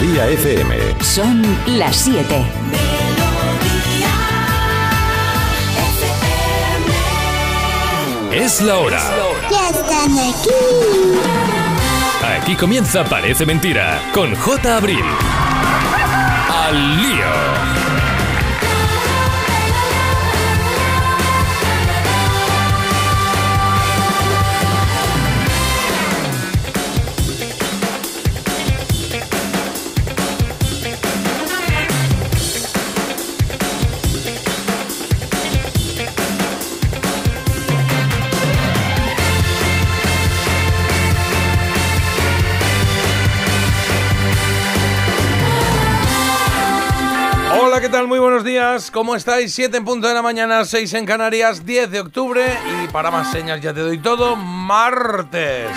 Melodía FM. Son las 7. Es la hora. Ya están aquí. Aquí comienza Parece Mentira con J. Abril. Al lío. Buenos días. ¿Cómo estáis? 7 en punto de la mañana, 6 en Canarias, 10 de octubre. Y para más señas ya te doy todo, martes.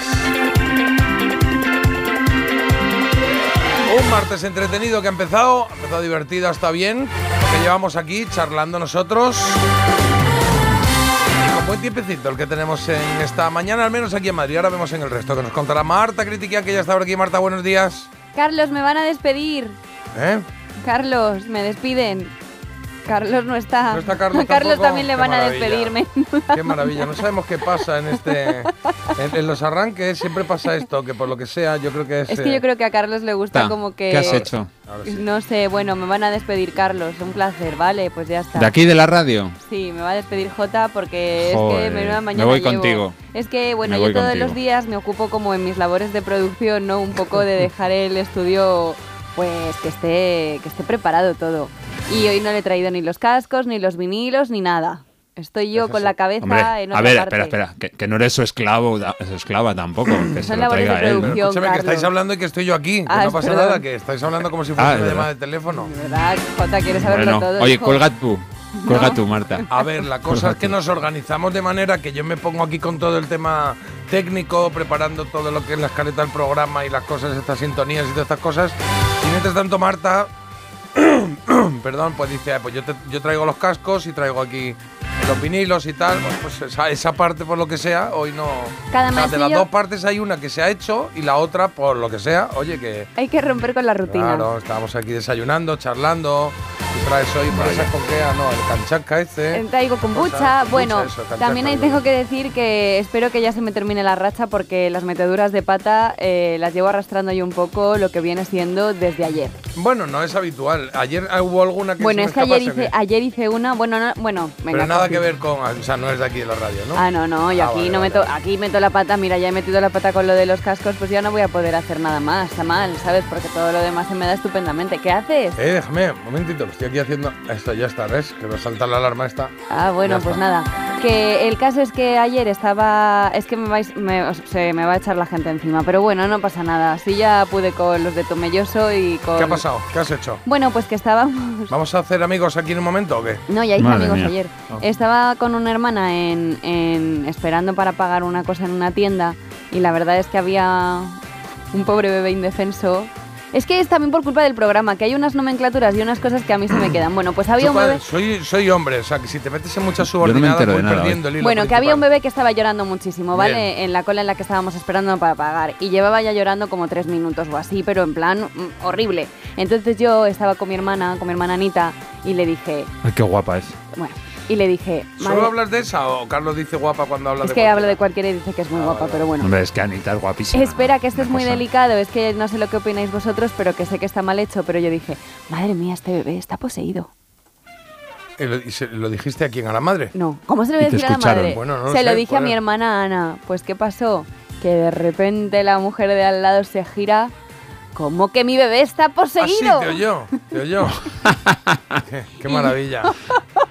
Un martes entretenido que ha empezado, ha empezado divertido, está bien. Que llevamos aquí charlando nosotros. Y con buen tiempecito el que tenemos en esta mañana, al menos aquí en Madrid. Ahora vemos en el resto que nos contará Marta Critiquia, que ya está por aquí. Marta, buenos días. Carlos, me van a despedir. ¿Eh? Carlos, me despiden. Carlos no está. ¿No está Carlos tampoco? también le Qué van a despedirme. Qué maravilla, no sabemos qué pasa en este. En, en los arranques siempre pasa esto, que por lo que sea, yo creo que es. Es que eh, yo creo que a Carlos le gusta Ta, como que... ¿Qué has hecho? ahora sí. No sé, bueno, me van a despedir Carlos, un placer, vale, pues ya está. ¿De aquí de la radio? Sí, me va a despedir Jota porque es que menuda me mañana voy llevo. contigo. Es que, bueno, Me yo voy todos contigo. los días me ocupo como en mis labores de producción, ¿no? Un poco de dejar el estudio, pues, que esté, que esté preparado todo. Y hoy no le he traído ni los cascos, ni los vinilos, ni nada. Estoy yo con la cabeza Hombre, en a otra ver, parte. espera, espera, que, que no eres su esclavo, da- su esclava tampoco, que se lo de traiga él. Escúchame, que estáis hablando y que estoy yo aquí. Que Ah, no es pasa perdón. nada, que estáis hablando como si fuese Ah, una llamada de teléfono. De verdad, Jota, quieres saberlo Bueno, todo. oye, hijo? cuelga tú, cuelga tú, Marta. A ver, la cosa es que nos organizamos de manera que yo me pongo aquí con todo el tema técnico, preparando todo lo que es la escaleta del programa y las cosas, estas sintonías y todas estas cosas. Mientras tanto, Marta, perdón, pues dice, "Ah, pues yo, te- yo traigo los cascos y traigo aquí los vinilos y tal. Bueno, pues esa, esa parte, por lo que sea, hoy no. Cada O sea, de las dos partes hay una que se ha hecho y la otra, por lo que sea, oye, que. Hay que romper con la rutina. Claro, estábamos aquí desayunando, charlando. Y traes hoy, por esa con qué, Ah, no, el canchaca este. Eh, Traigo kombucha. Cosa- Bueno, kombucha, eso, canchaca, también ahí tengo que decir que espero que ya se me termine la racha porque las meteduras de pata eh, las llevo arrastrando yo un poco lo que viene siendo desde ayer. Bueno, no es habitual. Ayer ah, hubo alguna que bueno, se me es que ayer ¿o hice, ayer hice una, bueno, no- bueno, venga. Pero nada que ver con. O sea, no es de aquí de la radio, ¿no? Ah, no, no, yo Ah, aquí vale, no vale, meto, aquí meto la pata, mira, ya he metido la pata con lo de los cascos, pues ya no voy a poder hacer nada más, está mal, ¿sabes? Porque todo lo demás se me da estupendamente. ¿Qué haces? Eh, déjame, un momentito, que estoy aquí haciendo. Esto ya está, ¿ves? Que me salta la alarma esta. Ah, bueno, pues nada. Que el caso es que ayer estaba. Es que me, vais, me- se me va a echar la gente encima. Pero bueno, no pasa nada. Sí, ya pude con los de Tomelloso y con. ¿Qué ha pasado? ¿Qué has hecho? Bueno, pues que estábamos. ¿Vamos a hacer amigos aquí en un momento o qué? No, ya hice Madre amigos mía. ayer. Ah. Estaba con una hermana en, en- esperando para pagar una cosa en una tienda y la verdad es que había un pobre bebé indefenso. Es que es también por culpa del programa, que hay unas nomenclaturas y unas cosas que a mí se me quedan. Bueno, pues había un Yo, bebé... soy, soy hombre, o sea, que si te metes en muchas no subordinadas de voy nada, perdiendo el hilo Bueno, que había un principal. bebé que estaba llorando muchísimo, ¿vale? Bien. En la cola en la que estábamos esperando para pagar. Y llevaba ya llorando como tres minutos o así, pero en plan mm, horrible. Entonces yo estaba con mi hermana, con mi hermana Anita, y le dije, Ay, qué guapa es. bueno, y le dije, ¿Solo "Madre- hablas de esa o Carlos dice guapa cuando habla es de que habla de cualquiera? cualquiera y dice que es muy Ah, guapa, vale, pero bueno. Hombre, es que Anita es guapísima. Espera, que esto es muy cosa. delicado, es que no sé lo que opináis vosotros, pero que sé que está mal hecho, pero yo dije, madre mía, este bebé está poseído. ¿Y se- lo dijiste a quién? ¿A la madre? No, ¿cómo se lo voy a decir a la madre? Bueno, no se lo sé, dije a mi hermana Ana. Pues, ¿qué pasó? Que de repente la mujer de al lado se gira. ¿Cómo que mi bebé está Ah, sí, poseído? te oyó, te oyó. qué, qué maravilla.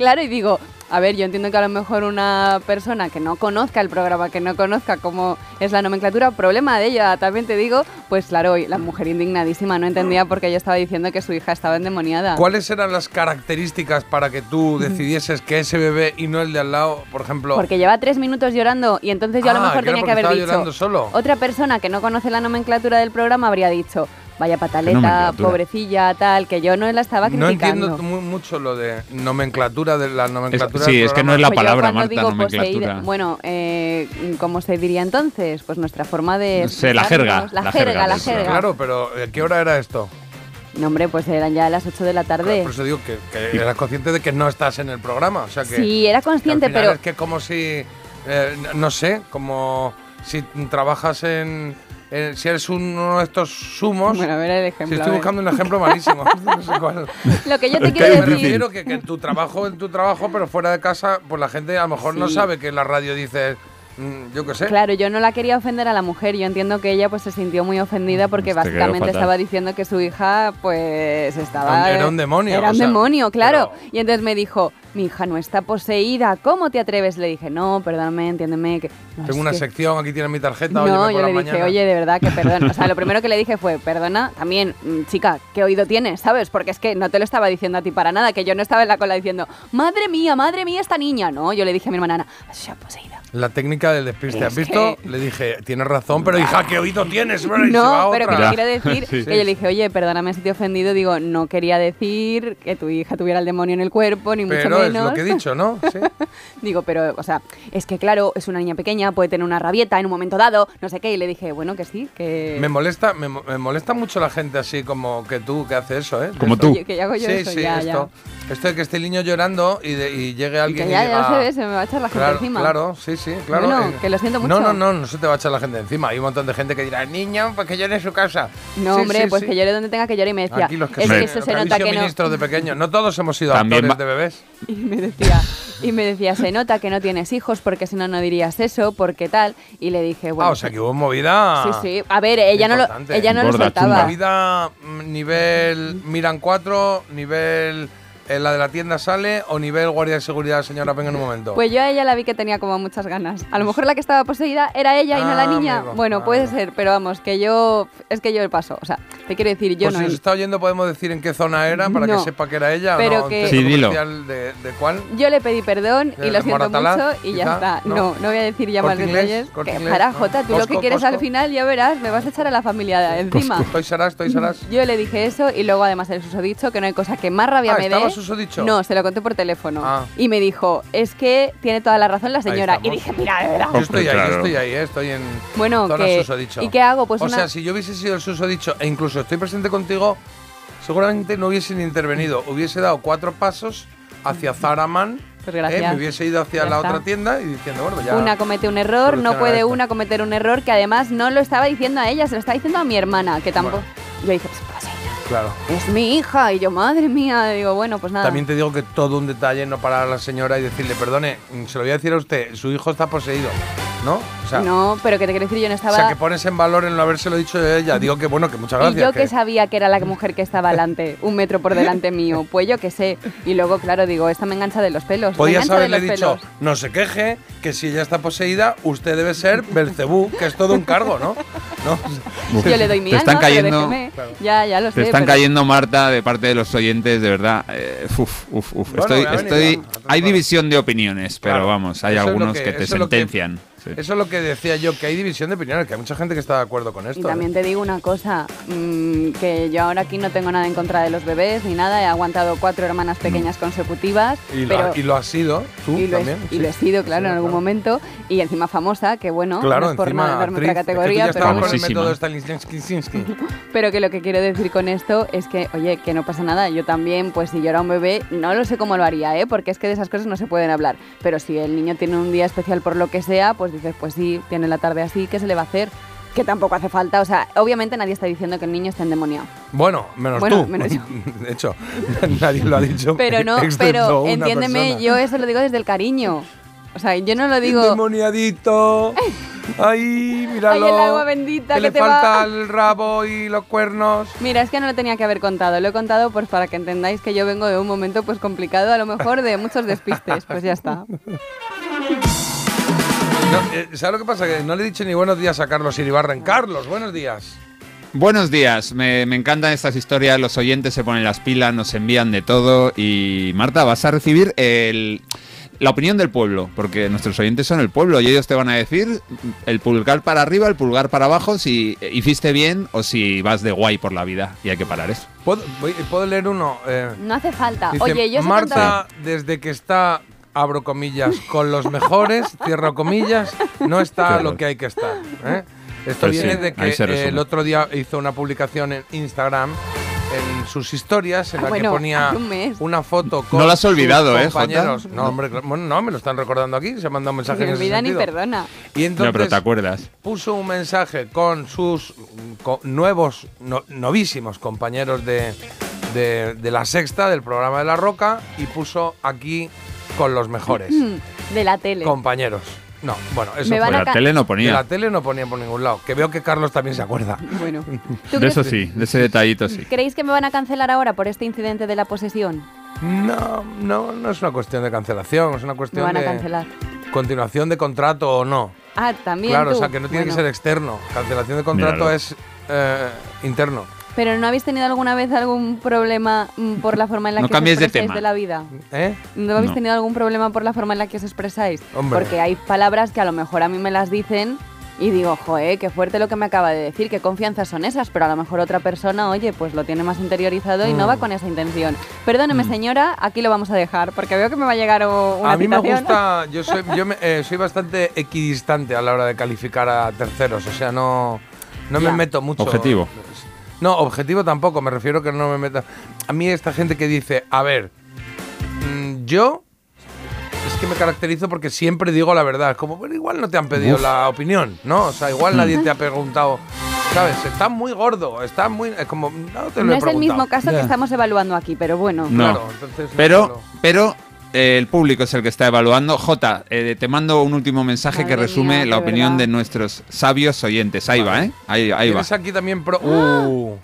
Claro, y digo, a ver, yo entiendo que a lo mejor una persona que no conozca el programa, que no conozca cómo es la nomenclatura, problema de ella, también te digo, pues claro, la mujer indignadísima no entendía por qué yo estaba diciendo que su hija estaba endemoniada. ¿Cuáles eran las características para que tú decidieses que ese bebé y no el de al lado, por ejemplo? Porque lleva tres minutos llorando y entonces yo a lo Ah, mejor tenía que haber dicho. llorando solo. Otra persona que no conoce la nomenclatura del programa habría dicho, vaya pataleta, pobrecilla, tal, que yo no la estaba No criticando. entiendo mu- mucho lo de nomenclatura de la nomenclatura. sí, del es que no es la Pues palabra, Marta, digo nomenclatura. poseída- bueno, eh, ¿cómo se diría entonces? Pues nuestra forma de... Sí, la jerga, La, la jerga, jerga, la sí, jerga. Claro, pero ¿a qué hora era esto? No, hombre, pues eran ya las 8 de la tarde. Por eso digo que, que eras consciente de que no estás en el programa. O sea que, Sí, era que al consciente, final pero... Es que como si. eh, no sé, como si trabajas en. En- si eres uno de estos sumos. Bueno, a ver el si ejemplo. estoy a ver. buscando un ejemplo malísimo. no sé cuál. Lo que yo te quiero Me es decir... refiero que, que en tu trabajo, en tu trabajo, pero fuera de casa, pues la gente a lo mejor no sabe que en la radio dices. Mm, yo qué sé. Claro, yo no la quería ofender a la mujer. Yo entiendo que ella pues se sintió muy ofendida porque Te quedó básicamente estaba diciendo que su hija pues estaba... Era un demonio, Era o un sea, demonio, claro. pero- Y entonces me dijo, mi hija no está poseída, ¿cómo te atreves? Le dije, no, perdóname, entiéndeme. Que, no, Tengo una que- sección, aquí tienes mi tarjeta. No, óyeme yo le dije, mañana. oye, de verdad que perdón. O sea, lo primero que le dije fue, perdona, también, mm, chica, ¿qué oído tienes? ¿Sabes? Porque es que no te lo estaba diciendo a ti para nada, que yo no estaba en la cola diciendo, madre mía, madre mía, esta niña. No, yo le dije a mi hermana, Ana, se ha poseída. La técnica del despiste. ¿Has Es visto? que- Le dije, tienes razón, pero hija, ¿qué oído tienes? Y va No, pero que te quiero decir Sí. que yo le dije, oye, perdóname si te he ofendido, digo, no quería decir que tu hija tuviera el demonio en el cuerpo, ni Pero mucho es menos. lo que he dicho, ¿no? Sí. Digo, pero, o sea, es que claro, es una niña pequeña, puede tener una rabieta en un momento dado, no sé qué, y le dije, bueno, que sí, que... Me molesta, me, mo- me molesta mucho la gente así como que tú, que hace eso, ¿eh? Como tú. Oye, que hago yo sí, eso, sí, ya, esto. Esto de que esté el niño llorando y, de- y llegue alguien Que y ya, diga, ya se ve, se me va a echar la gente Claro, encima. claro, sí, sí, claro. Bueno, eh, que lo siento No, mucho. no, no, no se te va a echar la gente encima. Hay un montón de gente que dirá, niño, pues que llore en su casa. No, Sí, hombre, sí, pues sí. que llore donde tenga que llore y me decía, Aquí los que es que eso se nota que no... de pequeños. No todos hemos sido También actores de bebés. Y me decía, y me decía, se nota que no tienes hijos porque si no no dirías eso, porque tal. Y le dije, bueno, ah, o sea que hubo movida. sí, sí. A ver, ella no lo, ella no lo Gorda, soltaba. Movida mm, nivel Miran 4, nivel eh, la de la tienda sale o nivel guardia de seguridad, señora, venga en un momento. Pues yo a ella la vi que tenía como muchas ganas. A lo mejor la que estaba poseída era ella y no la Ah, niña. amigo, Bueno, vale. puede ser, pero vamos, que yo es que yo el paso. O sea, te quiero decir, yo Pues si no. os está oyendo podemos decir en qué zona era para No. que sepa que era ella Pero o no. que- Sí, dilo. comercial De, de cuál? Yo le pedí perdón y ¿De lo siento Moratalaz, mucho y ya está. ¿No? No, no voy a decir ya más detalles. ¿Corte Que para. Jota, tú lo Costco, que quieres al final ya verás, me vas a echar a la familia encima. Toy Saras, Toy Saras. Yo le dije eso y luego además el susodicho, que no hay cosa que más rabia Ah, me ¿estaba dé. Susodicho? No, se lo conté por teléfono. Ah. Y me dijo, es que tiene toda la razón la señora. Y dije, mira, de verdad. Yo estoy ahí, yo estoy ahí, eh, estoy en Bueno, zona que- susodicho. ¿y qué hago? Pues o una- sea, si yo hubiese sido el susodicho e incluso estoy presente contigo, seguramente no hubiese ni intervenido. Hubiese dado cuatro pasos hacia Zaraman, Pues eh, me hubiese ido hacia Ya la está. otra tienda y diciendo, bueno, ya... Una comete un error, no puede esto. una cometer un error que además no lo estaba diciendo a ella, se lo estaba diciendo a mi hermana, que tampoco... Yo dije, pues. Claro. Es mi hija. Y yo, madre mía, digo, bueno, pues nada. También te digo que todo un detalle no parar a la señora y decirle, perdone, se lo voy a decir a usted, su hijo está poseído, ¿no? O sea, no, pero que te quiero decir, yo no o estaba... sea, que pones en valor en no habérselo dicho de ella. Digo que bueno, que muchas gracias. Y yo que que- sabía que era la mujer que estaba delante, un metro por delante mío, pues yo que sé. Y luego, claro, digo, esta me engancha de los pelos. Podías haberle dicho, pelos. no se queje, que si ella está poseída, usted debe ser Belcebú, que es todo un cargo, ¿no? ¿No? Uf, Yo le doy mi te están pero. Ya, ya lo te sé. Están pero- cayendo Marta de parte de los oyentes, de verdad. eh, uf, uf, uf. Bueno, estoy, estoy, hay división de opiniones, pero Claro, vamos, hay algunos que- que, te que- sentencian. Sí. Eso es lo que decía yo, que hay división de opiniones, que hay mucha gente que está de acuerdo con esto. Y también ¿eh? te digo una cosa, mm, que yo ahora aquí no tengo nada en contra de los bebés ni nada, he aguantado cuatro hermanas pequeñas consecutivas, y, lo, pero... y lo has sido, tú y lo, he, también. y sí. lo he sido, claro, Sí, en algún claro. momento. Y encima famosa, que bueno, Claro, no es por encima nada darme actriz. otra Es que tú categoría, ya pero, con el método Stanislavski. pero que lo que quiero decir con esto es que, oye, que no pasa nada. Yo también, pues si yo era un bebé, no lo sé cómo lo haría, ¿eh? Porque es que de esas cosas no se pueden hablar. Pero si el niño tiene un día especial por lo que sea, pues dices, pues sí, tiene la tarde así, ¿qué se le va a hacer? Que tampoco hace falta. O sea, obviamente nadie está diciendo que el niño está endemoniado. Bueno, menos Bueno, tú. menos yo. De hecho, nadie lo ha dicho. Pero no, pero entiéndeme, persona. yo eso lo digo desde el cariño. O sea, yo no lo digo... Endemoniadito. Ay, míralo. Ay, el agua bendita que que le te falta va. el rabo y los cuernos. Mira, es que no lo tenía que haber contado. Lo he contado pues para que entendáis que yo vengo de un momento pues complicado, a lo mejor de muchos despistes. Pues ya está. No, eh, ¿Sabes lo que pasa? Que no le he dicho ni buenos días a Carlos Iribarren. Carlos, buenos días. Buenos días, me, me encantan estas historias, los oyentes se ponen las pilas, nos envían de todo y Marta, vas a recibir el... la opinión del pueblo, porque nuestros oyentes son el pueblo y ellos te van a decir el pulgar para arriba, el pulgar para abajo, si hiciste bien o si vas de guay por la vida y hay que parar eso. ¿Puedo, voy- ¿puedo leer uno? Eh, No hace falta. dice, Oye, yo Marta, desde que está, abro comillas, con los mejores, cierro comillas, no está lo que hay que estar. ¿eh? Esto Pues viene sí, de que eh, el otro día hizo una publicación en Instagram en sus historias en Ah, la bueno, que ponía un una foto con No lo has sus olvidado, ¿eh, compañeros. Jota? No, hombre, bueno, no, me lo están recordando aquí, se ha mandado un mensaje Ni en ese olvida ni perdona. Y No, pero entonces te acuerdas. puso un mensaje con sus nuevos, no- novísimos compañeros de, de, de la sexta, del programa de La Roca, y puso aquí con los mejores De la tele. compañeros. No, bueno, eso Me fue. van a la ca- tele no De ponía. la tele no ponía por ningún lado. Que veo que Carlos también se acuerda. Bueno. ¿Tú De crees- eso sí, de ese detallito sí. ¿Creéis que me van a cancelar ahora por este incidente de la posesión? No, no, no es una cuestión de cancelación, es una Me cuestión van a de cancelar. continuación de contrato o no. Ah, también. Claro, o sea, que no tiene que Bueno. ser externo. Cancelación de contrato Míralo. es eh, interno. Pero ¿no habéis tenido alguna vez algún problema mm, por la forma en la No que os cambies de expresáis tema. de la vida? ¿Eh? ¿No habéis No. tenido algún problema por la forma en la que os expresáis? Hombre. Porque hay palabras que a lo mejor a mí me las dicen y digo, joe, qué fuerte lo que me acaba de decir, qué confianzas son esas, pero a lo mejor otra persona, oye, pues lo tiene más interiorizado y no Mm. va con esa intención. Perdóneme, señora, aquí lo vamos a dejar, porque veo que me va a llegar una a mí me gusta, yo soy, yo me- eh, soy bastante equidistante a la hora de calificar a terceros, o sea, no, no Ya. me meto mucho. Objetivo. No, objetivo tampoco, me refiero que no me meta. A mí esta gente que dice, a ver, mm, yo es que me caracterizo porque siempre digo la verdad, es como, bueno, igual no te han pedido Uf. la opinión, ¿no? O sea, igual nadie te ha preguntado, ¿sabes? Está muy gordo, está muy, es como, no te lo No he es el mismo caso que estamos evaluando aquí, pero bueno. No. Claro, entonces no Pero, pero el público es el que está evaluando. Jota, eh, te mando un último mensaje que resume mía, la de opinión verdad. de nuestros sabios oyentes. Ahí va, ¿eh? Ahí, ahí va. Aquí también pro. Uh,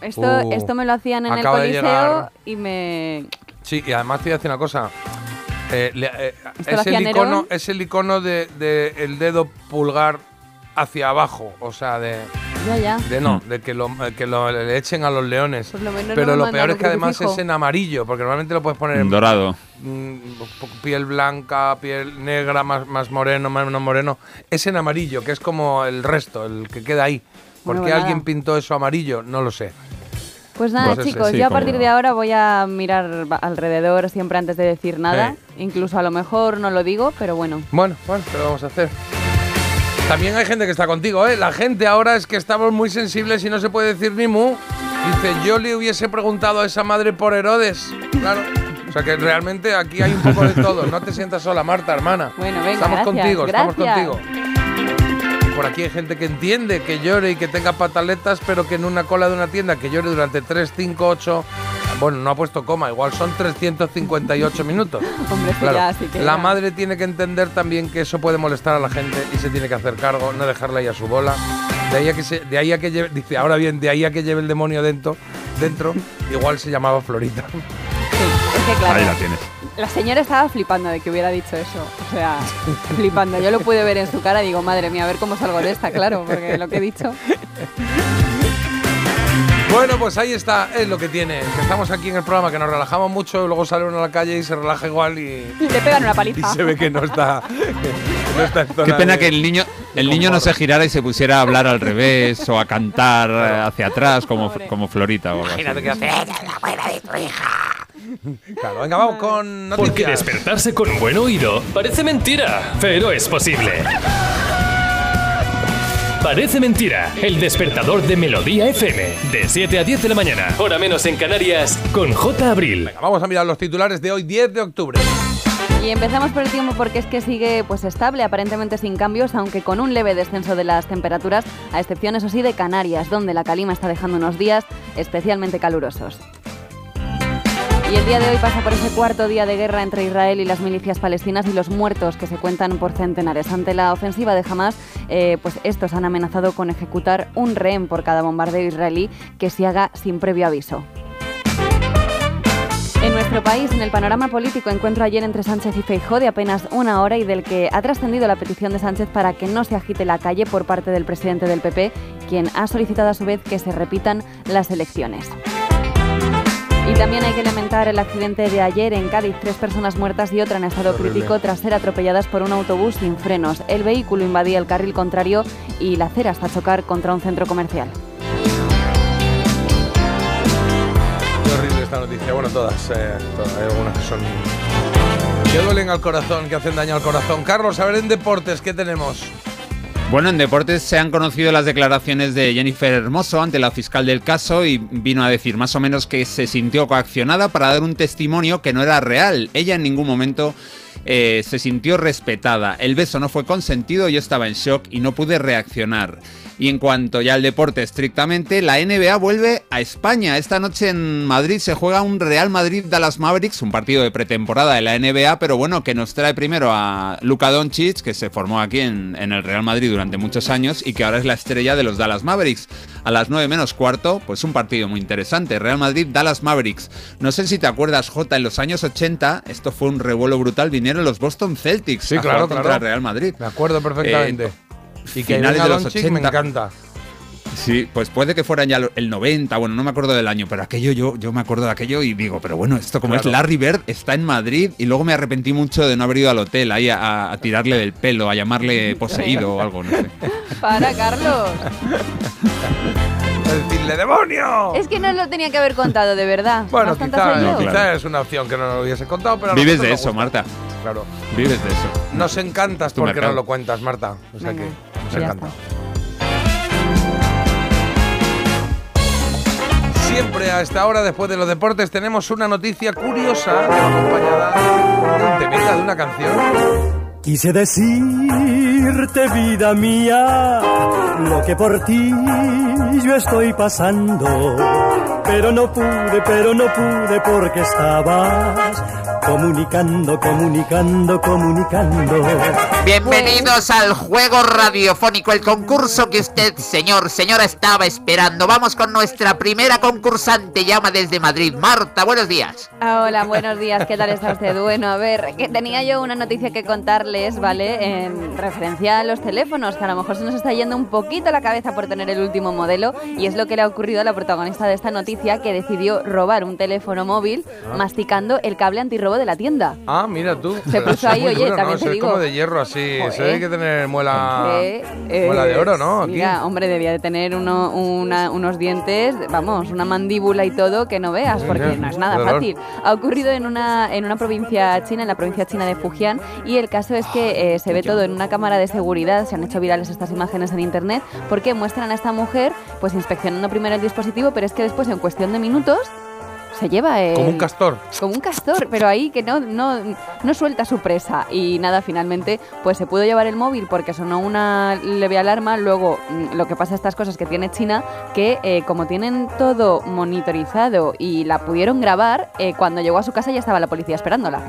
Esto, Uh, esto me lo hacían en el acaba de coliseo y me... sí, y además te voy a decir una cosa. Eh, le- eh, ¿Esto lo es, el icono, es el icono de, de el dedo pulgar hacia abajo, o sea, de, Ya, ya. de no, Hmm. de que lo, eh, que lo le echen a los leones. Por lo menos no Pero lo peor es que además es en amarillo, porque normalmente lo puedes poner en Dorado. mm, piel blanca, piel negra, más, más moreno, más no moreno. Es en amarillo, que es como el resto, el que queda ahí. ¿Por Bueno, qué nada. alguien pintó eso amarillo? No lo sé. Pues nada, Pues chicos, sí, yo a partir no. de ahora voy a mirar alrededor siempre antes de decir nada. Incluso a lo mejor no lo digo, pero bueno. Bueno, bueno, ¿qué lo vamos a hacer? También hay gente que está contigo, ¿eh? La gente ahora es que estamos muy sensibles y no se puede decir ni mu. Dice, yo le hubiese preguntado a esa madre por Herodes. Claro. O sea que realmente aquí hay un poco de todo. No te sientas sola, Marta, hermana. Bueno, venga, Estamos gracias, contigo, estamos contigo. Por aquí hay gente que entiende que llore y que tenga pataletas, pero que en una cola de una tienda que llore durante 3, 5, 8. Bueno, no ha puesto coma, igual son 358 minutos. Hombre, eso Claro, ya sí que la ya. madre tiene que entender también que eso puede molestar a la gente y se tiene que hacer cargo, no dejarla ahí a su bola. De ahí a que se, de ahí a que lleve, dice, ahora bien, de ahí a que lleve el demonio dentro, dentro, igual se llamaba Florita. Sí, es que claro. Ahí la tienes. La señora estaba flipando de que hubiera dicho eso. O sea, flipando. Yo lo pude ver en su cara y digo, madre mía, a ver cómo salgo de esta, claro, porque lo que he dicho. Bueno, pues ahí está, es lo que tiene. Que estamos aquí en el programa, que nos relajamos mucho, y luego sale uno a la calle y se relaja igual y, Y le pegan una y paliza. se ve que no está, que no está en zona Qué pena de- que el niño, el niño no se girara y se pusiera a hablar al revés o a cantar hacia atrás como, como Florita o algo así. Imagínate que hace. "Ella es la abuela de tu hija". Claro, venga, vamos con noticias. Porque despertarse con buen oído parece mentira, pero es posible. Parece mentira, el despertador de Melodía FM, de 7 a 10 de la mañana, hora menos en Canarias, con J. Abril. Venga, vamos a mirar los titulares de hoy, 10 de octubre. Y empezamos por el tiempo porque es que sigue pues estable, aparentemente sin cambios, aunque con un leve descenso de las temperaturas, a excepción eso sí de Canarias, donde la calima está dejando unos días especialmente calurosos. Y el día de hoy pasa por ese cuarto día de guerra entre Israel y las milicias palestinas y los muertos que se cuentan por centenares. Ante la ofensiva de Hamas, eh, pues estos han amenazado con ejecutar un rehén por cada bombardeo israelí que se haga sin previo aviso. En nuestro país, en el panorama político, encuentro ayer entre Sánchez y Feijóo de apenas una hora y del que ha trascendido la petición de Sánchez para que no se agite la calle por parte del presidente del PP, quien ha solicitado a su vez que se repitan las elecciones. Y también hay que lamentar el accidente de ayer en Cádiz. Tres personas muertas y otra en estado Horrible. crítico tras ser atropelladas por un autobús sin frenos. El vehículo invadía el carril contrario y la acera hasta chocar contra un centro comercial. Qué horrible esta noticia. Bueno, todas, eh, todas. Hay algunas que son. que duelen al corazón, que hacen daño al corazón. Carlos, a ver en deportes, ¿qué tenemos? Bueno, en deportes se han conocido las declaraciones de Jennifer Hermoso ante la fiscal del caso y vino a decir más o menos que se sintió coaccionada para dar un testimonio que no era real. Ella en ningún momento eh, se sintió respetada. El beso no fue consentido, yo estaba en shock y no pude reaccionar. Y en cuanto ya al deporte estrictamente, la NBA vuelve a España. Esta noche en Madrid se juega un Real Madrid-Dallas Mavericks, un partido de pretemporada de la NBA, pero bueno, que nos trae primero a Luka Doncic, que se formó aquí en, en el Real Madrid durante muchos años y que ahora es la estrella de los Dallas Mavericks. A las 9 menos cuarto, pues un partido muy interesante. Real Madrid-Dallas Mavericks. No sé si te acuerdas, Jota, en los años 80, esto fue un revuelo brutal, vinieron los Boston Celtics Sí, a claro, jugar contra claro. el Real Madrid. Me acuerdo perfectamente. Eh, y que finales de los Doncic me 80. encanta. Sí, pues puede que fueran ya el 90, bueno, no me acuerdo del año, pero aquello yo, yo me acuerdo de aquello y digo, pero bueno, esto como Claro. es Larry Bird, está en Madrid y luego me arrepentí mucho de no haber ido al hotel ahí a, a- a tirarle del pelo, a llamarle poseído o algo, no sé. Para, Carlos. Decirle ¡Demonio! Es que no lo tenía que haber contado, de verdad. Bueno, tonta quizá. No, es una opción que no nos lo hubiese contado, pero Vives de eso. Marta. Claro. Vives de eso. Nos encantas porque mercado. nos lo cuentas, Marta. O sea Venga, que nos encanta. está. Siempre a esta hora, después de los deportes, tenemos una noticia curiosa acompañada de un temita, de una canción. Quise decirte, vida mía, lo que por ti yo estoy pasando. Pero no pude, pero no pude porque estabas comunicando, comunicando, comunicando. Bienvenidos al juego radiofónico, el concurso que usted, señor, señora, estaba esperando. Vamos con nuestra primera concursante, llama desde Madrid. Marta, buenos días. Ah, Hola, buenos días, ¿qué tal está usted? Bueno, a ver, que tenía yo una noticia que contarles, ¿vale? En referencia a los teléfonos, que a lo mejor se nos está yendo un poquito la cabeza por tener el último modelo, y es lo que le ha ocurrido a la protagonista de esta noticia, que decidió robar un teléfono móvil masticando el cable antirrobo de la tienda. Ah, mira tú. Se puso ahí, oye, duro, también ¿no? te digo. es como de hierro así. Joder. Se hay que tener muela, Eh, muela de oro, ¿no? Aquí. Mira, hombre, debía de tener uno- una- unos dientes, vamos, una mandíbula y todo que no veas, porque sí, no es nada fácil. Ha ocurrido en una, en una provincia china, en la provincia china de Fujian, y el caso es que eh, se ve todo en una cámara de seguridad, se han hecho virales estas imágenes en internet, porque muestran a esta mujer pues inspeccionando primero el dispositivo, pero es que después en cuestión de minutos se lleva el... Como un castor. Como un castor, pero ahí que no, no, no suelta su presa. Y nada, finalmente, pues se pudo llevar el móvil porque sonó una leve alarma. Luego, mm, lo que pasa estas cosas que tiene China, que eh, como tienen todo monitorizado y la pudieron grabar, eh, cuando llegó a su casa ya estaba la policía esperándola.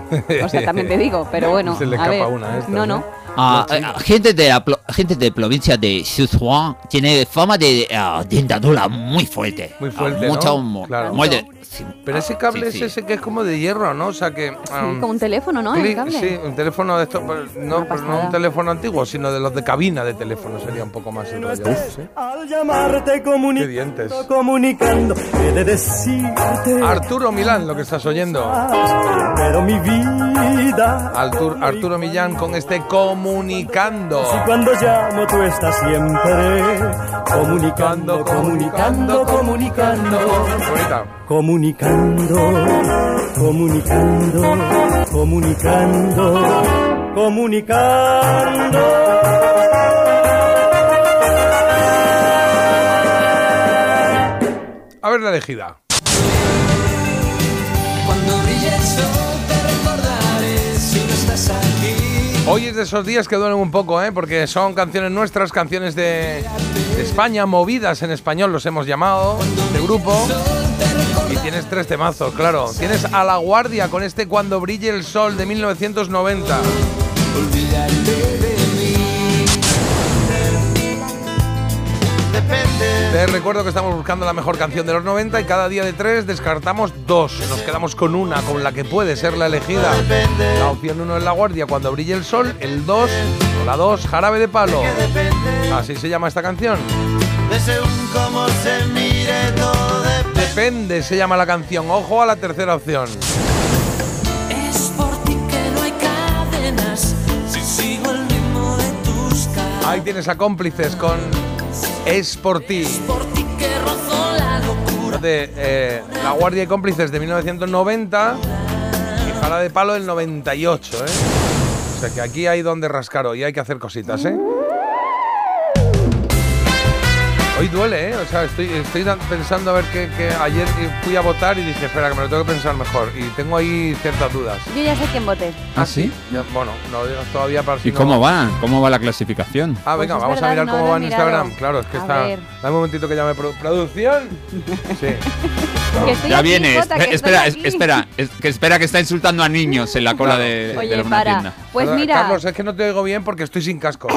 O sea, también te digo, pero bueno. Se le a ver, una a estas, No, ¿no? no. Ah, eh, gente de la gente de provincia de Sichuan tiene fama de ah, dentadura muy fuerte. Muy fuerte, mucho ¿no? mo- Claro. muerde- sí. Pero Ah, ese cable sí, es sí. ese que es como de hierro, ¿no? O sea que. Sí, um, como un teléfono, ¿no? El cable. Sí, un teléfono de estos, pero no, no pasada. un teléfono antiguo, sino de los de cabina de teléfono, sería un poco más el rollo. ¿sí? Al llamarte Qué dientes. comunicando, comunicando, he de decirte. Arturo Milán, lo que estás oyendo. Pero mi vida. Artur- Arturo Millán con este comunicando. Si cuando llamo tú estás siempre comunicando, comunicando, comunicando, Qué bonita. Comunicando, comunicando, comunicando, comunicando. A ver la elegida. Hoy es de esos días que duelen un poco, ¿eh? porque son canciones nuestras, canciones de España, movidas en español, los hemos llamado, de grupo. Tienes tres temazos, claro. Tienes A la Guardia con este Cuando brille el sol de 1990. Te recuerdo que estamos buscando la mejor canción de los 90 y cada día de tres descartamos dos. Nos quedamos con una, con la que puede ser la elegida. La opción 1 es La Guardia cuando brille el sol, el 2 o la 2 Jarabe de Palo. Así se llama esta canción. De según cómo se mire todo depende. Se llama la canción. Ojo a la tercera opción. Es por ti que no hay cadenas. Si sigo el ritmo de tus cadenas. Ahí tienes a cómplices con Es por ti. Por ti que rozó la locura. De eh, La Guardia y Cómplices de 1990 y Jala de Palo del 98, ¿eh? O sea que aquí hay donde rascar hoy, hay que hacer cositas, ¿eh? Hoy duele, ¿eh? O sea, estoy, estoy pensando a ver que, que ayer fui a votar y dije, espera, que me lo tengo que pensar mejor. Y tengo ahí ciertas dudas. Yo ya sé quién voté. ¿Ah, sí? Ya, bueno, no lo digas todavía para si ¿Y cómo va? ¿Cómo va la clasificación? Ah, Pues venga, vamos a mirar no cómo va en. Instagram. Claro, es que A está. ver. Dame un momentito que llame produ- producción. Sí. Que Ya aquí, viene, Jota, que espe- espera, es- espera, es- que espera que está insultando a niños en la cola de, de Oye, una para. tienda. Pues mira, Carlos, es que no te oigo bien porque estoy sin casco.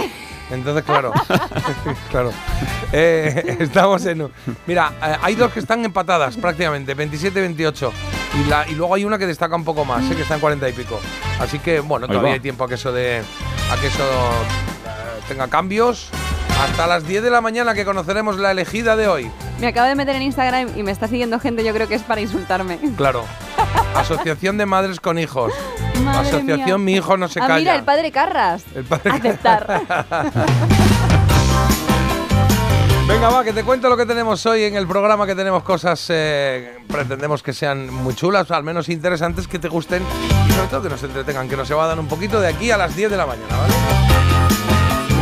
Entonces, claro. claro. Eh, estamos en. un- Mira, eh, hay dos que están empatadas prácticamente, 27-28. Y, la, y luego hay una que destaca un poco más, eh, que está en 40 y pico. Así que, bueno, Ahí todavía va. hay tiempo a que eso, de, a que eso eh, tenga cambios. Hasta las 10 de la mañana que conoceremos la elegida de hoy. Me acabo de meter en Instagram y me está siguiendo gente, yo creo que es para insultarme. Claro. Asociación de Madres con Hijos. Madre Asociación mía. Mi Hijo No Se ah, Calla. mira, el padre Carras. El padre- Aceptar. Venga, va, que te cuento lo que tenemos hoy en el programa, que tenemos cosas, eh, pretendemos que sean muy chulas, al menos interesantes, que te gusten y sobre todo que nos entretengan, que nos evadan un poquito de aquí a las 10 de la mañana, ¿vale?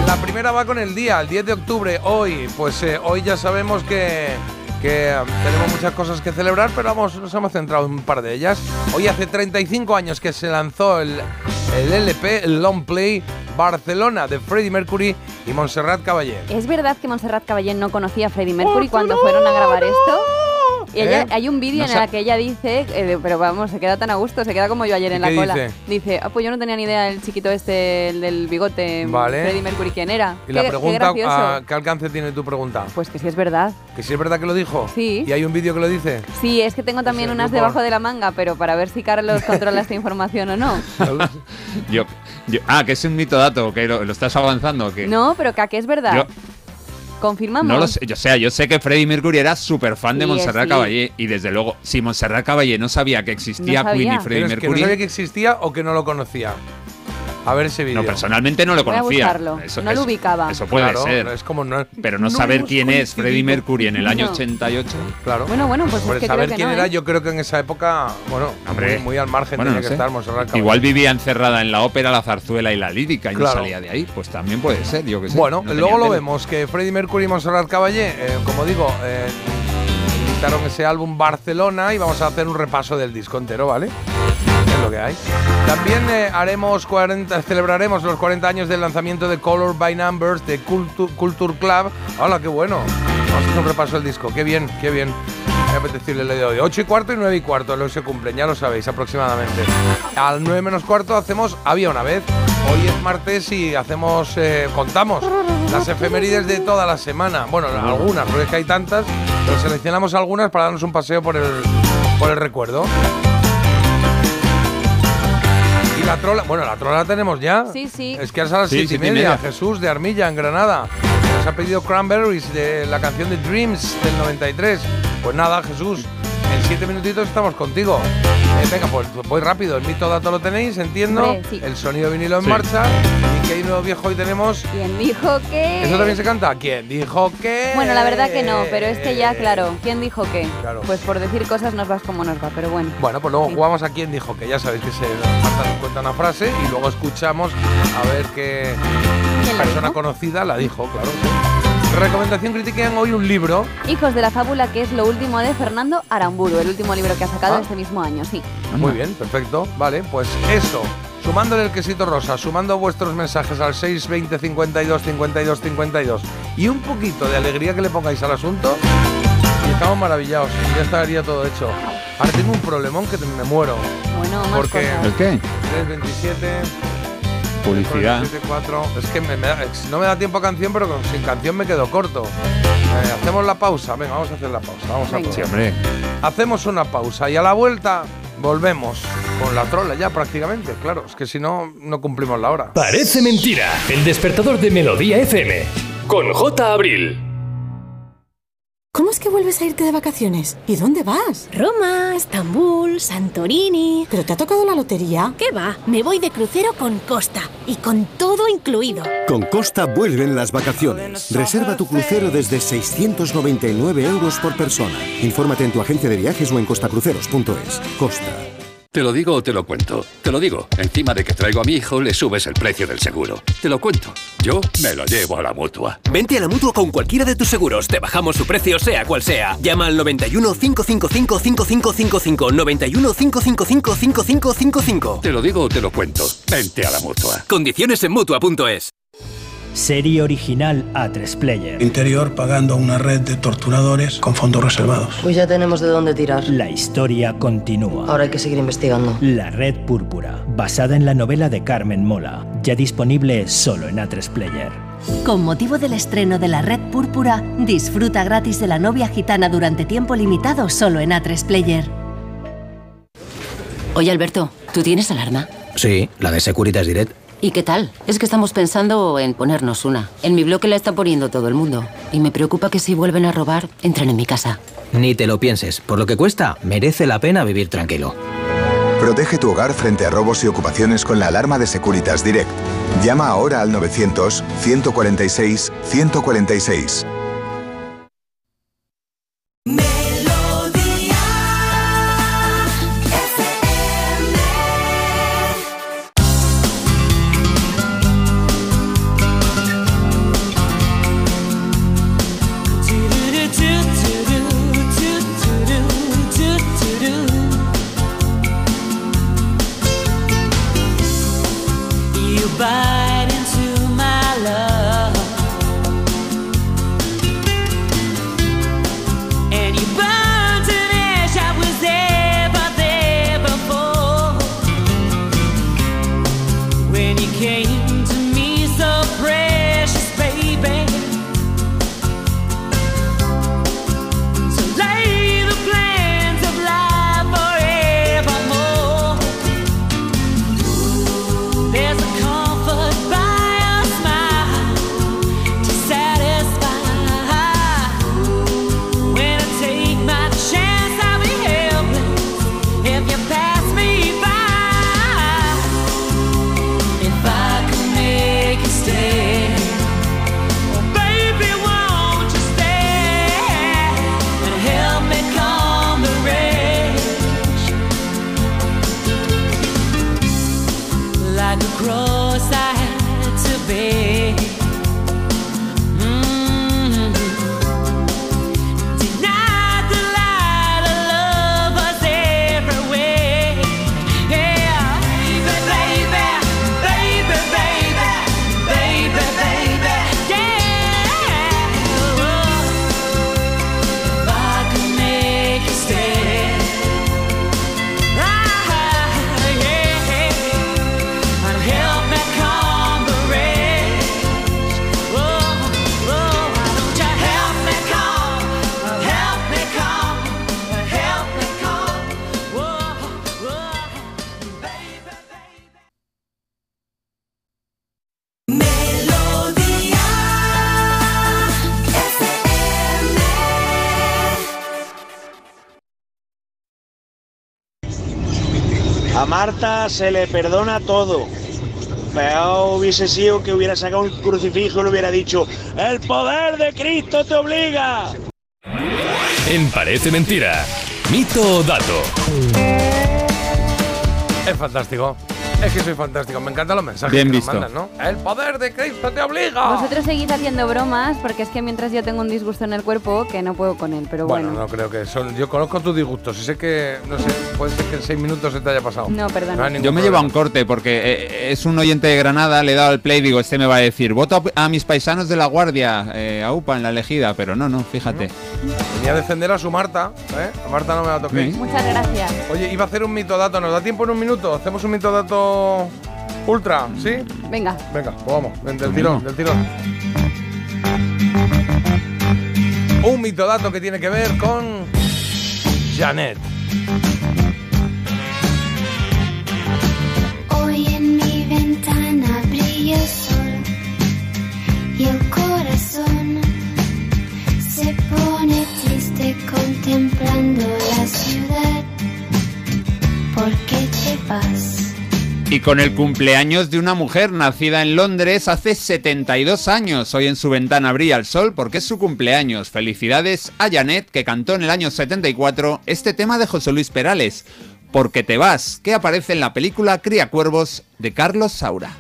La primera va con el día, el 10 de octubre, hoy, pues eh, hoy ya sabemos que, que eh, tenemos muchas cosas que celebrar, pero vamos, nos hemos centrado en un par de ellas. Hoy hace 35 años que se lanzó el, el LP, el Long Play Barcelona de Freddie Mercury y Montserrat Caballé. ¿Es verdad que Montserrat Caballé no conocía a Freddie Mercury cuando fueron a grabar esto? Y ella- ¿Eh? hay un vídeo No en el que ella dice, eh, pero vamos, se queda tan a gusto, se queda como yo ayer en ¿Y la qué cola. dice? Dice, ah, pues yo no tenía ni idea el chiquito este, el del bigote, Vale. Freddie Mercury, quién era. Y Qué- la qué pregunta, gracioso. ¿a ¿qué alcance tiene tu pregunta? Pues que sí es verdad. ¿Que si es verdad que lo dijo? Sí. ¿Y hay un vídeo que lo dice? Sí, es que tengo también unas debajo de la manga, pero para ver si Carlos controla esta información o no. Yo, yo- ah, que es un mito dato, que lo, lo estás avanzando. Que No, pero que es verdad. Yo- Confirmamos. No lo sé, yo, o sea, yo sé que Freddie Mercury era súper fan de Montserrat sí. Caballé y desde luego, si Montserrat Caballé no sabía que existía No Queen y. Freddie es que no Mercury, sabía que existía o que no lo conocía. A ver ese vídeo. no, personalmente no lo Voy a conocía. No lo ubicaba. Eso puede Claro, ser. Es como no. Pero no, No saber quién es. Freddie Mercury en el año No. 88. Claro. Bueno, bueno, pues Hombre, es que saber creo que quién no, era, ¿eh? yo creo que en esa época, bueno, Hombre. muy, muy al margen Bueno, tenía no que sé. estar Montserrat Caballé. Igual vivía encerrada en la ópera, la zarzuela y la lírica y Claro. no salía de ahí. Pues también puede ser, yo que sé. Bueno, luego lo vemos, que Freddie Mercury y Montserrat Caballé, eh, como digo, eh, editaron ese álbum Barcelona y vamos a hacer un repaso del disco entero, ¿vale? Lo que hay. También eh, haremos 40, celebraremos los 40 años del lanzamiento de Color by Numbers de Cultu- Culture Club. ¡Hola, qué bueno! Vamos a hacer un repaso del disco. ¡Qué bien, qué bien! Muy apetecible el de hoy. 8 y cuarto y 9 y cuarto, lo que se cumplen, ya lo sabéis aproximadamente. Al 9 menos cuarto hacemos Había una vez. Hoy es martes y hacemos, eh, contamos las efemérides de toda la semana. Bueno, algunas, porque es que hay tantas, pero seleccionamos algunas para darnos un paseo por el, por el recuerdo. La trola, bueno, la trola la tenemos ya. Sí, sí. Es que es a las Sí, siete y siete y media. media. Jesús de Armilla, en Granada. Nos ha pedido Cranberries de la canción de Dreams del 93. Pues nada, Jesús, siete minutitos estamos contigo. Eh, venga, pues voy rápido. El mito dato lo tenéis, entiendo. Hombre, sí. El sonido vinilo en Sí. marcha. Y que hay nuevo viejo hoy tenemos. ¿Quién dijo que...? ¿Eso también se canta? ¿Quién dijo que? Bueno, la verdad que no, pero es que ya, claro, ¿quién dijo qué? Claro. Pues por decir cosas nos vas como nos va, pero bueno. Bueno, pues luego Sí. jugamos a quién dijo que ya sabéis que se cuenta una frase y luego escuchamos a ver qué ¿Quién la persona dijo? conocida la dijo, claro. Recomendación critiquean hoy un libro. Hijos de la fábula, que es lo último de Fernando Aramburu, el último libro que ha sacado Ah. este mismo año, sí. Muy bien, perfecto. Vale, pues eso. Sumándole el quesito rosa, sumando vuestros mensajes al 620 52 52 52 y un poquito de alegría que le pongáis al asunto y estamos maravillados. Ya estaría todo hecho. Ahora tengo un problemón que me muero. Bueno, más Porque- cosas. ¿El qué? 327 Publicidad. 4, Es que me- me da- es- no me da tiempo a canción, pero con- sin canción me quedo corto. Eh, hacemos la pausa. Venga, vamos a hacer la pausa. Vamos a. Sí, hombre. Hacemos una pausa y a la vuelta volvemos con la trola ya prácticamente. Claro, es que si no, no cumplimos la hora. Parece mentira. El despertador de Melodía FM. Con J. Abril. ¿Cómo es que vuelves a irte de vacaciones? ¿Y dónde vas? Roma, Estambul, Santorini. ¿Pero te ha tocado la lotería? ¿Qué va? Me voy de crucero con Costa y con todo incluido. Con Costa vuelven las vacaciones. Reserva tu crucero desde 699 euros por persona. Infórmate en tu agencia de viajes o en costacruceros.es. Costa. Te lo digo o te lo cuento. Te lo digo. Encima de que traigo a mi hijo, le subes el precio del seguro. Te lo cuento. Yo me lo llevo a la mutua. Vente a la mutua con cualquiera de tus seguros. Te bajamos su precio, sea cual sea. Llama al 91 555 5555. 91 555 5555. Te lo digo o te lo cuento. Vente a la mutua. Condiciones en mutua.es. Serie original A3 Player. Interior pagando a una red de torturadores con fondos reservados. Pues ya tenemos de dónde tirar. La historia continúa. Ahora hay que seguir investigando. La Red Púrpura, basada en la novela de Carmen Mola, ya disponible solo en A3 Player. Con motivo del estreno de La Red Púrpura, disfruta gratis de la novia gitana durante tiempo limitado solo en A3 Player. Oye, Alberto, ¿tú tienes alarma? Sí, la de Securitas Direct. ¿Y qué tal? Es que estamos pensando en ponernos una. En mi bloque la está poniendo todo el mundo. Y me preocupa que si vuelven a robar, entren en mi casa. Ni te lo pienses. Por lo que cuesta, merece la pena vivir tranquilo. Protege tu hogar frente a robos y ocupaciones con la alarma de Securitas Direct. Llama ahora al 900-146-146. A Marta se le perdona todo. Peor hubiese sido que hubiera sacado un crucifijo y le hubiera dicho, el poder de Cristo te obliga. En Parece Mentira. Mito o dato. Es fantástico. Es que soy fantástico. Me encantan los mensajes Bien que visto. nos mandan, ¿no? El poder de Cristo te obliga. Vosotros seguís haciendo bromas porque es que mientras yo tengo un disgusto en el cuerpo que no puedo con él, pero Bueno, bueno. no creo que son. Yo conozco tus disgustos y sé que, no sé, puede ser que en seis minutos se te haya pasado. No, perdón. No Yo me llevo a un corte porque eh, es un oyente de Granada, le he dado el play, digo, este me va a decir, voto a, mis paisanos de la Guardia, eh, a UPA en la elegida, pero no, no, fíjate. Venía a defender a su Marta, ¿eh? A Marta no me la toquéis. Sí. Muchas gracias. Oye, iba a hacer un mitodato. ¿Nos da tiempo en un minuto? ¿Hacemos un mitodato Ultra, ¿sí? Venga. Venga, pues vamos, del tirón, del tirón. Un mitodato que tiene que ver con Janet. Hoy en mi ventana brilla el sol y el corazón se pone triste contemplando la ciudad. ¿Por qué te vas? Y con el cumpleaños de una mujer nacida en Londres hace 72 años. Hoy en su ventana brilla el sol porque es su cumpleaños. Felicidades a Janet, que cantó en el año 74 este tema de José Luis Perales, Porque te vas, que aparece en la película Cría Cuervos de Carlos Saura.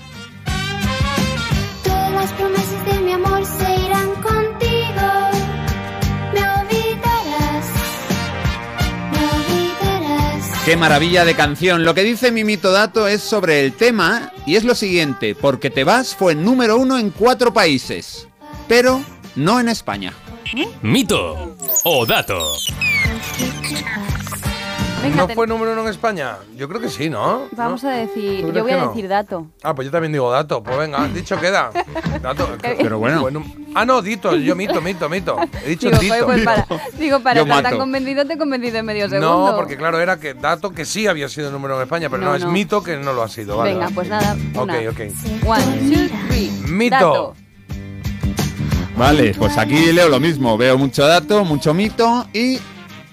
Qué maravilla de canción. Lo que dice Mimito Dato es sobre el tema y es lo siguiente, Porque te vas fue número uno en cuatro países, pero no en España. Mito o dato. Venga, ¿No fue número uno en España? Yo creo que sí, ¿no? Vamos a decir, ¿Tú yo voy a no? decir dato. Ah, pues yo también digo dato. Pues venga, dicho queda. Dato. Pero bueno. Ah, no, dito. Yo mito, mito, mito. He dicho Digo, dito. pues, para, digo, para estar tan convencido te he convencido en medio segundo. No, porque claro, era que dato que sí había sido número uno en España, pero no, No, es mito que no lo ha sido. Vale, Venga, pues nada. Ok, una. ok. One, two, three. Mito. Dato. Vale, pues aquí leo lo mismo. Veo mucho dato, mucho mito y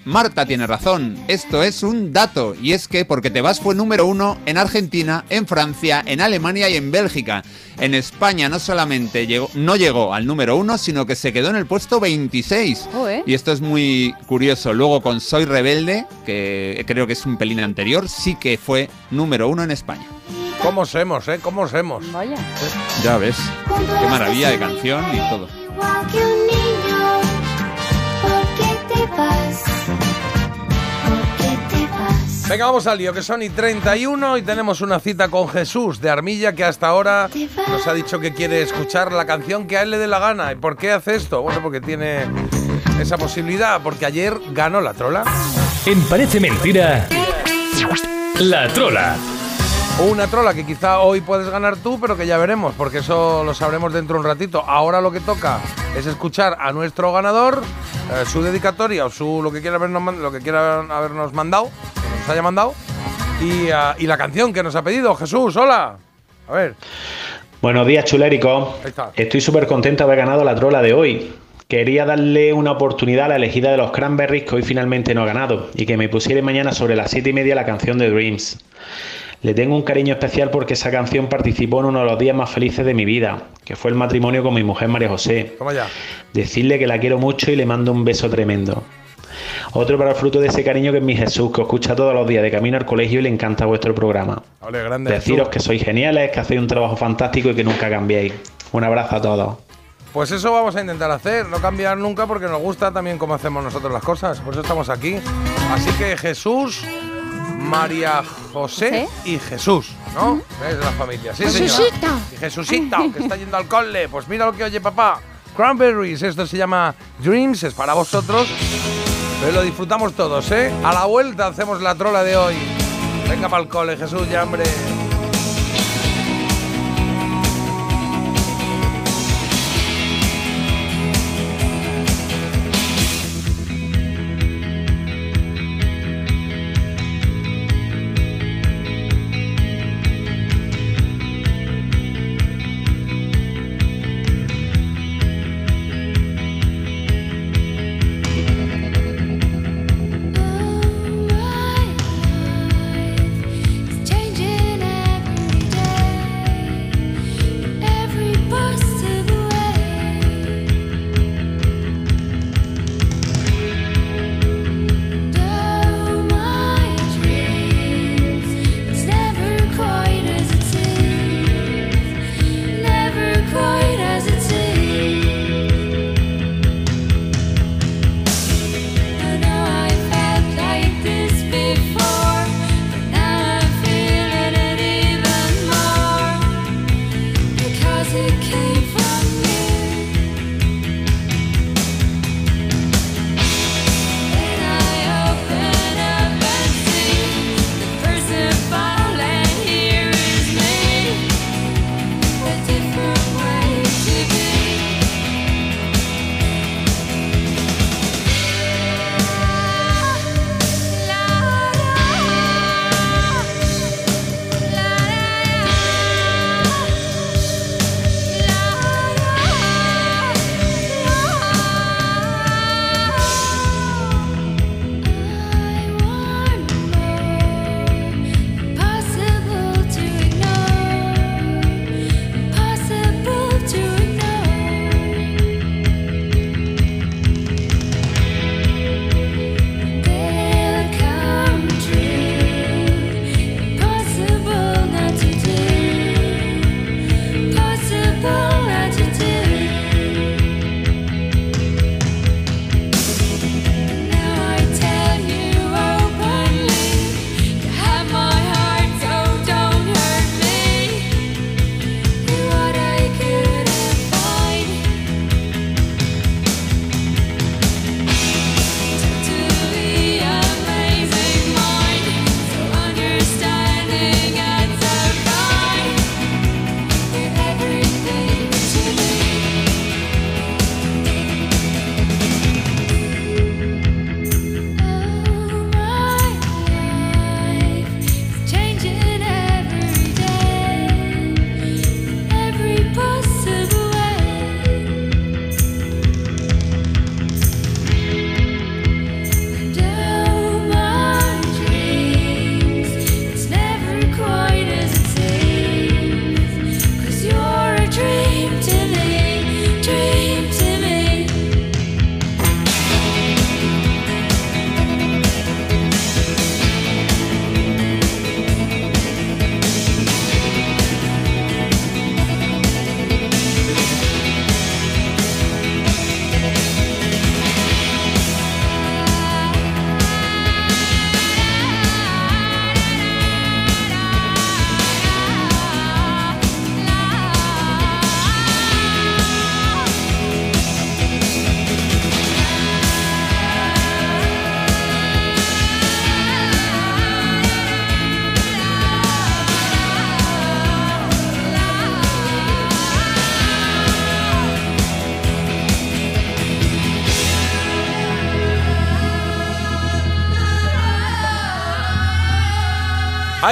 Marta tiene razón. Esto es un dato y es que Porque te vas fue número uno en Argentina, en Francia, en Alemania y en Bélgica. En España no solamente llegó, no llegó al número uno, sino que se quedó en el puesto 26. Joder. Y esto es muy curioso. Luego con Soy Rebelde, que creo que es un pelín anterior, sí que fue número uno en España. ¿Cómo semos, eh? ¿Cómo semos? Vaya. Ya ves. Qué maravilla de canción y todo. Igual que un niño. ¿Por qué te vas? Venga, vamos al lío, que son y 31 y tenemos una cita con Jesús de Armilla que hasta ahora nos ha dicho que quiere escuchar la canción que a él le dé la gana. ¿Y por qué hace esto? Bueno, porque tiene esa posibilidad, porque ayer ganó la trola. En Parece Mentira, La Trola. Una trola que quizá hoy puedes ganar tú, pero que ya veremos, porque eso lo sabremos dentro de un ratito. Ahora lo que toca es escuchar a nuestro ganador, eh, su dedicatoria o su lo que quiera habernos, lo que quiera habernos mandado, nos haya mandado, y, ah, y la canción que nos ha pedido. Jesús, hola. A ver. Buenos días, chulérico. Estoy súper contento de haber ganado la trola de hoy. Quería darle una oportunidad a la elegida de los Cranberries que hoy finalmente no ha ganado y que me pusiera mañana sobre las 7 y media la canción de Dreams. Le tengo un cariño especial porque esa canción participó en uno de los días más felices de mi vida, que fue el matrimonio con mi mujer María José. Decirle que la quiero mucho y le mando un beso tremendo. Otro para el fruto de ese cariño que es mi Jesús, que os escucha todos los días de camino al colegio y le encanta vuestro programa. Ole, grande. Deciros Jesús. que sois geniales, que hacéis un trabajo fantástico y que nunca cambiéis. Un abrazo a todos. Pues eso vamos a intentar hacer, no cambiar nunca porque nos gusta también cómo hacemos nosotros las cosas. Por eso estamos aquí. Así que Jesús, María José y Jesús, ¿no? Es de la familia. Sí. Jesucito. Y Jesucito, que está yendo al cole. Pues mira lo que oye papá. Cranberries, esto se llama Dreams, es para vosotros. Pero lo disfrutamos todos, ¿eh? A la vuelta hacemos la trola de hoy. Venga para el cole, Jesús, ya, hombre.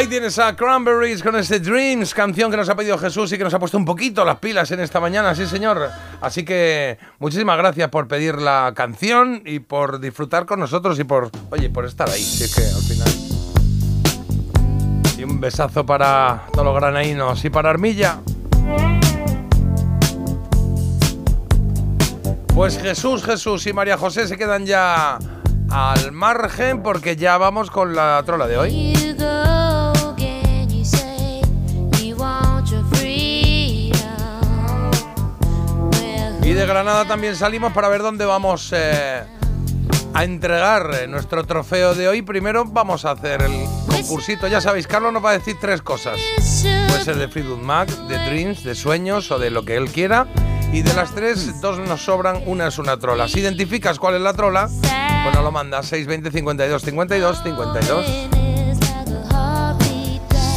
Ahí tienes a Cranberries con este Dreams, canción que nos ha pedido Jesús y que nos ha puesto un poquito las pilas en esta mañana, sí señor. Así que muchísimas gracias por pedir la canción y por disfrutar con nosotros y por, oye, por estar ahí, si es que al final. Y un besazo para todos los granaínos y para Armilla. Pues Jesús, Jesús y María José se quedan ya al margen porque ya vamos con la trola de hoy. Y de Granada también salimos para ver dónde vamos eh, a entregar eh, nuestro trofeo de hoy. Primero vamos a hacer el concursito. Ya sabéis, Carlos nos va a decir tres cosas. Puede ser de Fleetwood Mac, de Dreams, de Sueños o de lo que él quiera. Y de las tres, dos nos sobran, una es una trola. Si identificas cuál es la trola, pues nos lo mandas 620 52 52 52.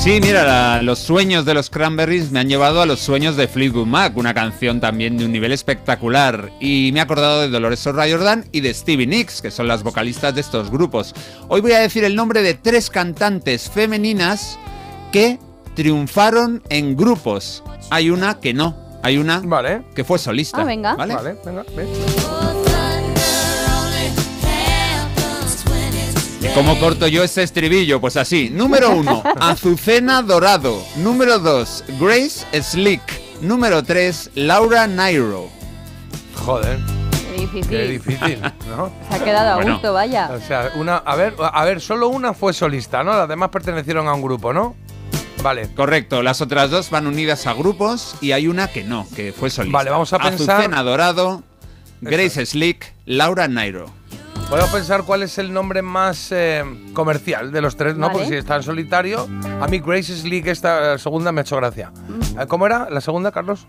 Sí, mira, la- los sueños de los Cranberries me han llevado a los sueños de Fleetwood Mac, una canción también de un nivel espectacular. Y me he acordado de Dolores O'Riordan y de Stevie Nicks, que son las vocalistas de estos grupos. Hoy voy a decir el nombre de tres cantantes femeninas que triunfaron en grupos. Hay una que no, hay una que fue solista. Ah, venga. ¿vale? Vale, venga, ¿Cómo corto yo ese estribillo? Pues así. Número uno, Azucena Dorado. Número dos, Grace Slick. Número tres, Laura Nairo. Joder, Qué difícil. qué difícil, ¿no? Se ha quedado a Bueno. gusto, vaya. O sea, una, a ver, a ver, solo una fue solista, ¿no? Las demás pertenecieron a un grupo, ¿no? Vale. Correcto, las otras dos van unidas a grupos y hay una que no, que fue solista. Vale, vamos a pensar- Azucena Dorado, Grace Slick, Laura Nairo. Podemos pensar cuál es el nombre más eh, comercial de los tres, ¿no? Vale. Porque si está en solitario, a mí Grace Slick, esta segunda, me ha hecho gracia. Mm. Eh, ¿Cómo era la segunda, Carlos?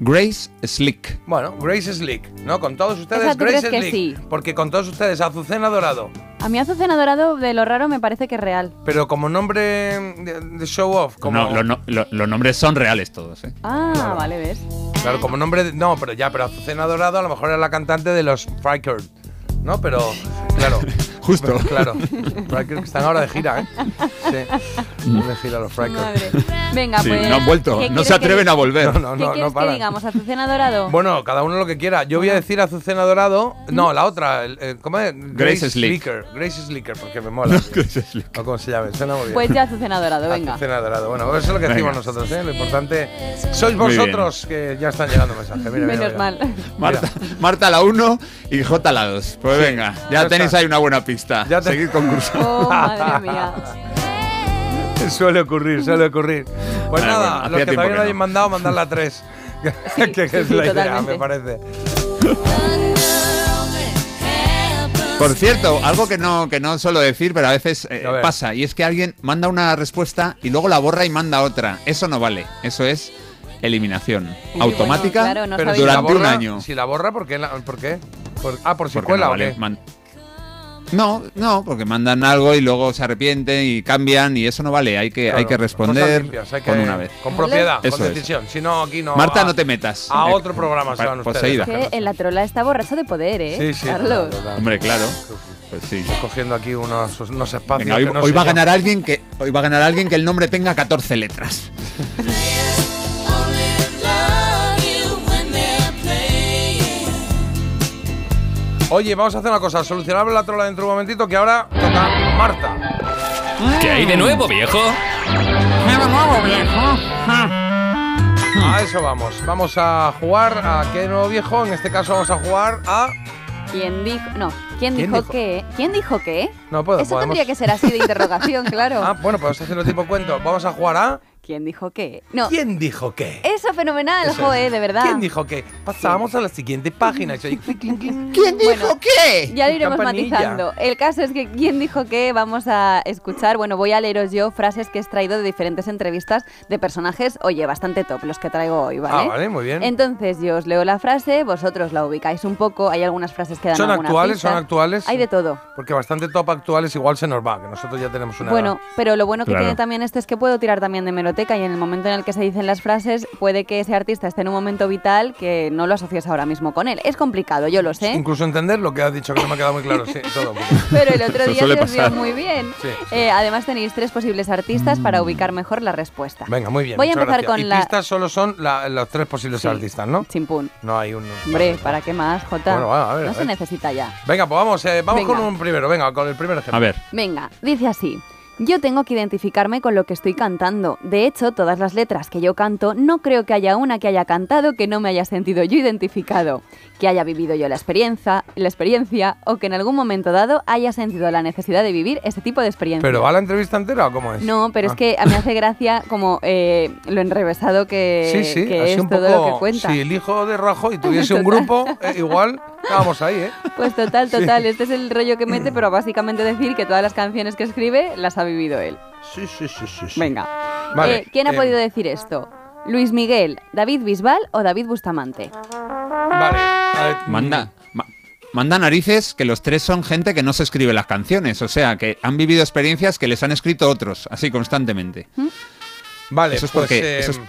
Grace Slick. Bueno, Grace Slick, ¿no? Con todos ustedes, Grace crees que Slick. sí. Porque con todos ustedes, Azucena Dorado. A mí Azucena Dorado, de lo raro, me parece que es real. Pero como nombre de, de show off, como. No, lo- no- lo- los nombres son reales todos, ¿eh? Ah, vale, ves. Claro, como nombre. de- no, pero ya, pero Azucena Dorado a lo mejor era la cantante de los Frikers, ¿no? Pero, claro. Justo. Claro. Frikers que están ahora de gira, ¿eh? Sí. De gira los Frikers. Venga, Sí, pues. no han vuelto, ¿qué no se atreven a volver. No, no, ¿Qué no, quieres que digamos? ¿Azucena Dorado? Bueno, cada uno lo que quiera. Yo voy a decir Azucena Dorado. No, la otra. el- el- ¿Cómo es? Grace Slick. Slicker. Grace Slicker, porque me mola. o cómo se llama. Suena muy bien. Pues ya Azucena Dorado, venga. Azucena Dorado. Bueno, eso es lo que decimos Venga. nosotros, ¿eh? Lo importante sois vosotros que ya están llegando mensajes. Mira, Menos mira. mal. Marta, Marta la 1 y J la 2. Pues Sí, venga, ya tenéis ahí una buena pista. Ya te- Seguid concursando. Oh, madre mía. Suele ocurrir, suele ocurrir. Pues Vale, nada, bueno, los que todavía no hayan no. mandado, mandar la 3. que que sí, es sí, la idea, totalmente. me parece. Por cierto, algo que no, que no suelo decir, pero a veces eh, A pasa, y es que alguien manda una respuesta y luego la borra y manda otra. Eso no vale. Eso es eliminación automática claro, no Pero sabéis- si la durante un año. Si la borra, ¿por qué? la- ¿Por qué? Por- ah, por si cuela no o vale, qué? man- No, no, porque mandan algo y luego se arrepienten y cambian y eso no vale. Hay que, hay Claro, que cosas responder limpias, hay con que- una vez. Con propiedad, Eso con es. decisión. Si no, aquí no. Marta, a- no te metas. A Eh, otro programa se van ustedes. poseída. Que en la trola está borracho de poder, ¿eh? Sí, sí. Carlos. total. Hombre, claro. Pues sí. Estoy cogiendo aquí unos, unos espacios. Venga, hoy, que no hoy va a ganar alguien que hoy va a ganar alguien que el nombre tenga 14 letras. Oye, vamos a hacer una cosa. Solucionar la trola dentro de un momentito que ahora toca Marta. ¿Qué hay de nuevo, viejo? A eso vamos. Vamos a jugar a qué nuevo viejo. En este caso vamos a jugar a. ¿Quién dijo? No. ¿Quién, ¿Quién dijo, dijo? qué? ¿Quién dijo qué? No puedo. Eso podemos- tendría que ser así de interrogación, claro. Ah, bueno, pues haciendo tipo cuento. Vamos a jugar a. ¿Quién dijo qué? No. ¿Quién dijo qué? Eso fenomenal, Eso es. joe, de verdad. ¿Quién dijo qué? Pasamos a la siguiente página. ¿Quién Bueno, qué? Ya lo iremos Campanilla. matizando. El caso es que quién dijo que vamos a escuchar, bueno, voy a leeros yo frases que he extraído de diferentes entrevistas de personajes, oye, bastante top los que traigo hoy, ¿vale? Ah, vale, muy bien. Entonces yo os leo la frase, vosotros la ubicáis un poco, hay algunas frases que dan ¿Son actuales? pista. ¿Son actuales? Hay de todo. Porque bastante top actuales igual se nos va, que nosotros ya tenemos una. Bueno, pero lo bueno que Claro. tiene también este es que puedo tirar también de discoteca y en el momento en el que se dicen las frases, puede que ese artista esté en un momento vital que no lo asocies ahora mismo con él. Es complicado, yo lo sé. Incluso entender lo que has dicho, que no me ha quedado muy claro. Sí, todo. Pero el otro día se os muy bien. Sí, sí. Eh, además tenéis tres posibles artistas para ubicar mejor la respuesta. Venga, muy bien. Voy a empezar gracias. con y la... pistas solo son la- los tres posibles Sí. artistas, ¿no? Chimpún. No hay uno. Hombre, ¿para qué más, Jota? Bueno, va, a ver, no a se ver. necesita ya. Venga, pues vamos, eh, vamos Venga. con un primero. Venga, con el primer ejemplo. A ver. Venga, dice así. Yo tengo que identificarme con lo que estoy cantando. De hecho, todas las letras que yo canto, no creo que haya una que haya cantado que no me haya sentido yo identificado, que haya vivido yo la experiencia, la experiencia o que en algún momento dado haya sentido la necesidad de vivir ese tipo de experiencia. ¿Pero va la entrevista entera o cómo es? No, pero Ah. es que a mí me hace gracia como eh, lo enrevesado que, Sí, sí, que es un todo poco. lo que cuenta. Si el hijo de Rajoy tuviese un grupo, eh, igual estábamos ahí, ¿eh? Pues total, Sí. total. Este es el rollo que mete, pero básicamente decir que todas las canciones que escribe las ha vivido él. Sí, sí, sí, sí. sí. Venga. Vale, Eh, ¿Quién ha eh, podido decir esto? ¿Luis Miguel, David Bisbal o David Bustamante? Vale. a ver, Manda, ma- manda narices que los tres son gente que no se escribe las canciones, o sea, que han vivido experiencias que les han escrito otros, así constantemente. Vale, eso es pues, porque, eh, eso es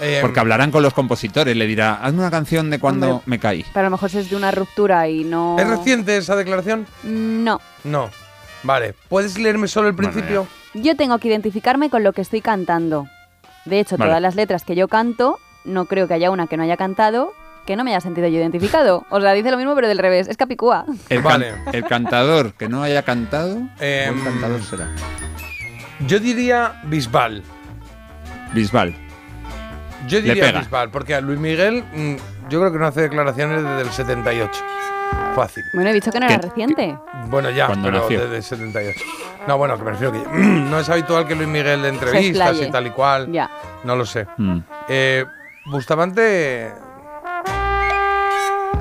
eh, porque hablarán con los compositores, le dirá, hazme una canción de cuando Hombre. me caí. Pero a lo mejor si es de una ruptura y no... ¿Es reciente esa declaración? No. No. Vale. ¿Puedes leerme solo el principio? Yo tengo que identificarme con lo que estoy cantando. De hecho, Vale. todas las letras que yo canto, no creo que haya una que no haya cantado que no me haya sentido yo identificado. O sea, dice lo mismo pero del revés. Es Capicúa. El, can- el cantador que no haya cantado, ¿cuál cantador será? Yo diría Bisbal. Bisbal. Yo diría. Bisbal, porque a Luis Miguel mm, yo creo que no hace declaraciones desde el 78. Fácil. Bueno, he dicho que no era ¿Qué? reciente. Bueno, ya, Cuando pero nació. desde el 78. No, bueno, que me refiero que no es habitual que Luis Miguel de entrevistas y tal y cual. Ya. No lo sé. Mm. Eh, Bustamante...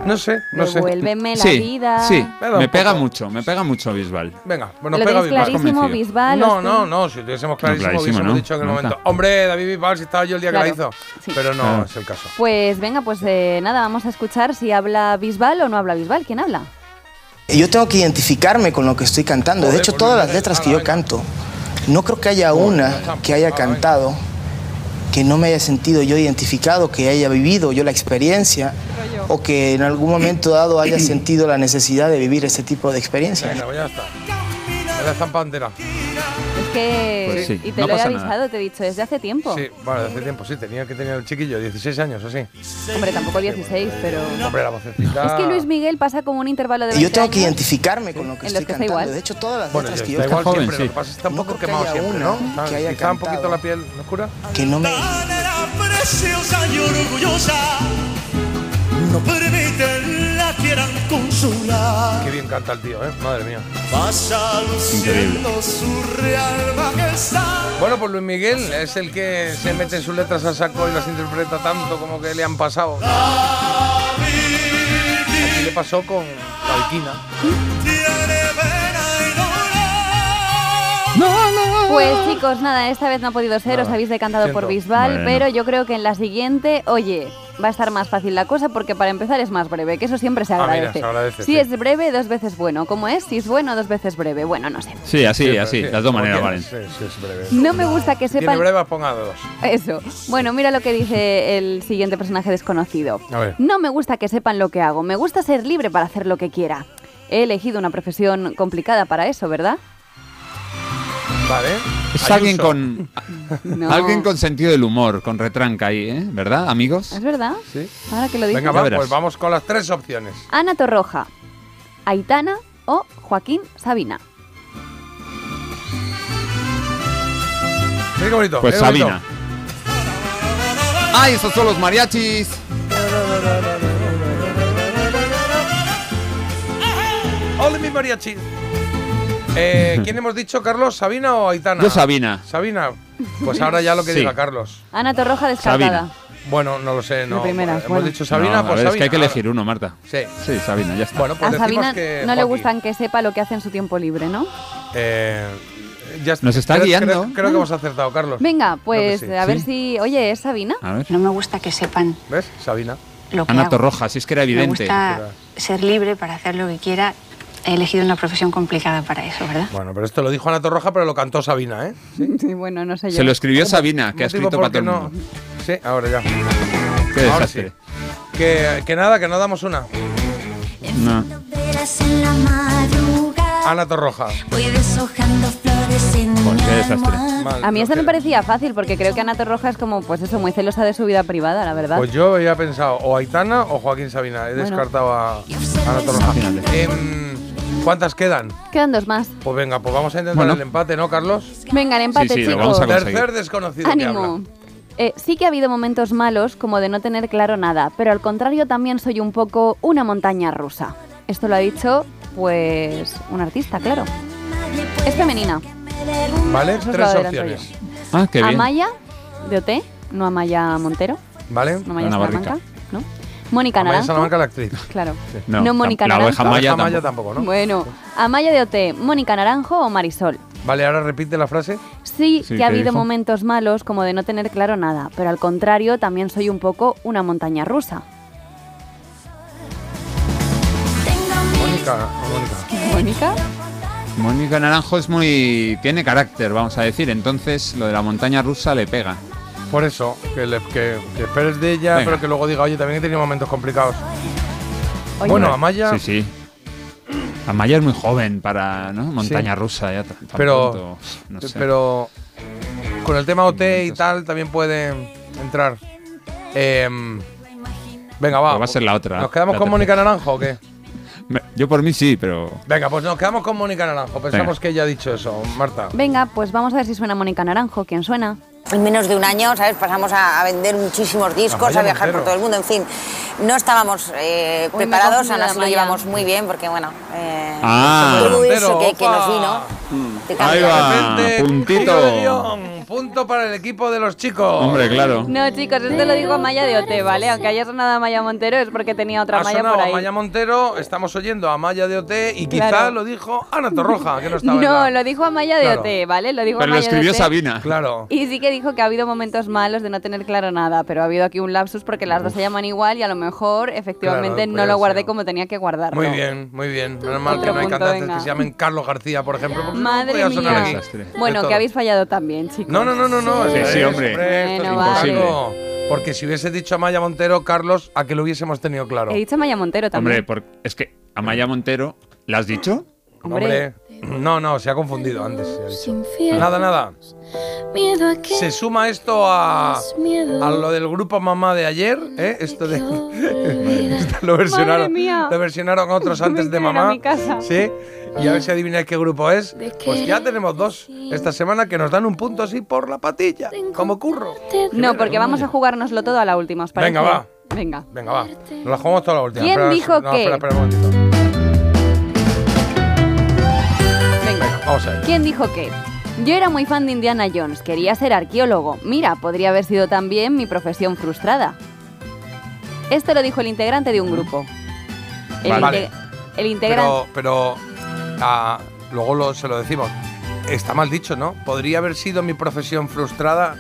No sé, no sé. Devuélveme la Sí, vida. sí, Me pega mucho, me pega mucho Bisbal. Venga, bueno, Lo pega Bisbal. clarísimo. Bisbal. No, no, no, si tuviésemos clarísimo, clarísimo, hubiésemos ¿no? dicho en el Marta. momento. Hombre, David Bisbal, si estaba yo el día que la hizo. sí. Pero no Claro. es el caso. Pues venga, pues eh, nada, vamos a escuchar si habla Bisbal o no habla Bisbal. ¿Quién habla? Yo tengo que identificarme con lo que estoy cantando. De hecho, todas las letras que yo canto, no creo que haya una que haya cantado que no me haya sentido yo identificado, que haya vivido yo la experiencia o que en algún momento dado haya sentido la necesidad de vivir ese tipo de experiencia. Venga, pues ya está. Ya está en pantera. Que... Pues sí, y te no lo he pasa nada. avisado, te he dicho, desde hace tiempo. Sí, bueno, hace tiempo sí, tenía que tener el chiquillo, 16 años o así. Hombre, tampoco 16, pero... Hombre, la vocecita. Es que Luis Miguel pasa como un intervalo de Y yo 20 tengo que identificarme con lo que en los estoy que está cantando. igual. De hecho, todas las Bueno, letras que yo canto, siempre, lo que pasa es que está un poco que quemado siempre, ¿no? Que haya quizá un poquito la piel oscura. que no me preciosa y orgullosa no permiten la quieran consolar. Qué bien canta el tío, ¿eh? Madre mía. Pasa luciendo su real majestad. Bueno, pues Luis Miguel es el que se mete sus letras a saco y las interpreta tanto como que le han pasado. Así le pasó con la alquina. Pues chicos, nada, esta vez no ha podido ser, os habéis decantado por. Bisbal, Bueno. pero yo creo que en la siguiente, oye, va a estar más fácil la cosa porque para empezar es más breve, que eso siempre se Ah, mira, agradece. se agradece, si sí. es breve, dos veces bueno. ¿Cómo es? Si es bueno, dos veces breve. Bueno, no sé. Sí, así, Sí, así, sí, las dos maneras valen. Sí, sí, es breve. No me gusta que Tiene sepan... breve, ponga dos. Eso. Bueno, mira lo que dice el siguiente personaje desconocido. A ver. No me gusta que sepan lo que hago, me gusta ser libre para hacer lo que quiera. He elegido una profesión complicada para eso, ¿verdad? Vale. Es alguien con No. alguien con sentido del humor, con retranca ahí, ¿eh? ¿Verdad, amigos? ¿Es verdad? Sí. Ahora que lo dices. Venga, va, pues vamos con las tres opciones. Ana Torroja, Aitana o Joaquín Sabina. Qué bonito. Pues mira qué bonito. Sabina. ¡Ay, esos son los mariachis! ¡Ole mi mariachi! Eh, ¿Quién hemos dicho, Carlos? ¿Sabina o Aitana? Yo Sabina. Sabina. Pues ahora ya lo que Sí. diga Carlos. Ana Torroja descartada. Sabina. Bueno, no lo sé, no. De primeras, Hemos bueno. dicho Sabina, No, a pues ver, es Sabina. que hay que elegir uno, Marta. Sí. Sí, Sabina, ya está. Bueno, pues A Sabina que no le gustan que sepa lo que hace en su tiempo libre, ¿no? Eh, ya está. Nos está Creo- guiando. Creo, creo que hemos acertado, Carlos. Venga, pues sí. a ver Sí. si... Oye, ¿es Sabina? A ver. No me gusta que sepan ¿Ves? Sabina. lo que Ana hago. Torroja, si es que era Me evidente. gusta ser libre para hacer lo que quiera he elegido una profesión complicada para eso, ¿verdad? Bueno, pero esto lo dijo Ana Torroja, pero lo cantó Sabina, ¿eh? Sí, bueno, no sé yo. Se lo escribió Sabina, que ha escrito para todo el. Sí, ahora ya. Qué Ahora desastre. sí. Que, que nada, que no damos una. No. Ana Torroja. Voy deshojando flores en Pues qué desastre. Mal, A mí esto no me parecía fácil porque creo que Ana Torroja es como, pues eso, muy celosa de su vida privada, la verdad. Pues yo había pensado o Aitana o Joaquín Sabina. He Bueno. descartado a Ana Torroja. ¿Cuántas quedan? Quedan dos más. Pues venga, pues vamos a intentar Bueno. el empate, ¿no, Carlos? Venga, el empate, Sí, sí, lo chicos. vamos a conseguir. Tercer desconocido que Ánimo. habla. Eh, sí que ha habido momentos malos, como de no tener claro nada, pero al contrario también soy un poco una montaña rusa. Esto lo ha dicho, pues, un artista, claro. Es femenina. ¿Vale? Eso Tres opciones. Ah, qué bien. Amaya, de OT, no Amaya Montero, ¿Vale? no Amaya Ana Salamanca, Barrica. Mónica Amaya Naranjo. Salamanca, la actriz. Claro. No, No, Mónica la Naranjo. Maya La Amaya tampoco. tampoco, ¿no? Bueno, Amaya de OT, Mónica Naranjo o Marisol. Vale, ahora repite la frase. Sí, Sí, que ha ¿qué habido dijo? momentos malos como de no tener claro nada, pero al contrario también soy un poco una montaña rusa. Mónica, Mónica. Mónica. Mónica Naranjo es muy. tiene carácter, vamos a decir. Entonces, lo de la montaña rusa le pega. Por eso, que, le- que- que esperes de ella, Venga. pero que luego diga, oye, también he tenido momentos complicados. Oye, bueno, Amaya, Sí, sí. Amaya es muy joven para. ¿no? Montaña rusa, ya tan- tan Pero- pronto, no sé. pero con el tema OT y tal también puede entrar. Em, venga, va. Pues va a ser la otra, ¿Nos quedamos con. Mónica Naranjo o qué? Yo por mí sí, pero. Venga, pues nos quedamos con Mónica Naranjo. Pensamos Venga. que ella ha dicho eso, Marta. Venga, pues vamos a ver si suena Mónica Naranjo. ¿Quién suena? En menos de un año, ¿sabes? Pasamos a, a vender muchísimos discos, a viajar por todo el mundo, en fin. No estábamos eh, preparados, aún así lo llevamos muy bien, porque bueno, eh, Ah. todo eso Montero, que, que nos vino. Ahí va, repente, puntito. De. Punto para el equipo de los chicos. Hombre, claro. No, chicos, esto lo digo Amaya de OT, ¿vale? Aunque haya sonado Amaya Montero es porque tenía otra Ha Maya sonado por ahí. Amaya Montero, estamos oyendo a Amaya de OT y quizá Claro. lo dijo Ana Torroja, que no estaba en No, la- lo dijo Amaya de Claro. OT, ¿vale? Lo dijo Pero lo Amaya de escribió. Sabina. Claro. Y sí que dijo que ha habido momentos malos de no tener claro nada, pero ha habido aquí un lapsus porque las dos se llaman igual y a lo mejor efectivamente Claro, no lo guardé como tenía que guardarlo. Muy bien, muy bien. Menos mal que no hay cantantes venga. que se llamen Carlos García, por ejemplo. Madre mía. De Bueno, que habéis fallado también, chicos. No, no, no, no, no. Sí, sí, hombre. esto es Bueno, imposible. Porque si hubiese dicho Amaya Montero, Carlos, a que lo hubiésemos tenido claro. He dicho Amaya Montero Hombre, también. por- es que Amaya Montero. ¿La has dicho? Hombre. No, no, se ha confundido antes. se ha dicho. Sin fiel. Nada, nada. Que Se suma esto a, a lo del grupo mamá de ayer, ¿eh? Esto de. esto lo, versionaron, lo versionaron otros antes de mamá. Sí. Y a ver si adivináis qué grupo es. Pues ya tenemos dos esta semana que nos dan un punto así por la patilla, como curro. No, porque vamos a jugárnoslo todo a la última, ¿os parece? Venga, va. Venga. Venga, va. Nos la jugamos toda la última. ¿Quién Espera, dijo no, qué? Espera, espera un momentito. Vamos a ver. ¿Quién dijo qué? Yo era muy fan de Indiana Jones, quería ser arqueólogo. Mira, podría haber sido también mi profesión frustrada. Esto lo dijo el integrante de un grupo. El, Vale. inte- el integrante... Pero, pero ah, luego lo- se lo decimos. Está mal dicho, ¿no? Podría haber sido mi profesión frustrada.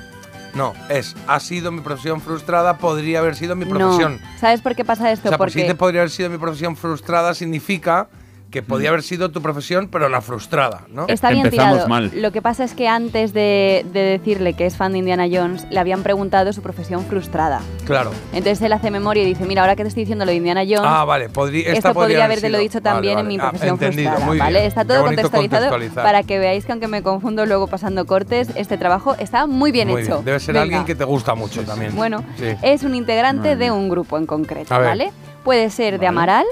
No, es, ha sido mi profesión frustrada, podría haber sido mi profesión. No. ¿Sabes por qué pasa esto? o sea, Porque sí te podría haber sido mi profesión frustrada significa que podía haber sido tu profesión, pero la frustrada, ¿no? está bien Empezamos tirado. mal. Lo que pasa es que antes de, de decirle que es fan de Indiana Jones, le habían preguntado su profesión frustrada. Claro. Entonces él hace memoria y dice, mira, ahora que te estoy diciendo lo de Indiana Jones, Ah, vale, esta esto podría haber habértelo sido. dicho Vale, también en mi Ah, profesión entendido, frustrada, muy ¿vale? bien. Está todo contextualizado para que veáis que aunque me confundo luego pasando cortes, este trabajo está muy bien Muy hecho. bien. Debe ser Venga. alguien que te gusta mucho también. Bueno, Sí. es un integrante de un grupo en concreto. ¿vale? Puede ser de. Amaral,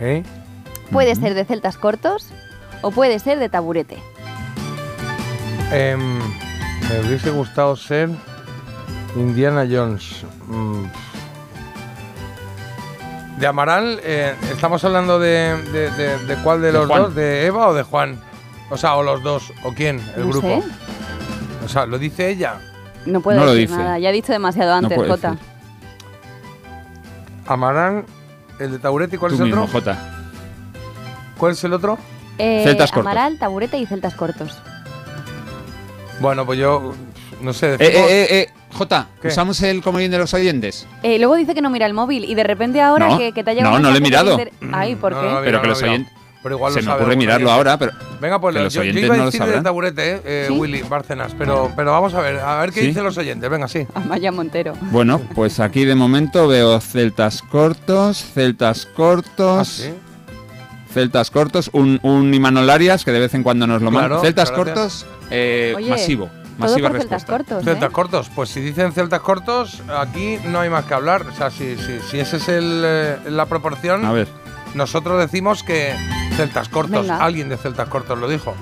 ¿Eh? Puede ser de Celtas Cortos o puede ser de Taburete. Em, me hubiese gustado ser Indiana Jones. Mm. De Amaral, eh, ¿estamos hablando de, de- de- de cuál de los Juan. dos? ¿De Eva o de Juan? O sea, o los dos, o quién, el No grupo. sé. O sea, ¿lo dice ella? No puedo No lo decir dice. nada, ya he dicho demasiado antes, puede Jota. decir. Amaral, el de Tauretti, ¿cuál Tú es el mismo, otro? Jota. ¿Cuál es el otro? Eh, Celtas Cortos. Amaral, Taburete y Celtas Cortos. Bueno, pues yo, no sé, Eh, eh, eh, eh, Jota, ¿Qué? ¿usamos el comodín de los oyentes? Eh, luego dice que no mira el móvil y de repente ahora No, que, que te ha llegado no, no lo he mirado. inter- Ay, ¿por No, qué? no, Pero que los oyentes. Pero igual Se lo me ocurre mirarlo ahora, pero Venga, pues los yo, yo oyentes iba a no lo de taburete, eh, eh, ¿Sí? Willy Bárcenas, pero, pero vamos a ver, a ver qué ¿Sí? dicen los oyentes. Venga, sí. Amaya Montero. Bueno, pues aquí de momento veo celtas cortos, celtas cortos. ¿Ah, Celtas cortos, un, un Imanol Arias que de vez en cuando nos lo manda. Claro, Celtas gracias. cortos, eh, Oye, masivo. Masiva celtas cortos, Celtas ¿eh? cortos, pues si dicen celtas cortos, aquí no hay más que hablar. O sea, si, si, si esa es el, eh, la proporción, A ver. nosotros decimos que celtas cortos. Venga. Alguien de celtas cortos lo dijo,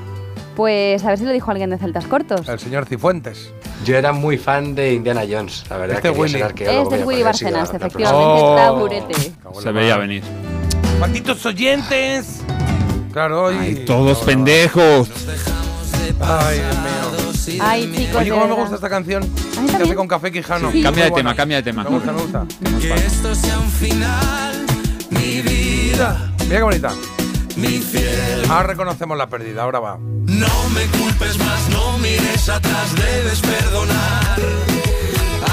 Pues a ver si lo dijo alguien de celtas cortos. el señor Cifuentes. Yo era muy fan de Indiana Jones, la verdad. Este Willy. Este es Willy la efectivamente, Oh. taburete. Se veía venir. ¡Malditos oyentes! Claro, hoy. Ay, todos pendejos. Ay, Dios mío. Ay, chicos, Oye, ¿cómo me gusta esta canción? también. con Café Quijano. Sí. Cambia de tema, cambia de tema. Me gusta, me gusta. Que esto sea un final, mi vida, Mira qué bonita. mi fiel. Ahora reconocemos la pérdida, ahora va. No me culpes más, no mires atrás, debes perdonar.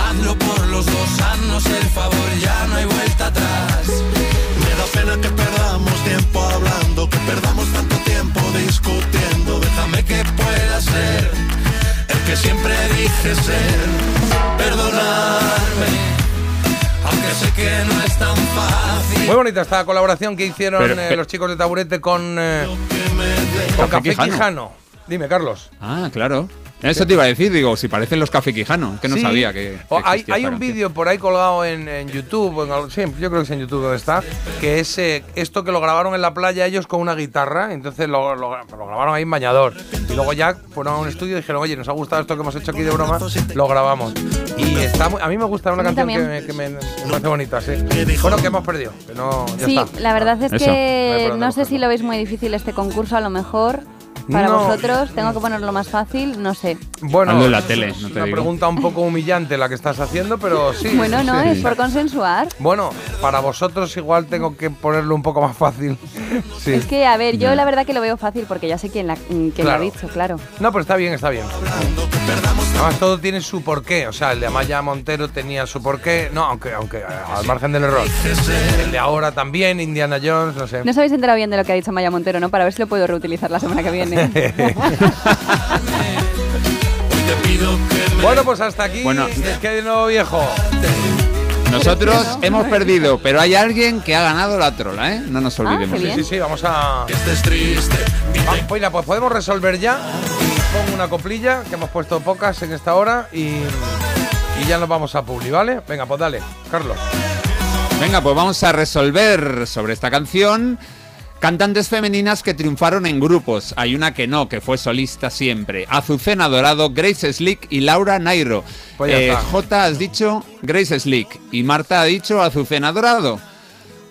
Hazlo por los dos, haznos el favor, ya no hay vuelta atrás. Pena que perdamos tiempo hablando, que perdamos tanto tiempo discutiendo. Déjame que pueda ser el que siempre dije ser. Perdonarme, aunque sé que no es tan fácil. Muy bonita esta colaboración que hicieron Pero- eh, pero- los chicos de Taburete con, eh, con Café Café Quijano. Quijano. Dime, Carlos. Ah, claro. Eso te iba a decir, digo, si parecen los café quijano, que no Sí. sabía que. Hay hay un vídeo por ahí colgado en, en YouTube, o en algo- sí, yo creo que es en YouTube donde está, que es eh, esto que lo grabaron en la playa ellos con una guitarra, entonces lo, lo- lo grabaron ahí en bañador. Y luego ya fueron a un estudio y dijeron, oye, nos ha gustado esto que hemos hecho aquí de broma, lo grabamos. Y está muy- a mí me gusta una canción que, me, que me- me parece bonita, sí. Bueno, que hemos perdido, que no, ya Sí, está. la verdad es Eso. No hay que no sé si lo veis muy difícil este concurso, a lo mejor. Para No. vosotros, tengo que ponerlo más fácil, no sé. Bueno, Hazlo en la es tele, no te una digo. pregunta un poco humillante la que estás haciendo, pero sí. bueno, no, sí. es por consensuar. Bueno, para vosotros igual tengo que ponerlo un poco más fácil. Sí. Es que, a ver, yo la verdad que lo veo fácil porque ya sé quién, la, quién lo ha dicho, claro. No, pero está bien, está bien. Además, todo tiene su porqué. O sea, el de Amaya Montero tenía su porqué. No, aunque, aunque eh, al margen del error. El de ahora también, Indiana Jones, no sé. No os habéis enterado bien de lo que ha dicho Maya Montero, ¿no? Para ver si lo puedo reutilizar la semana que viene. Bueno, pues hasta aquí. Bueno. Es que de nuevo viejo. Nosotros hemos perdido, pero hay alguien que ha ganado la trola, ¿eh? No nos olvidemos. Sí, sí, sí, vamos a. Va, pues mira, pues podemos resolver ya. Pongo una coplilla, que hemos puesto pocas en esta hora y, y ya nos vamos a Publi, ¿vale? Venga, pues dale, Carlos. Venga, pues vamos a resolver sobre esta canción. Cantantes femeninas que triunfaron en grupos. Hay una que no, que fue solista siempre. Azucena Dorado, Grace Slick y Laura Nairo. Pues Eh. J has dicho Grace Slick y Marta ha dicho Azucena Dorado.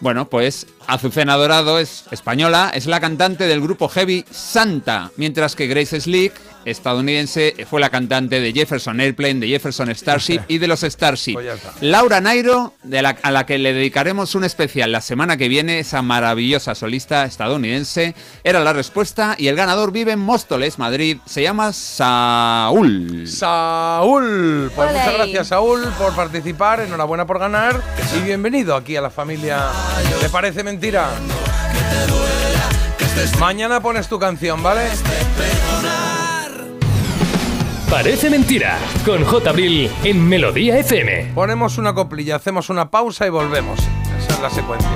Bueno, pues Azucena Dorado es española, es la cantante del grupo heavy Santa, mientras que Grace Slick, estadounidense, fue la cantante de Jefferson Airplane, de Jefferson Starship y de los Starship. Pues. Laura Nairo, de la- a la que le dedicaremos un especial la semana que viene, esa maravillosa solista estadounidense, era la respuesta y el ganador vive en Móstoles, Madrid, se llama Saúl. Saúl. Pues muchas gracias, Saúl, por participar. Enhorabuena por ganar. Y bienvenido aquí a la familia. ¿Te parece mentira? Mañana pones tu canción, ¿vale? Parece mentira. Con J. Abril en Melodía FM. Ponemos una coplilla, hacemos una pausa y volvemos. Esa es la secuencia.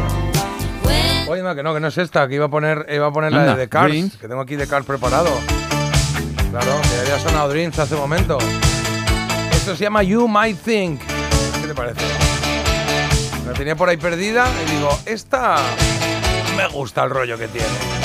Oye, no, que no, que no es esta, que iba a poner, iba a poner la de The Cars, Dreams. que tengo aquí The Cars preparado. Claro, que había sonado Dreams hace un momento. Esto se llama You Might Think. ¿Qué te parece? La tenía por ahí perdida y digo, esta me gusta el rollo que tiene.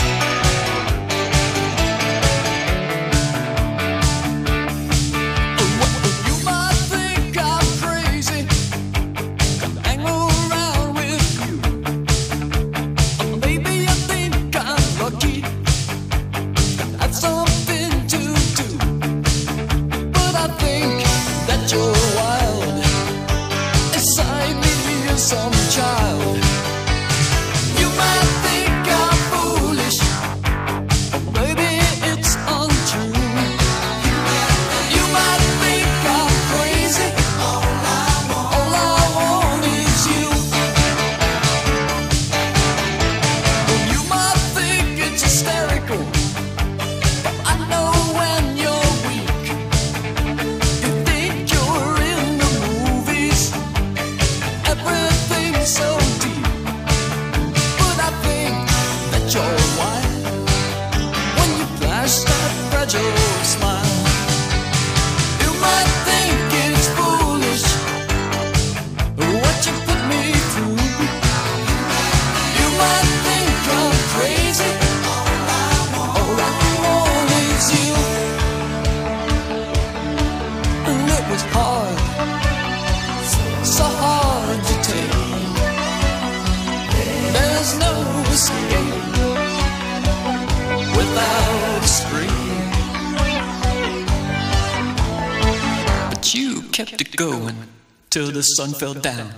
Sun fell down.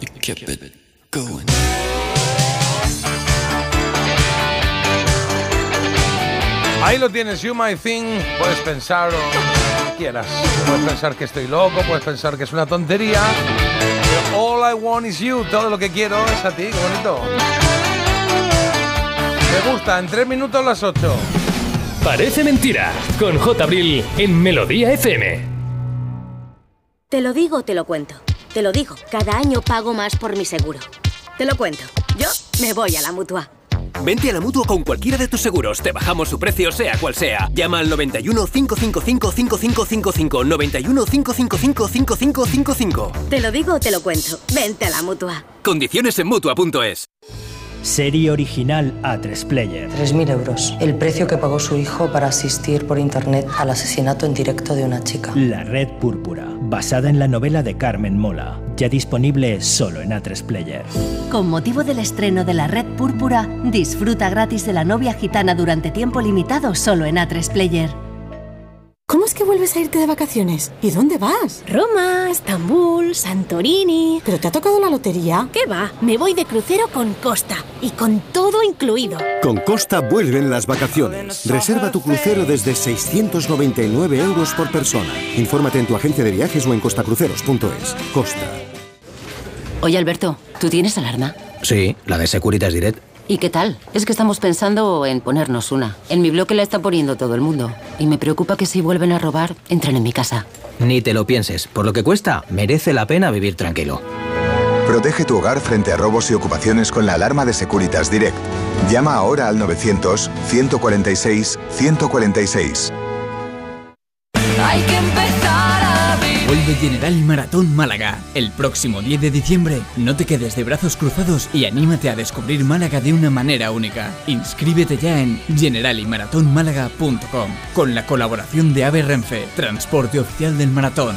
You kept it going. Ahí lo tienes, You My Thing. Puedes pensar lo que quieras. Puedes pensar que estoy loco, puedes pensar que es una tontería. Pero all I want is you. Todo lo que quiero es a ti. Qué bonito. Me gusta. En tres minutos las ocho. Parece mentira, con J. Abril en Melodía FM. Te lo digo, te lo cuento. Te lo digo, cada año pago más por mi seguro. Te lo cuento. Yo me voy a la mutua. Vente a la mutua con cualquiera de tus seguros. Te bajamos su precio, sea cual sea. Llama al 91 555 5555. 91 555 5555. Te lo digo, te lo cuento. Vente a la mutua. Condiciones en mutua.es. Serie original A3 Player. 3.000 euros. El precio que pagó su hijo para asistir por internet al asesinato en directo de una chica. La Red Púrpura, basada en la novela de Carmen Mola, ya disponible solo en A3 Player. Con motivo del estreno de La Red Púrpura, disfruta gratis de la novia gitana durante tiempo limitado solo en A3 Player. ¿Cómo es que vuelves a irte de vacaciones? ¿Y dónde vas? Roma, Estambul, Santorini. ¿Pero te ha tocado la lotería? ¿Qué va? Me voy de crucero con Costa y con todo incluido. Con Costa vuelven las vacaciones. Reserva tu crucero desde 699 euros por persona. Infórmate en tu agencia de viajes o en costacruceros.es. Costa. Oye, Alberto, ¿tú tienes alarma? Sí, la de Securitas Direct. ¿Y qué tal? Es que estamos pensando en ponernos una. En mi bloque la está poniendo todo el mundo. Y me preocupa que si vuelven a robar, entren en mi casa. Ni te lo pienses. Por lo que cuesta, merece la pena vivir tranquilo. Protege tu hogar frente a robos y ocupaciones con la alarma de Securitas Direct. Llama ahora al 900-146-146. Hay que empezar. Vuelve General Maratón Málaga. El próximo 10 de diciembre, no te quedes de brazos cruzados y anímate a descubrir Málaga de una manera única. Inscríbete ya en generaliMaratónmálaga.com con la colaboración de AVE Renfe, transporte oficial del maratón.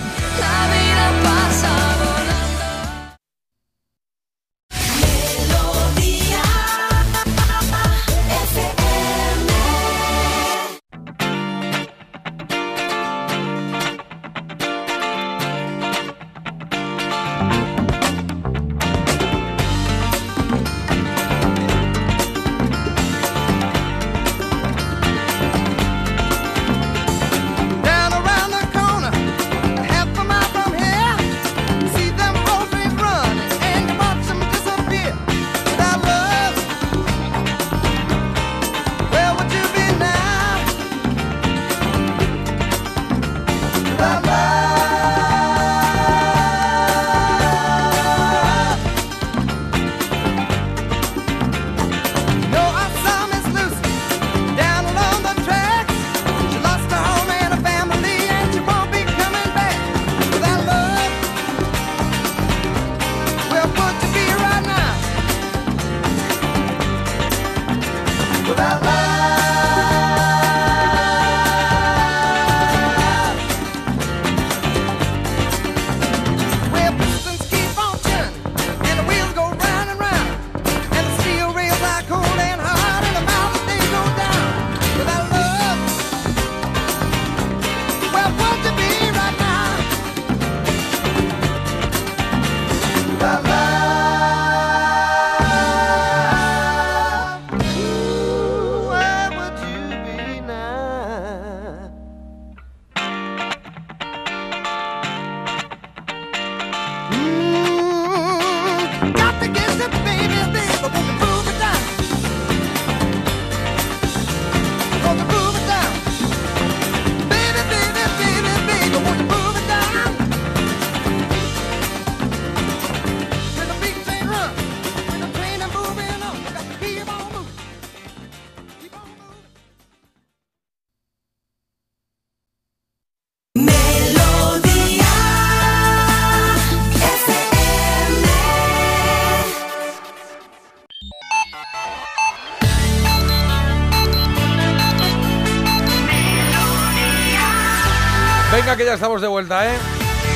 Venga, que ya estamos de vuelta, ¿eh?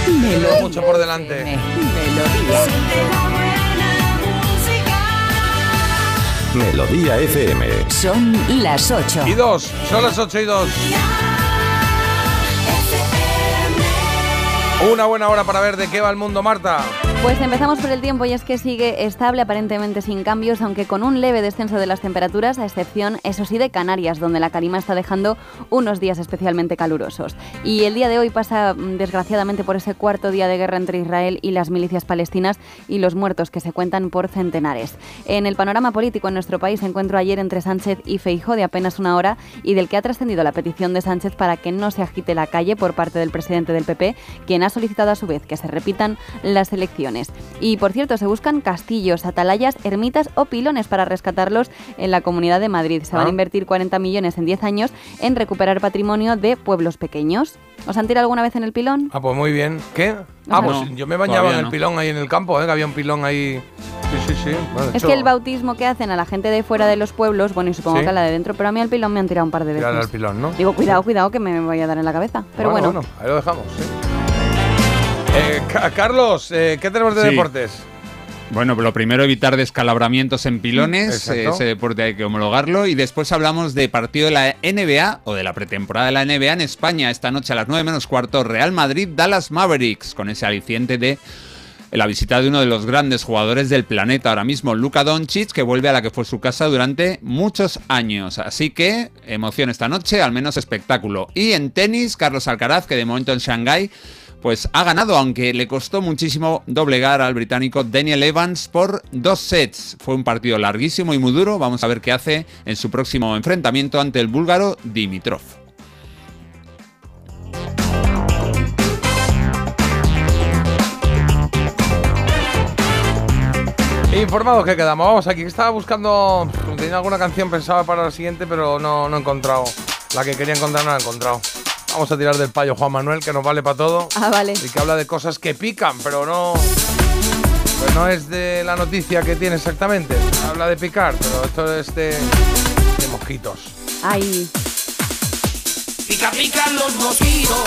Tenemos mucho por delante. Melodía FM. Son las 8. Y dos, son las 8 y 2. Una buena hora para ver de qué va el mundo, Marta. Pues empezamos por el tiempo y es que sigue estable, aparentemente sin cambios, aunque con un leve descenso de las temperaturas, a excepción, eso sí, de Canarias, donde la calima está dejando unos días especialmente calurosos. Y el día de hoy pasa, mm, desgraciadamente, por ese cuarto día de guerra entre Israel y las milicias palestinas y los muertos que se cuentan por centenares. En el panorama político en nuestro país, encuentro ayer entre Sánchez y Feijó de apenas una hora y del que ha trascendido la petición de Sánchez para que no se agite la calle por parte del presidente del PP, quien ha solicitado a su vez que se repitan las elecciones. Y por cierto, se buscan castillos, atalayas, ermitas o pilones para rescatarlos en la Comunidad de Madrid. Se van a Ah. invertir 40 millones en 10 años en recuperar patrimonio de pueblos pequeños. ¿Os han tirado alguna vez en el pilón? Ah, pues muy bien. ¿Qué? Ah, No. pues yo me bañaba en el no. pilón ahí en el campo, ¿eh? que había un pilón ahí. Sí, sí, sí. Bueno, Es hecho, que el bautismo que hacen a la gente de fuera de los pueblos, bueno, y supongo Sí. que a la de dentro, pero a mí al pilón me han tirado un par de veces. al pilón, ¿no? Digo, cuidado, cuidado, que me voy a dar en la cabeza. Pero bueno, ahí lo dejamos. sí. Eh, Ca- Carlos, eh, ¿qué tenemos de Sí. deportes? Bueno, lo primero evitar descalabramientos en pilones, Exacto. eh, ese deporte hay que homologarlo y después hablamos de partido de la NBA o de la pretemporada de la NBA en España esta noche a las 9 menos cuarto Real Madrid Dallas Mavericks con ese aliciente de la visita de uno de los grandes jugadores del planeta ahora mismo, Luka Doncic, que vuelve a la que fue su casa durante muchos años. Así que emoción esta noche, al menos espectáculo. Y en tenis, Carlos Alcaraz, que de momento en Shanghái pues ha ganado, aunque le costó muchísimo doblegar al británico Daniel Evans por dos sets. Fue un partido larguísimo y muy duro. Vamos a ver qué hace en su próximo enfrentamiento ante el búlgaro Dimitrov. Informados que quedamos. Vamos aquí, estaba buscando. Tenía alguna canción pensada para la siguiente, pero no, no he encontrado. La que quería encontrar no la he encontrado. Vamos a tirar del payo Juan Manuel, que nos vale para todo. Ah, vale. Y que habla de cosas que pican, pero no. Pues no es de la noticia que tiene exactamente. Habla de picar, pero esto es de. de mosquitos. ay, Pica, pican los mosquitos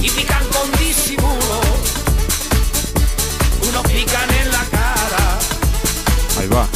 y pican con disimulo. Unos pican en la cara Ahí va.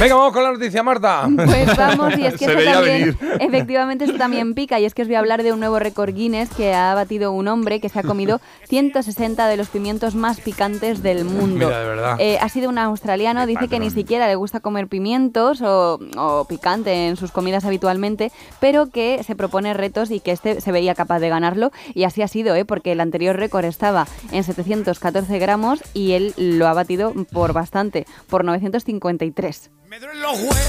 Venga, vamos con la noticia, Marta. Pues vamos, y es que veía también, venir. efectivamente, esto también pica, y es que os voy a hablar de un nuevo récord Guinness que ha batido un hombre que se ha comido 160 de los pimientos más picantes del mundo. Mira, de verdad. Eh, ha sido un australiano, dice que ni siquiera le gusta comer pimientos o, o picante en sus comidas habitualmente, pero que se propone retos y que este se veía capaz de ganarlo, y así ha sido, ¿eh? porque el anterior récord estaba en 714 gramos y él lo ha batido por bastante, por 953.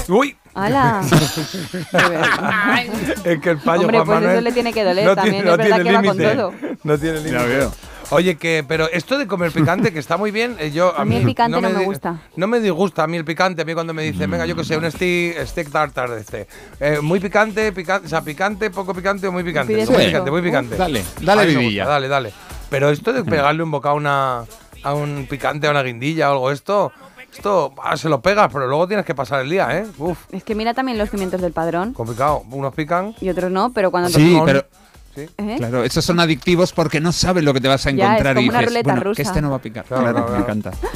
Uy. ¡Hala! es que el payo Hombre, Juan pues eso Manuel le tiene que doler, no también tiene- es no verdad tiene que va con límite. todo. No tiene límite. Ya veo. Oye, que, pero esto de comer picante, que está muy bien, eh, yo... A mí el picante no me gusta. No me disgusta a mí el picante, a mí cuando me dicen, venga, yo que sé, un steak, steak tartar de este. Eh, muy picante, picante, o sea, picante, poco picante o muy picante. Muy eso. picante, muy picante. dale, dale A gusta, dale, dale. Pero esto de pegarle un bocado a una, a un picante, a una guindilla o algo, esto... Esto ah, se lo pegas, pero luego tienes que pasar el día, ¿eh? Uf, Es que mira también los pimientos del padrón complicado. Unos pican. y otros no, pero cuando te Sí, comes- pero ¿Eh? claro, esos son adictivos porque no sabes lo que te vas a Ya, es encontrar como y una dices, ruleta bueno, rusa. que este no va a picar. Claro, Claro, claro, me claro. encanta.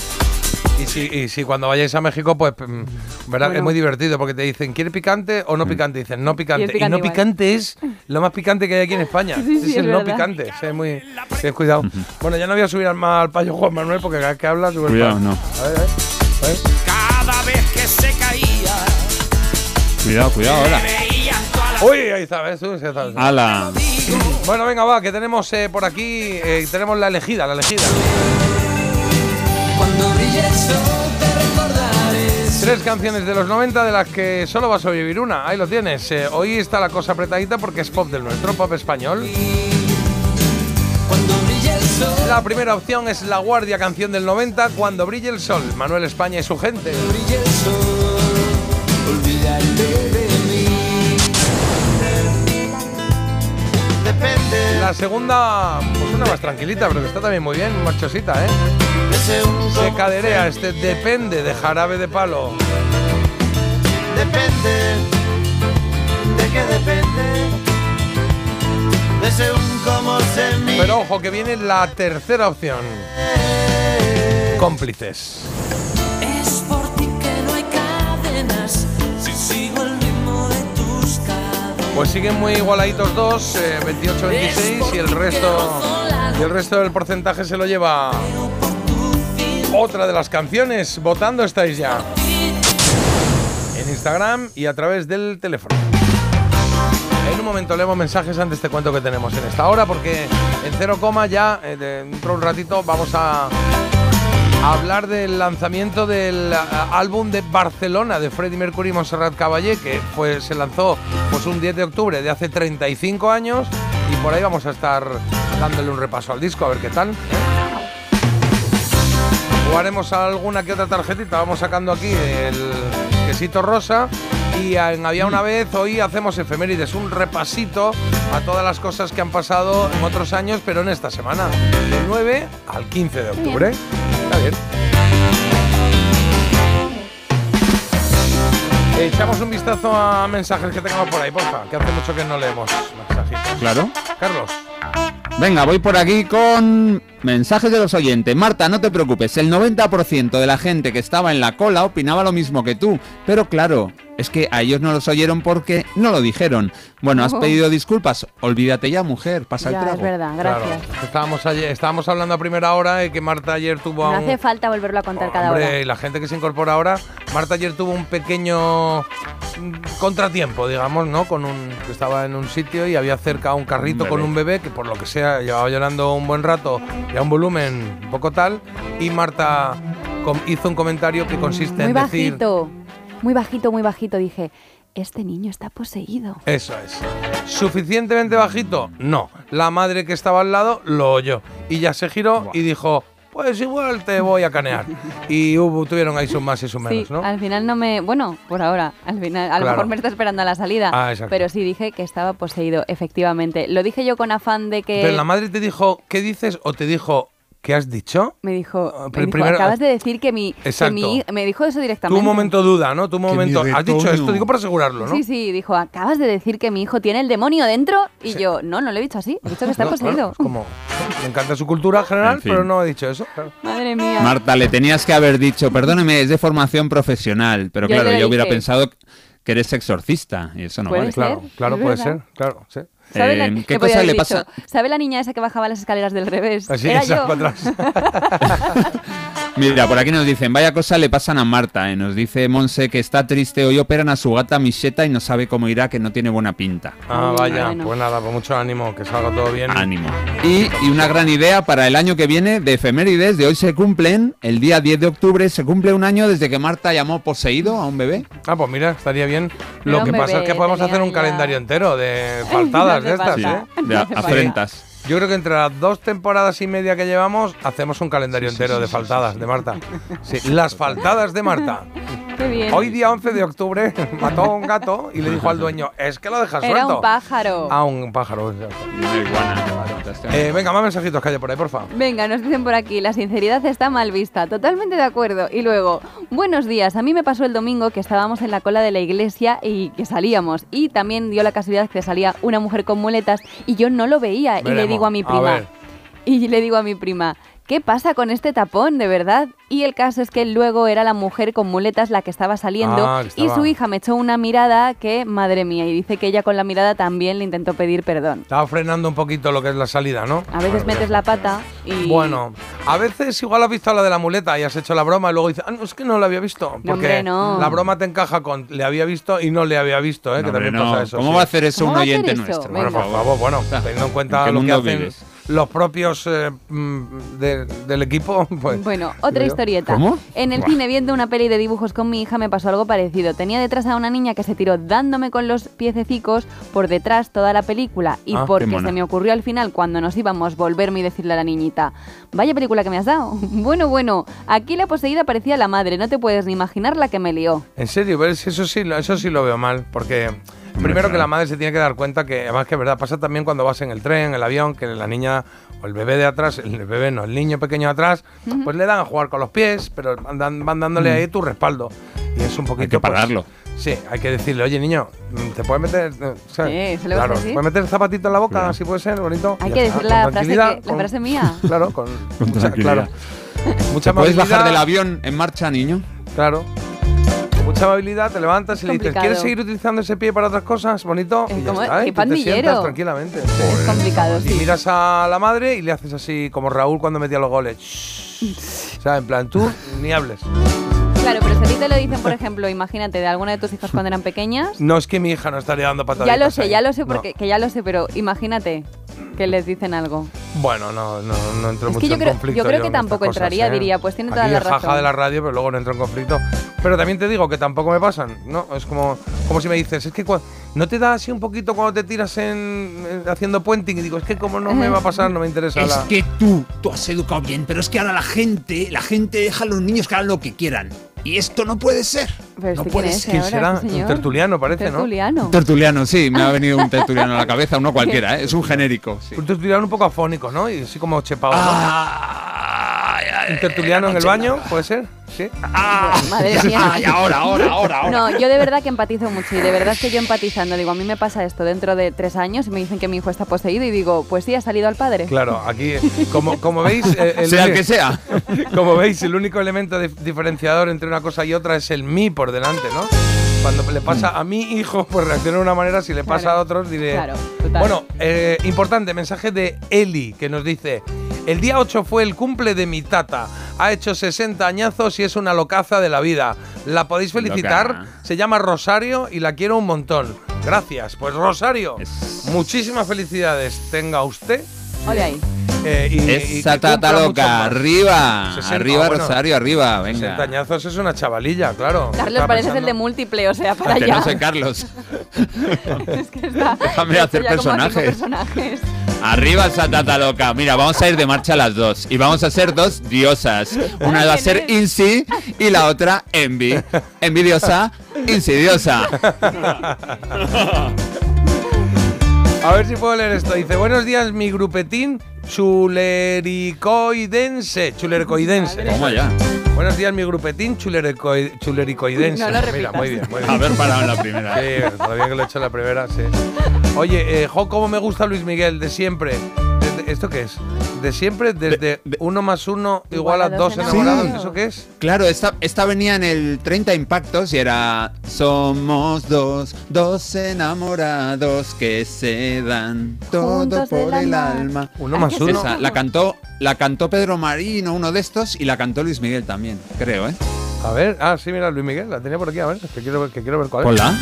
Y si, y si cuando vayáis a México, pues mm, que es Bueno. muy divertido porque te dicen, ¿quiere picante o no picante? Y dicen, no picante. Y, picante no igual. picante es lo más picante que hay aquí en España. Sí, sí, es es el no verdad. picante. Sí, es muy. sí, cuidado. Bueno, ya no voy a subir al más al payo Juan Manuel porque cada vez que habla sube el Cuidado, no. A ver, a ver. Ver. cada vez que se caía. Cuidado, cuidado ahora. Uy, ahí está, ¿ves? Uy, sí. Ala. Bueno, venga, va, que tenemos eh, por aquí, eh, tenemos la elegida, la elegida. Cuando brille el sol te recordaré. Tres canciones de los 90 de las que solo va a sobrevivir una. Ahí lo tienes. Eh, hoy está la cosa apretadita porque es pop del nuestro, pop español. Cuando. La primera opción es La Guardia, canción del 90, Cuando brille el sol. Manuel España y su gente. La segunda, pues una más tranquilita, pero que está también muy bien, marchosita, ¿eh? Se caderea este Depende de Jarabe de Palo. Depende. ¿De qué depende? Pero ojo, que viene la tercera opción. Cómplices. Es por ti que no hay cadenas. Si sigo el ritmo de tus caderas. Pues siguen muy igualaditos dos, eh, 28-26 y el resto y el resto del porcentaje se lo lleva otra de las canciones. Votando estáis ya. En Instagram y a través del teléfono. En un momento leemos mensajes antes te cuento que tenemos en esta hora porque en cero coma ya eh, dentro de un ratito vamos a hablar del lanzamiento del álbum de Barcelona de Freddie Mercury y Montserrat Caballé, que fue, se lanzó pues, un 10 de octubre de hace 35 años y por ahí vamos a estar dándole un repaso al disco, a ver qué tal. Jugaremos alguna que otra tarjetita, vamos sacando aquí el quesito rosa y en Había una vez, hoy hacemos efemérides, un repasito a todas las cosas que han pasado en otros años, pero en esta semana, del 9 al 15 de octubre. Está bien. Echamos un vistazo a mensajes que tengamos por ahí, porfa, que hace mucho que no leemos mensajitos. Claro. Carlos. Venga, voy por aquí con mensajes de los oyentes. Marta, no te preocupes, el 90% de la gente que estaba en la cola opinaba lo mismo que tú. Pero claro, es que a ellos no los oyeron porque no lo dijeron. Bueno, has Oh. pedido disculpas. Olvídate ya, mujer, pasa Ya, el trago. es verdad, gracias. Claro, estábamos, ayer, estábamos hablando a primera hora de que Marta ayer tuvo No un... hace falta volverlo a contar cada Hombre, hora. y la gente que se incorpora ahora, Marta ayer tuvo un pequeño mm, contratiempo, digamos, ¿no? Con un que estaba en un sitio y había cerca un carrito Un con un bebé que por lo que sea llevaba llorando un buen rato y a un volumen un poco tal y Marta hizo un comentario que consiste Muy en decir bajito, muy bajito, muy bajito. Dije, este niño está poseído. Eso es. ¿Suficientemente bajito? No. La madre que estaba al lado lo oyó. Y ya se giró y dijo, pues igual te voy a canear. Y hubo, tuvieron ahí sus más y sus menos, sí, ¿no? al final no me... Bueno, por ahora, al final, a lo Claro. mejor me está esperando a la salida. Ah, exacto. pero sí dije que estaba poseído, efectivamente. Lo dije yo con afán de que... Pero la madre te dijo, ¿qué dices? O te dijo, ¿qué has dicho? Me dijo, Ah, me dijo, primero- acabas de decir que mi, que mi Me dijo eso directamente. un momento duda, ¿no? Mi momento, has dicho esto, digo para asegurarlo, ¿no? Sí, sí, dijo, acabas de decir que mi hijo tiene el demonio dentro. Y yo, no, no lo he dicho así. He dicho que está No, poseído. claro, es como, me encanta su cultura general, En fin. pero no he dicho eso. claro. Madre mía. Marta, le tenías que haber dicho, perdóneme, es de formación profesional. Pero Yo claro, yo hubiera pensado que eres exorcista y eso no Puede vale. ser, Claro, claro, puede ser, claro, sí. ¿Sabe la- Eh, que ¿Qué cosa le dicho, pasa? ¿Sabe la niña esa que bajaba las escaleras del revés? Así, Era esa yo. para atrás. Mira, por aquí nos dicen, vaya cosa le pasan a Marta. eh. Nos dice Monse que está triste, hoy operan a su gata Micheta y no sabe cómo irá, que no tiene buena pinta. Ah, vaya, bueno. pues nada, pues mucho ánimo, que salga todo bien. Ánimo. Y, y una gran idea para el año que viene de efemérides, de hoy se cumplen, el día 10 de octubre se cumple un año desde que Marta llamó poseído a un bebé. Ah, pues mira, estaría bien. Pero Lo que pasa es que podemos hacer un ya- calendario entero de faltadas de hace estas, falta. ¿eh? De afrentas. Yo creo que entre las dos temporadas y media que llevamos hacemos un calendario entero de faltadas de Marta. Sí, las faltadas de Marta. Qué bien. Hoy día 11 de octubre mató a un gato y le dijo al dueño, es que lo dejas Era suelto. un pájaro. Ah, un pájaro. exacto. Una iguana. Eh, venga, más mensajitos que haya por ahí, porfa. Venga, nos dicen por aquí, la sinceridad está mal vista, totalmente de acuerdo. Y luego, buenos días, a mí me pasó el domingo que estábamos en la cola de la iglesia y que salíamos. Y también dio la casualidad que salía una mujer con muletas y yo no lo veía. y le digo a mi prima, y le digo a mi prima, ¿qué pasa con este tapón, de verdad? Y el caso es que luego era la mujer con muletas la que estaba saliendo Ah, que y su hija me echó una mirada que, madre mía, y dice que ella con la mirada también le intentó pedir perdón. Estaba frenando un poquito lo que es la salida, ¿no? A veces metes la pata y... Bueno, a veces igual has visto la de la muleta y has hecho la broma y luego dices, ah, no, es que no la había visto. Porque hombre, no. la broma te encaja con le había visto y no le había visto, ¿eh? No, que también hombre, no. pasa eso. ¿Cómo sí. va a hacer eso ¿Cómo un oyente eso? nuestro? Bueno, por favor, bueno, teniendo en cuenta ¿en qué lo que mundo hacen vives? Los propios eh, mm, de- del equipo, pues. Bueno, otra historieta. ¿Cómo? En el Buah. cine viendo una peli de dibujos con mi hija me pasó algo parecido. Tenía detrás a una niña que se tiró dándome con los piececicos por detrás toda la película y Ah, porque se me ocurrió al final cuando nos íbamos volverme y decirle a la niñita, vaya película que me has dado. Bueno, bueno, aquí la poseída parecía la madre, no te puedes ni imaginar la que me lió. En serio, eso sí, eso sí lo veo mal, porque primero que la madre se tiene que dar cuenta que, además que es verdad, pasa también cuando vas en el tren, en el avión, que la niña o el bebé de atrás, el bebé no, el niño pequeño de atrás, pues le dan a jugar con los pies, pero van, van dándole ahí tu respaldo. Y es un poquito... Hay que pues, pararlo. sí, hay que decirle, oye niño, ¿te puedes meter...? eh, ¿sabes? Sí, se le claro. ¿puedes meter el zapatito en la boca? Así puede ser, bonito. Hay que decir con la frase, que- la con- frase mía. Claro, con, Con mucha, tranquilidad. claro. Mucha ¿Te puedes bajar del avión en marcha, niño? Claro. Mucha movilidad, te levantas y le dices, complicado. ¿quieres seguir utilizando ese pie para otras cosas? Bonito. Y ya como- está, qué y tú te sientas tranquilamente. Es complicado, Y sí. miras a la madre y le haces así, como Raúl cuando metía los goles. O sea, en plan, tú ni hables. Claro, pero si a ti te lo dicen, por ejemplo, imagínate, de alguna de tus hijas cuando eran pequeñas. No es que mi hija no estaría dando pataditas. Ya lo sé, ahí. ya lo sé, No. porque que ya lo sé, pero imagínate que les dicen algo. Bueno, no, no, no entro Es mucho que yo en creo- conflicto. yo creo que estas tampoco cosas, entraría, ¿eh? diría, pues tiene toda Aquí la es jaja razón. de la radio, pero luego no entro en conflicto. Pero también te digo que tampoco me pasan, ¿no? Es como, como si me dices, es que no te da así un poquito cuando te tiras en, en- haciendo puenting y digo, es que como no me va a pasar, no me interesa Es la... que tú, tú has educado bien, pero es que ahora la gente, la gente deja a los niños que hagan lo que quieran. Y esto no puede ser. Pero no este puede ser. ¿Quién será? este Un tertuliano parece, ¿no? Tertuliano. Tertuliano, sí, me ha venido un tertuliano a la cabeza, uno cualquiera, ¿eh? es un genérico. sí. Un tertuliano un poco afónico, ¿no? Y así como chepao, ¿no? Ah, ¿Un tertuliano en el baño? ¿Puede ser? ¿Sí? Madre mía. Ay, ahora, ahora, ahora, ahora. No, yo de verdad que empatizo mucho y de verdad es que yo empatizando, digo, a mí me pasa esto dentro de tres años y me dicen que mi hijo está poseído y digo, pues sí, ha salido al padre. Claro, aquí, como, como veis... eh, el- Sea el que sea. Como veis, el único elemento dif- diferenciador entre una cosa y otra es el mí por delante, ¿no? Cuando le pasa a mi hijo, pues reacciona de una manera, si le pasa Claro. a otros, diré... Claro, total. Bueno, eh, importante, mensaje de Eli, que nos dice... El día 8 fue el cumple de mi tata. Ha hecho 60 añazos y es una locaza de la vida. La podéis felicitar. Loca. Se llama Rosario y la quiero un montón. Gracias. Pues Rosario, muchísimas felicidades. Tenga usted. Ole ahí. Eh, y- Esa tata loca, arriba, 60, arriba bueno, Rosario, arriba, 60 venga. añazos es una chavalilla, claro. Carlos parece el de múltiple, o sea, para Que allá. no sé, Carlos. es que está, Déjame hacer personajes. Arriba esa tata loca. Mira, vamos a ir de marcha las dos. Y vamos a ser dos diosas. Una va a ser Insi y la otra Envy. Envidiosa, insidiosa. A ver si puedo leer esto. Dice, buenos días, mi grupetín chulericoidense. Chulericoidense. ¿Cómo ya? Buenos días, mi grupetín chulerico- chulericoidense. No lo Mira, muy bien, muy bien. Haber parado en la primera. Sí, todavía que lo he hecho en la primera, sí. Oye, eh, jo, cómo me gusta Luis Miguel, de siempre. ¿Esto qué es? De siempre, desde uno más uno igual a dos enamorados. Sí. ¿Eso qué es? Claro, esta, esta venía en el 30 Impactos y era Somos dos, dos enamorados que se dan todo Juntos por el alma. alma. Uno más uno. Esa, la cantó, la cantó Pedro Marino, uno de estos, y la cantó Luis Miguel también, creo, ¿eh? A ver, ah, sí, mira, Luis Miguel, la tenía por aquí, a ver, que quiero ver, que quiero ver cuál es. Hola.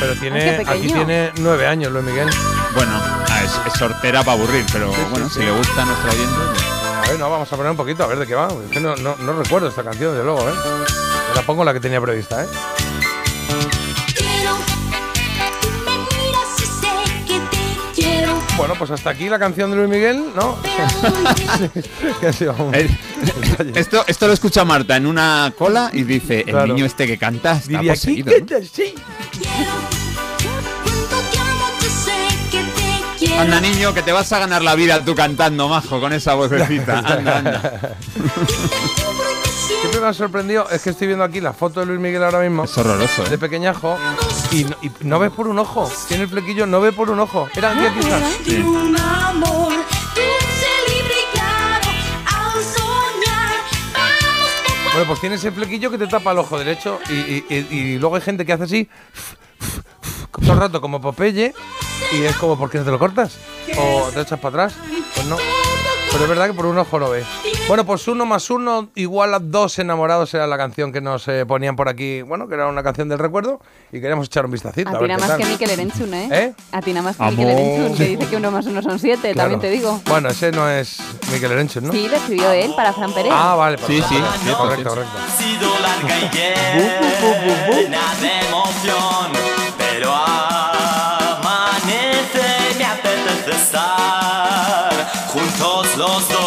Pero tiene, aquí tiene nueve años Luis Miguel. Bueno, ah, es, es sortera para aburrir, pero Sí, bueno, sí. si le gusta a nuestro oyente. pues- A ver, no, vamos a poner un poquito, a ver de qué va. Es que no, no, no recuerdo esta canción, desde luego, ¿eh? Me la pongo la que tenía prevista, ¿eh? Bueno, pues hasta aquí la canción de Luis Miguel, ¿no? Eh. Esto, esto lo escucha Marta en una cola y dice, el Claro. niño este que canta está Diría, ¿qué, poseído. Anda niño, que te vas a ganar la vida tú cantando, majo, con esa vocecita. Anda, anda. Siempre me ha sorprendido, es que estoy viendo aquí la foto de Luis Miguel ahora mismo. Es horroroso, De ¿eh? pequeñajo. Y no, y no ve por un ojo. Tiene el flequillo, no ve por un ojo. Era aquí, aquí está. De Bueno, pues tiene ese flequillo que te tapa el ojo derecho. Y, y- y- y luego hay gente que hace así. Todo el rato como Popeye. Y es como, ¿por qué no te lo cortas? O te echas para atrás. Pues no. Pero es verdad que por un ojo no ve. Bueno, pues uno más uno igual a dos enamorados era la canción que nos eh, ponían por aquí. Bueno, que era una canción del recuerdo. Y queríamos echar un vistacito. A A, ti nada más tal. que Mikel Erenchun, ¿eh? ¿Eh? A ti nada más que Amor. Mikel Erenchun, que dice que uno más uno son siete, Claro. también te digo. Bueno, ese no es Miquel Erenchun, ¿no? Sí, lo escribió él para Fran Pérez. Ah, vale. Sí, sí, correcto, sí, correcto, correcto. Ha sido larga y llena de emoción, pero amanece, me apetece estar juntos los dos.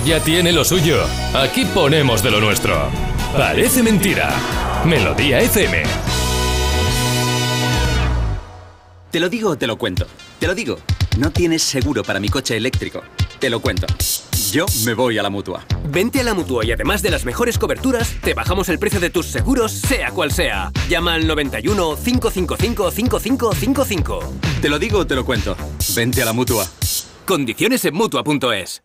Ya tiene lo suyo. Aquí ponemos de lo nuestro. Parece mentira. Melodía FM. Te lo digo o te lo cuento. Te lo digo. No tienes seguro para mi coche eléctrico. Te lo cuento. Yo me voy a la mutua. Vente a la mutua y además de las mejores coberturas, te bajamos el precio de tus seguros, sea cual sea. Llama al 91 555 5555. Te lo digo o te lo cuento. Vente a la mutua. Condiciones en mutua.es.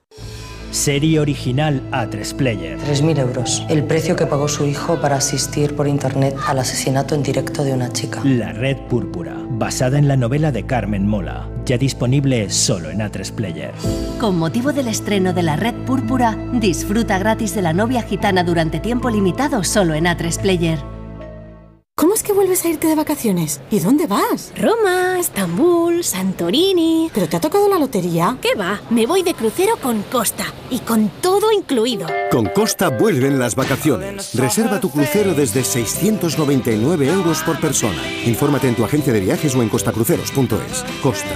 Serie original A3 Player. 3.000 euros. El precio que pagó su hijo para asistir por internet al asesinato en directo de una chica. La Red Púrpura, basada en la novela de Carmen Mola, ya disponible solo en A3 Player. Con motivo del estreno de La Red Púrpura, disfruta gratis de la novia gitana durante tiempo limitado solo en A3 Player. ¿Cómo es que vuelves a irte de vacaciones? ¿Y dónde vas? Roma, Estambul, Santorini. ¿Pero te ha tocado la lotería? ¿Qué va? Me voy de crucero con Costa y con todo incluido. Con Costa vuelven las vacaciones. Reserva tu crucero desde 699 euros por persona. Infórmate en tu agencia de viajes o en costacruceros.es. Costa.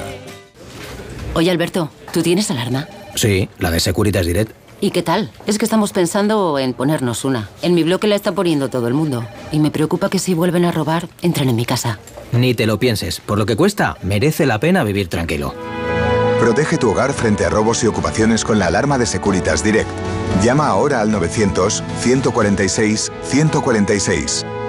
Oye, Alberto, ¿tú tienes alarma? Sí, la de Securitas Direct. ¿Y qué tal? Es que estamos pensando en ponernos una. En mi bloque la está poniendo todo el mundo. Y me preocupa que si vuelven a robar, entren en mi casa. Ni te lo pienses. Por lo que cuesta, merece la pena vivir tranquilo. Protege tu hogar frente a robos y ocupaciones con la alarma de Securitas Direct. Llama ahora al 900-146-146.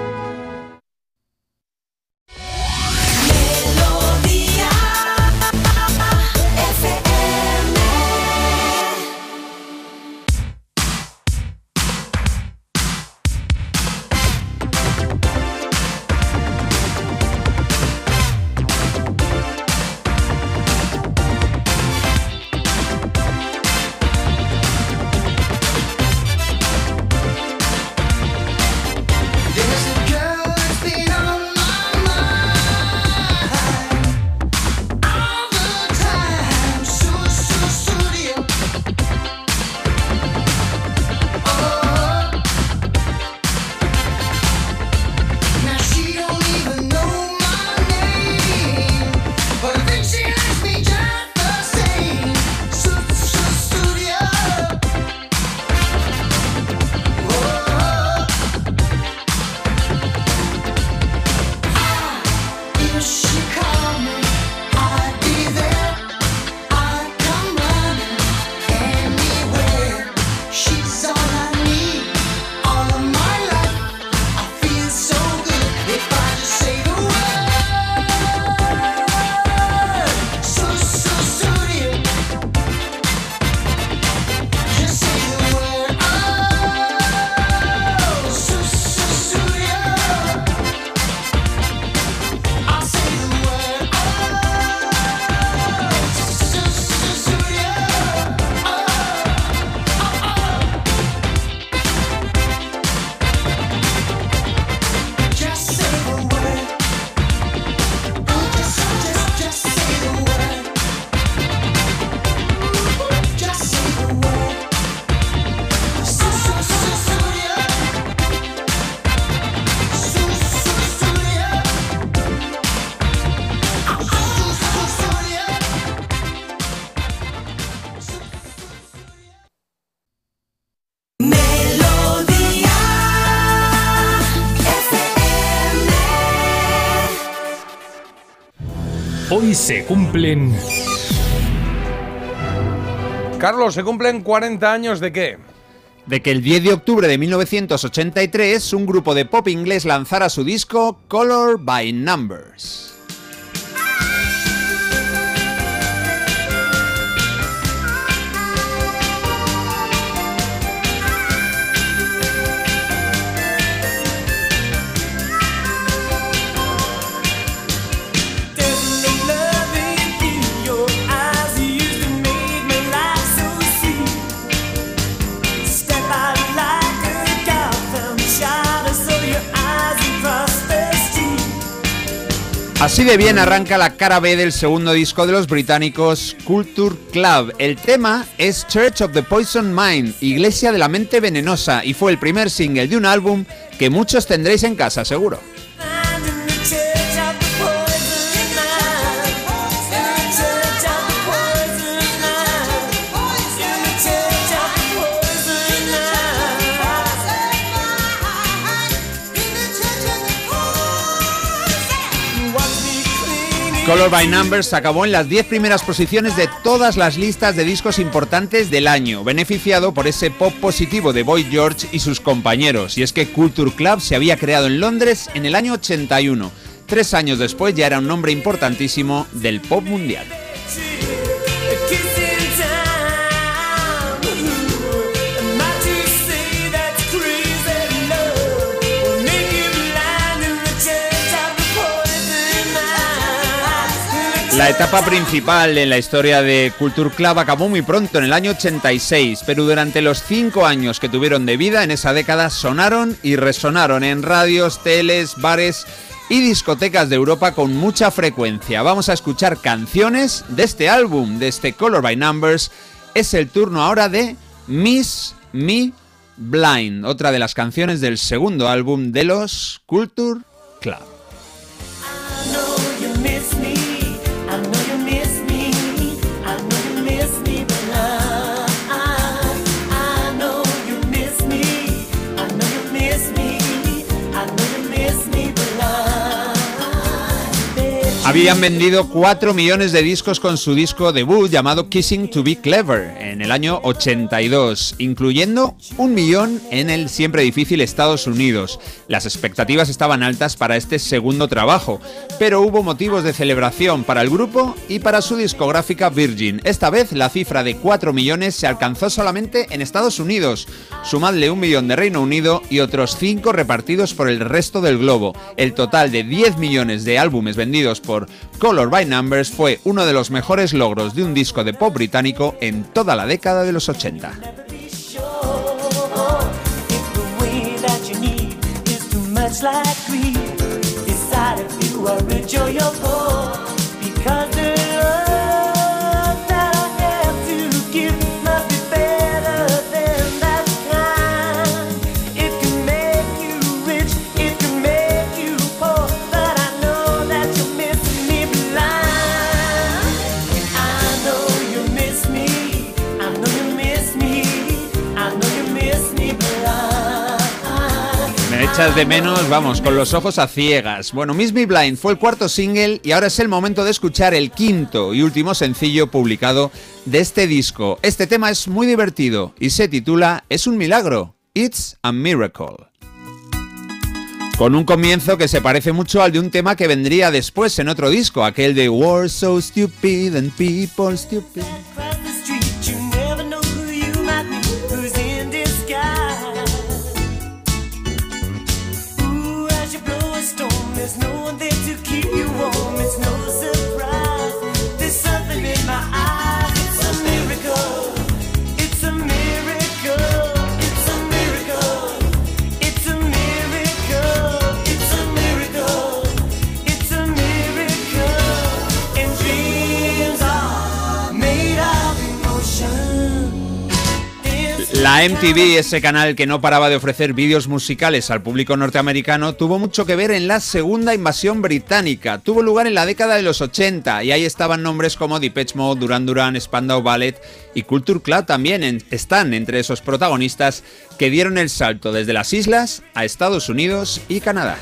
Hoy se cumplen Carlos, ¿se cumplen 40 años de qué? De que el 10 de octubre de 1983 un grupo de pop inglés lanzara su disco Color by Numbers. Así de bien arranca la cara B del segundo disco de los británicos Culture Club. El tema es Church of the Poison Mind, Iglesia de la Mente Venenosa, y fue el primer single de un álbum que muchos tendréis en casa, seguro. Color by Numbers acabó en las 10 primeras posiciones de todas las listas de discos importantes del año, beneficiado por ese pop positivo de Boy George y sus compañeros. Y es que Culture Club se había creado en Londres en el año 81. Tres años después ya era un nombre importantísimo del pop mundial. La etapa principal en la historia de Culture Club acabó muy pronto, en el año 86, pero durante los cinco años que tuvieron de vida en esa década sonaron y resonaron en radios, teles, bares y discotecas de Europa con mucha frecuencia. Vamos a escuchar canciones de este álbum, de este Color by Numbers. Es el turno ahora de Miss Me Blind, otra de las canciones del segundo álbum de los Culture Club. Habían vendido 4 millones de discos con su disco debut llamado Kissing to Be Clever en el año 82, incluyendo un millón en el siempre difícil Estados Unidos. Las expectativas estaban altas para este segundo trabajo, pero hubo motivos de celebración para el grupo y para su discográfica Virgin. Esta vez la cifra de 4 millones se alcanzó solamente en Estados Unidos. Sumadle un millón de Reino Unido y otros 5 repartidos por el resto del globo. El total de 10 millones de álbumes vendidos por Color by Numbers fue uno de los mejores logros de un disco de pop británico en toda la década de los 80. Me echas de menos, vamos, con los ojos a ciegas. Bueno, Miss Me Blind fue el cuarto single y ahora es el momento de escuchar el quinto y último sencillo publicado de este disco. Este tema es muy divertido y se titula Es un milagro. It's a miracle. Con un comienzo que se parece mucho al de un tema que vendría después en otro disco, aquel de War so stupid and people stupid. La MTV, ese canal que no paraba de ofrecer vídeos musicales al público norteamericano, tuvo mucho que ver en la segunda invasión británica. Tuvo lugar en la década de los 80 y ahí estaban nombres como Depeche Mode, Duran Duran, Spandau Ballet y Culture Club también están entre esos protagonistas que dieron el salto desde las islas a Estados Unidos y Canadá.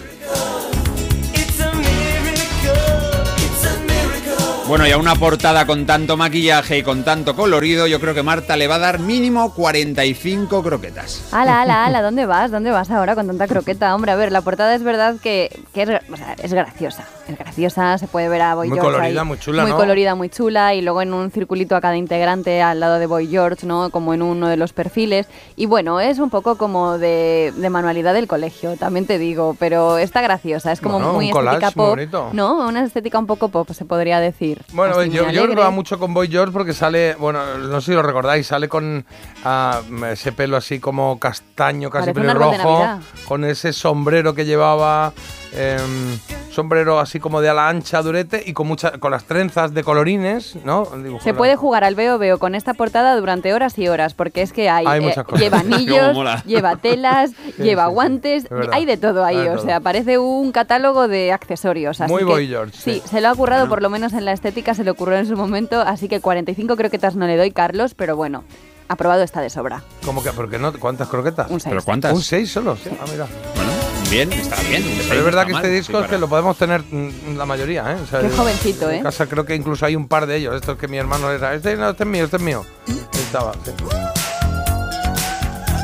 Bueno, y a una portada con tanto maquillaje y con tanto colorido, yo creo que Marta le va a dar mínimo 45 croquetas. Ala, ala, ala, ¿dónde vas? ¿Dónde vas ahora con tanta croqueta? Hombre, a ver, la portada es verdad que, que es, gra- o sea, es graciosa. Es graciosa, se puede ver a Boy Muy George colorida, ahí, muy chula, Muy ¿no? colorida, muy chula. Y luego en un circulito a cada integrante al lado de Boy George, ¿no? Como en uno de los perfiles. Y bueno, es un poco como de, de manualidad del colegio, también te digo. Pero está graciosa, es como Bueno, muy collage estética muy pop. bonito. ¿No? Una estética un poco pop, se podría decir. Bueno, Así, yo, muy yo creo mucho con Boy George porque sale, bueno, no sé si lo recordáis, sale con ah, ese pelo así como castaño, casi pelirrojo, con ese sombrero que llevaba, em, sombrero así como de ala ancha, durete, y con mucha, con las trenzas de colorines, ¿no? Dibujo Se la- puede jugar al veo veo con esta portada durante horas y horas, porque es que hay, Hay eh, lleva anillos, lleva telas, Sí, lleva sí, guantes, hay de todo ahí, o todo. sea, parece un catálogo de accesorios. así Muy que, Boy George, Sí, sí. se lo ha currado por lo menos en la estética, se le ocurrió en su momento, así que 45 croquetas no le doy, Carlos, pero bueno, aprobado está de sobra. ¿Cómo que? ¿Por qué no? ¿Cuántas croquetas? Un seis. ¿Pero cuántas? Un 6 solo, sí. Ah, mira. Bueno, también está bien. Pero es verdad que este disco sí, es que lo podemos tener mm, la mayoría, ¿eh? O sea, Qué jovencito, ¿eh? En casa creo que incluso hay un par de ellos. Estos que mi hermano era. Este no, este es mío, este es mío. Estaba, sí.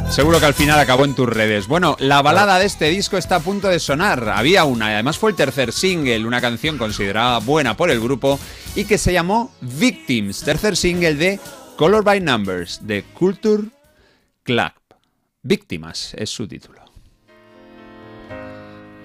Seguro que al final acabó en tus redes. Bueno, la balada de este disco está a punto de sonar. Había una, y además fue el tercer single, una canción considerada buena por el grupo y que se llamó Victims, tercer single de Color by Numbers de Culture Club. Víctimas es su título.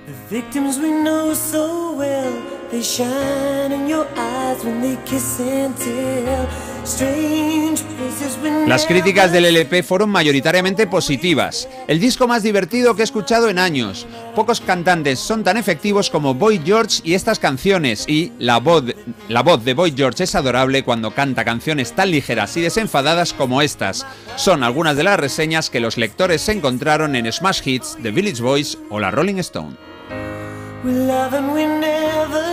The victims we know so well, they shine in your eyes when they kiss and tell. Strange places we Las críticas del LP fueron mayoritariamente positivas. El disco más divertido que he escuchado en años. Pocos cantantes son tan efectivos como Boy George y estas canciones. Y la voz, la voz de Boy George es adorable cuando canta canciones tan ligeras y desenfadadas como estas. Son algunas de las reseñas que los lectores se encontraron en Smash Hits, The Village Boys o la Rolling Stone. We love and we never tell what place.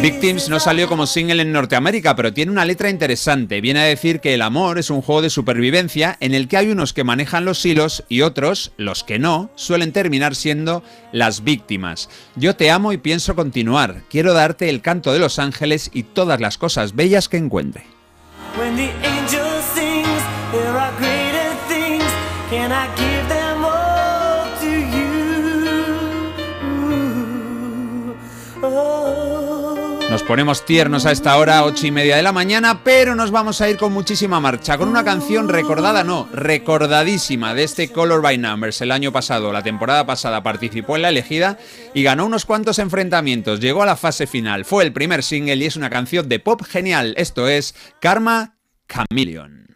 Victims no salió como single en Norteamérica, pero tiene una letra interesante. Viene a decir que el amor es un juego de supervivencia en el que hay unos que manejan los hilos y otros, los que no, suelen terminar siendo las víctimas. Yo te amo y pienso continuar. Quiero darte el canto de los ángeles y todas las cosas bellas que encuentre. Nos ponemos tiernos a esta hora, ocho y media de la mañana, pero nos vamos a ir con muchísima marcha, con una canción recordada, no, recordadísima de este Color by Numbers. El año pasado, la temporada pasada, participó en la elegida y ganó unos cuantos enfrentamientos. Llegó a la fase final, fue el primer single y es una canción de pop genial. Esto es Karma Chameleon.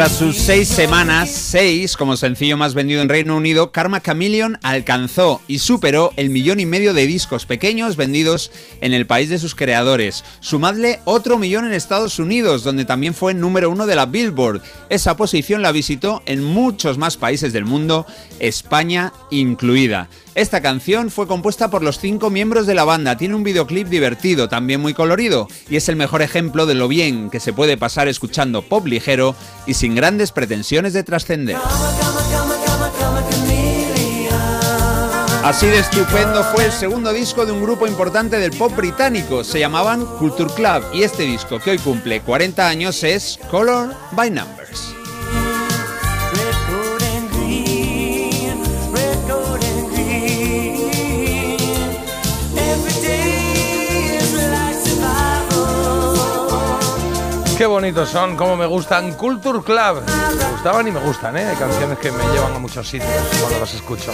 Tras sus seis semanas, seis como sencillo más vendido en Reino Unido, Karma Chameleon alcanzó y superó el millón y medio de discos pequeños vendidos en el país de sus creadores. Sumadle otro millón en Estados Unidos, donde también fue número uno de la Billboard. Esa posición la visitó en muchos más países del mundo, España incluida. Esta canción fue compuesta por los cinco miembros de la banda, tiene un videoclip divertido, también muy colorido, y es el mejor ejemplo de lo bien que se puede pasar escuchando pop ligero y sin grandes pretensiones de trascender. Así de estupendo fue el segundo disco de un grupo importante del pop británico, se llamaban Culture Club, y este disco que hoy cumple 40 años es Color by Numbers. Qué bonitos son, cómo me gustan. Culture Club. Me gustaban y me gustan, ¿eh? Hay canciones que me llevan a muchos sitios cuando las escucho.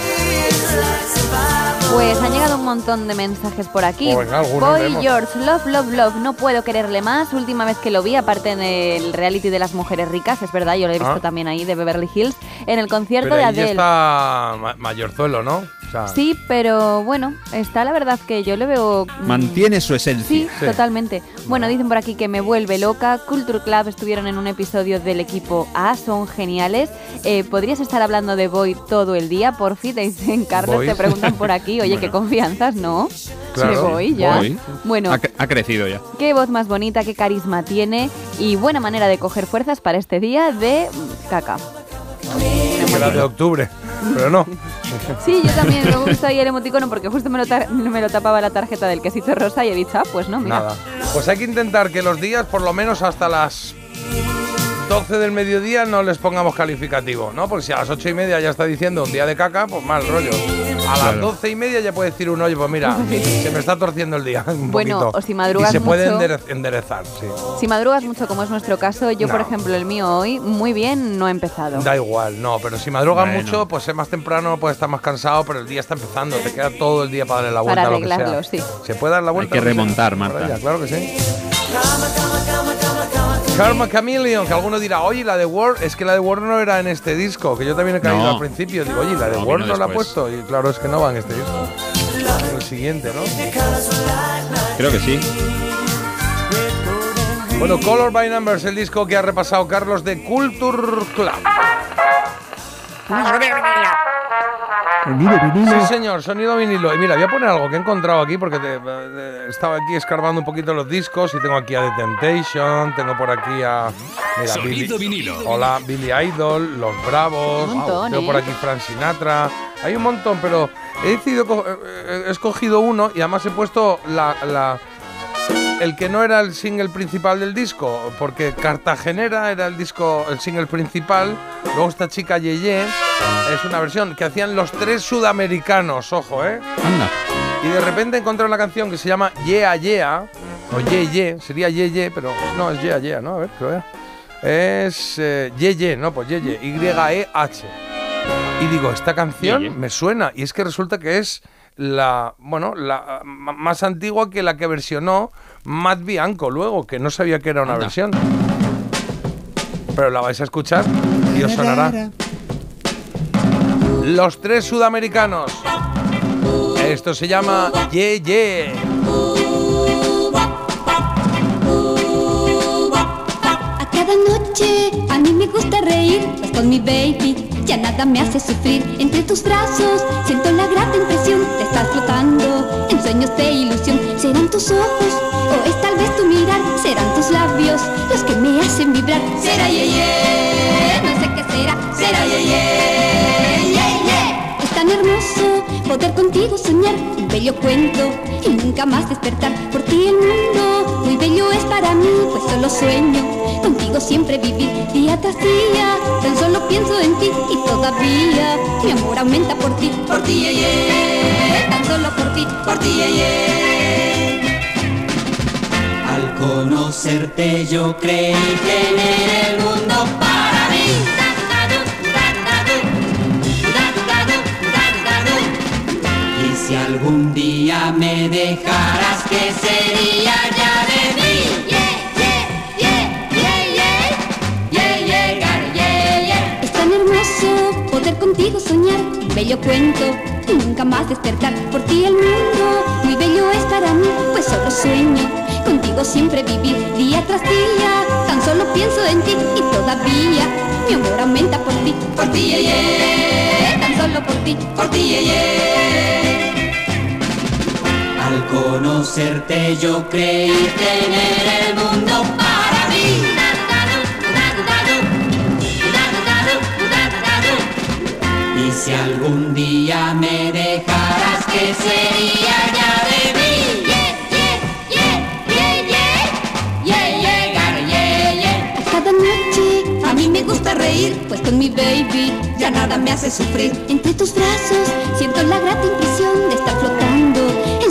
Pues han llegado un montón de mensajes por aquí. Pues Boy leemos. George, love, love, love. No puedo quererle más. Última vez que lo vi, aparte en el reality de las mujeres ricas, es verdad, yo lo he visto Ah. también ahí de Beverly Hills, en el concierto Pero de Adele. está ma- mayorzuelo, ¿no? O sea, Sí, pero bueno, está la verdad que yo le veo. mm, Mantiene su esencia. Sí, totalmente. Bueno, dicen por aquí que me vuelve loca. Culture Club estuvieron en un episodio del equipo A, son geniales. Eh, ¿Podrías estar hablando de Boy todo el día? Por fin, te dicen Carlos, Boy. te preguntan por aquí. Oye, qué confianzas, ¿no? Claro. De Boy, ya. Bueno, Ha, cre- ha crecido ya. qué voz más bonita, qué carisma tiene y buena manera de coger fuerzas para este día de caca. que era de octubre, pero no. Sí, yo también me gusta ahí el emoticono porque justo me lo, tar- me lo tapaba la tarjeta del quesito rosa y he dicho, ah, pues no, mira. Nada. Pues hay que intentar que los días, por lo menos hasta las 12 del mediodía no les pongamos calificativo, ¿no? Porque si a las 8 y media ya está diciendo un día de caca, pues mal rollo. A las Claro. 12 y media ya puede decir un oye, pues mira, se me está torciendo el día. Un Bueno, poquito. o si madrugas Y se puede mucho- endere- enderezar, sí. Si madrugas mucho, como es nuestro caso, yo, por ejemplo, el mío hoy, muy bien, no he empezado. Da igual, no, pero si madrugas Bueno. mucho, pues es más temprano, puedes estar más cansado, pero el día está empezando, te queda todo el día para darle la vuelta Para a lo que sea. arreglarlo, sí. Se puede dar la vuelta. que lo sea. remontar, Marta. Claro que sí. Karma Chameleon, que alguno dirá, oye, la de Word, es que la de Word no era en este disco, que yo también he caído No. al principio. Digo, oye, la de No, Word no la ha puesto. Y claro, es que no va en este disco. En el siguiente, ¿no? Creo que sí. Bueno, Color by Numbers, el disco que ha repasado Carlos de Culture Club. Sí, señor, sonido vinilo. Y mira, voy a poner algo que he encontrado aquí porque te- eh, estaba aquí escarbando un poquito los discos y tengo aquí a The Temptation, tengo por aquí a. Mira, Sonido Billy- vinilo. Hola, Billy Idol, Los Bravos, Un montón, tengo por ¿eh? aquí Frank Sinatra. Hay un montón, pero he decidido, co- eh, he escogido uno y además he puesto la- la, el que no era el single principal del disco, porque Cartagenera era el disco, el single principal. Luego esta chica Yeye es una versión que hacían los tres sudamericanos, ojo, ¿eh? Anda. Y de repente encontré una canción que se llama Yeah Yeah, o Ye Ye, sería Ye Ye, pero no, es Yeah Yeah, ¿no? A ver, que lo vea. Es eh, Ye Ye, no, pues Ye Ye, Y-E-H. Y digo, esta canción me suena, y es que resulta que es la, bueno, la más antigua que la que versionó Matt Bianco luego, que no sabía que era una Anda. versión. Pero la vais a escuchar y os sonará. Los tres sudamericanos. Esto se llama Ye Ye. A cada noche a mí me gusta reír, pues con mi baby ya nada me hace sufrir. Entre tus brazos siento la grata impresión de estar flotando en sueños de ilusión. Serán tus ojos o es tal vez tu mirar, serán tus labios los que me hacen vibrar. Será ye ye, no sé qué será, será ye ye, ye ye. Es tan hermoso poder contigo soñar bello cuento y nunca más despertar. Por ti el mundo muy bello es para mí, pues solo sueño contigo siempre vivir día tras día. Tan solo pienso en ti y todavía mi amor aumenta por ti, por ti, ye, ye. tan solo por ti, por ti, ye, ye. Al conocerte yo creí tener el mundo para Si algún día me dejaras, ¿qué sería ya de mí? Es tan hermoso poder contigo soñar, bello cuento, y nunca más despertar por ti el mundo. Muy bello es para mí, pues solo sueño, contigo siempre vivir día tras día. Tan solo pienso en ti y todavía mi amor aumenta por ti, por ti, yeah, yeah. tan solo por ti, por ti, yeah, yeah. Al conocerte yo creí tener el mundo para mí. Y si algún día me dejaras, ¿qué sería ya de mí? Yeah, yeah, yeah, yeah, yeah, yeah, yeah, gar, yeah, yeah. Cada noche a mí me gusta reír, pues con mi baby ya nada me hace sufrir. Entre tus brazos siento la grata impresión de estar flotando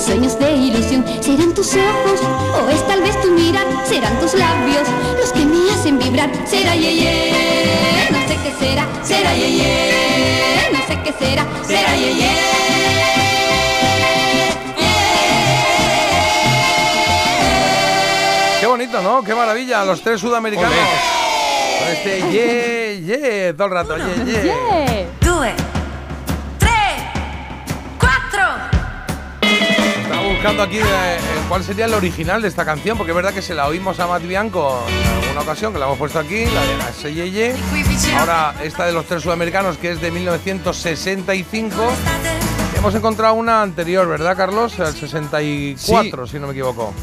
sueños de ilusión. Serán tus ojos o es tal vez tu mirar, serán tus labios los que me hacen vibrar. Será ye, ye, no sé qué será, será ye, ye, no sé qué será, será ye, ye. Qué bonito, ¿no? Qué maravilla. Los tres sudamericanos. Con este ye, ye, todo el rato. Ye, ye. Buscando aquí eh, eh, cuál sería el original de esta canción, porque es verdad que se la oímos a Matt Bianco en alguna ocasión, que la hemos puesto aquí, la de la Ese Ye, Ye. Ahora esta de los tres sudamericanos, que es de 1965. Hemos encontrado una anterior, ¿verdad, Carlos? El 64, si no me equivoco.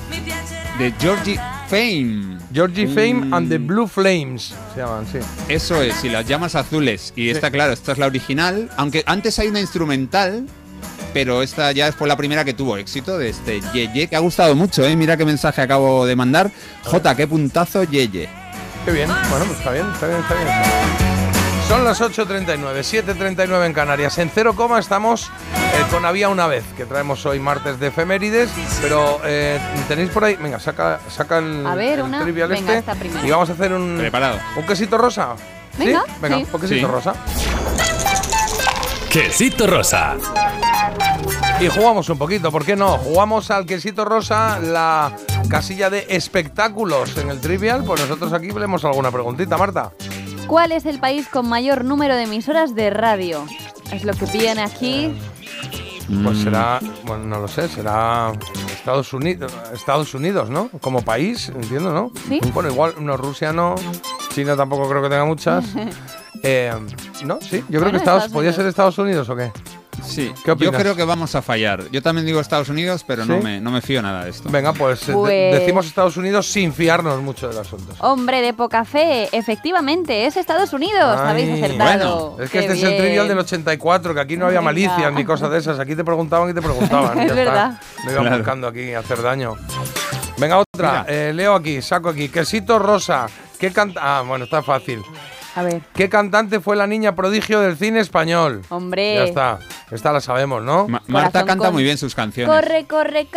De Georgie Fame. Georgie Un- Fame and the Blue Flames se llaman, sí. Eso es, y las llamas azules. Y esta, claro, esta es la original. Aunque antes hay una instrumental, pero esta ya fue la primera que tuvo éxito de este Yeye, que ha gustado mucho, ¿eh? Mira qué mensaje acabo de mandar. J, qué puntazo Yeye. Qué bien. Bueno, pues está bien, está bien, está bien. Son las 8.39, 7.39 en Canarias. En cero coma estamos eh, con Había una vez, que traemos hoy martes de efemérides. Pero eh, tenéis por ahí. Venga, saca, saca el, A ver, el una. trivial Venga, este. esta primera. Y vamos a hacer un. Preparado. ¿Un quesito rosa? Venga, ¿Sí? Venga, sí. un quesito Sí. rosa. Quesito rosa. Y jugamos un poquito, ¿por qué no? Jugamos al quesito rosa la casilla de espectáculos en el trivial. Pues nosotros aquí leemos alguna preguntita, Marta. ¿Cuál es el país con mayor número de emisoras de radio? Es lo que piden aquí. Pues será, bueno, no lo sé, será Estados Unidos, Estados Unidos, ¿no? Como país, entiendo, ¿no? Sí. Bueno, igual, no, Rusia no, China tampoco creo que tenga muchas. Eh, ¿No? Sí, yo creo que Estados, Estados ¿podía Unidos. ser Estados Unidos o qué? Sí, yo creo que vamos a fallar. Yo también digo Estados Unidos, pero no, me, no me fío nada de esto. Venga, pues, eh, de- Pues- decimos Estados Unidos sin fiarnos mucho del asunto. Hombre de poca fe, efectivamente, es Estados Unidos. Ay, Habéis acertado. Bueno, es que Qué este es el trivial del 84, que aquí no había Venga. malicias ni cosas de esas. Aquí te preguntaban y te preguntaban. Es ya verdad. Está. Iban Claro. buscando aquí hacer daño. Venga, otra. Eh, leo aquí, saco aquí. Quesito rosa. ¿Qué canta? Ah, bueno, está fácil. A ver, ¿Qué cantante fue la niña prodigio del cine español? hombre. Ya está. Esta la sabemos, ¿no? Ma- Marta Corazón canta con- muy bien sus canciones. Corre, corre,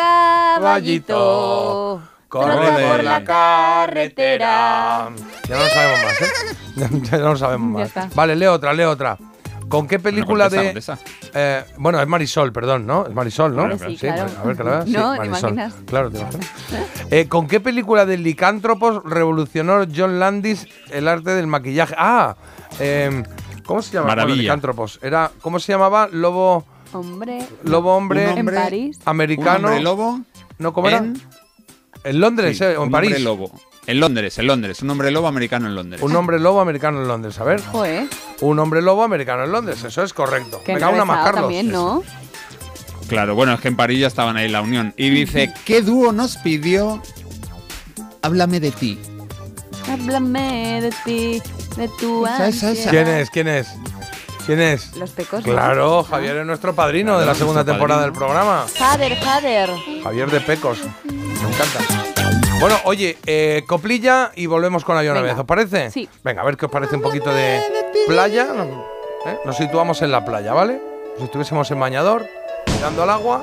caballito. Corre de por la carretera. Ya no lo sabemos más, ¿eh? ya no lo sabemos Ya más. está. Vale, leo otra, leo otra. ¿Con qué película contesta, de...? contesta. Eh, bueno, es Marisol, perdón, ¿no? Es Marisol, ¿no? Claro, sí, claro. A ver, que la veas. Sí, No, ¿te Marisol. imaginas? Claro, te imaginas. Eh, ¿Con qué película de licántropos revolucionó John Landis el arte del maquillaje? Ah, eh, ¿cómo se llama? Maravilla. Licántropos. Era, ¿Cómo se llamaba? Lobo, Hombre. lobo hombre, Un hombre- En París. americano. Un hombre lobo ¿No, cómo era? en- En Londres, Sí, eh, o en un París. hombre lobo. En Londres, en Londres. Un hombre lobo americano en Londres. Un hombre lobo americano en Londres, a ver. Joder, Un hombre lobo americano en Londres, eso es correcto. qué Venga, una más, Carlos. también, ¿no? Claro, bueno, es que en París ya estaban ahí la unión. Y dice, ¿qué dúo nos pidió? Háblame de ti. Háblame de ti, de tu Esa, esa, esa. ansia. ¿Quién es? ¿Quién es? ¿Quién es? Los pecos. ¿no? Claro, Javier es nuestro padrino Claro, de la segunda temporada del programa. Jader, Jader. Javier de Pecos. Me encanta. Bueno, oye, eh, coplilla y volvemos con Venga. vez, ¿os parece? Sí. Venga, a ver qué os parece un poquito de playa. ¿eh? Nos situamos en la playa, ¿vale? Si estuviésemos en bañador, mirando al agua.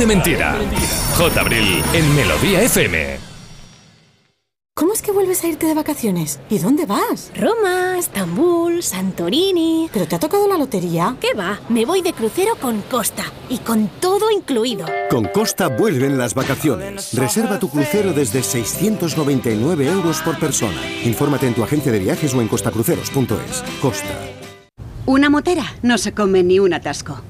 Parece mentira. J. Abril en Melodía FM. ¿Cómo es que vuelves a irte de vacaciones? ¿Y dónde vas? Roma, Estambul, Santorini. ¿Pero te ha tocado la lotería? ¿Qué va? Me voy de crucero con Costa y con todo incluido. Con Costa vuelven las vacaciones. Reserva tu crucero desde 699 euros por persona. Infórmate en tu agencia de viajes o en costacruceros.es. Costa. Una motera no se come ni un atasco.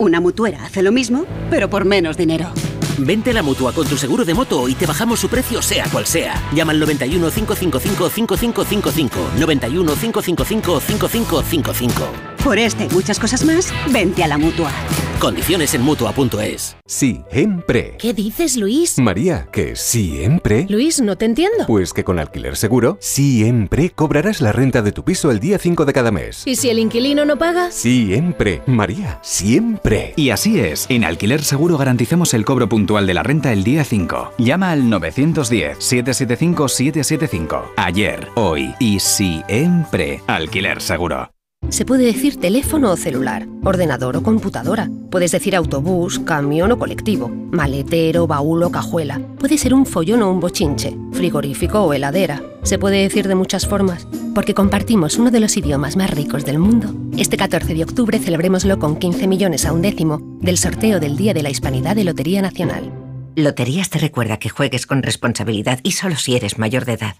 Una mutuera hace lo mismo, pero por menos dinero. Vente a la mutua con tu seguro de moto y te bajamos su precio, sea cual sea. Llama al 91 555 5555. 91 555 5555. Por este y muchas cosas más, vente a la mutua. Condiciones en mutua.es. Siempre. ¿Qué dices, Luis? María, que siempre. Luis, no te entiendo. Pues que con Alquiler Seguro, siempre cobrarás la renta de tu piso el día 5 de cada mes. ¿Y si el inquilino no paga? Siempre, María, siempre. Y así es, en Alquiler Seguro garantizamos el cobro puntual de la renta el día 5. Llama al 910-775-775. Ayer, hoy y siempre. Alquiler Seguro. Se puede decir teléfono o celular, ordenador o computadora. Puedes decir autobús, camión o colectivo, maletero, baúl o cajuela. Puede ser un follón o un bochinche, frigorífico o heladera. Se puede decir de muchas formas, porque compartimos uno de los idiomas más ricos del mundo. Este 14 de octubre celebrémoslo con 15 millones a un décimo del sorteo del Día de la Hispanidad de Lotería Nacional. Loterías te recuerda que juegues con responsabilidad y solo si eres mayor de edad.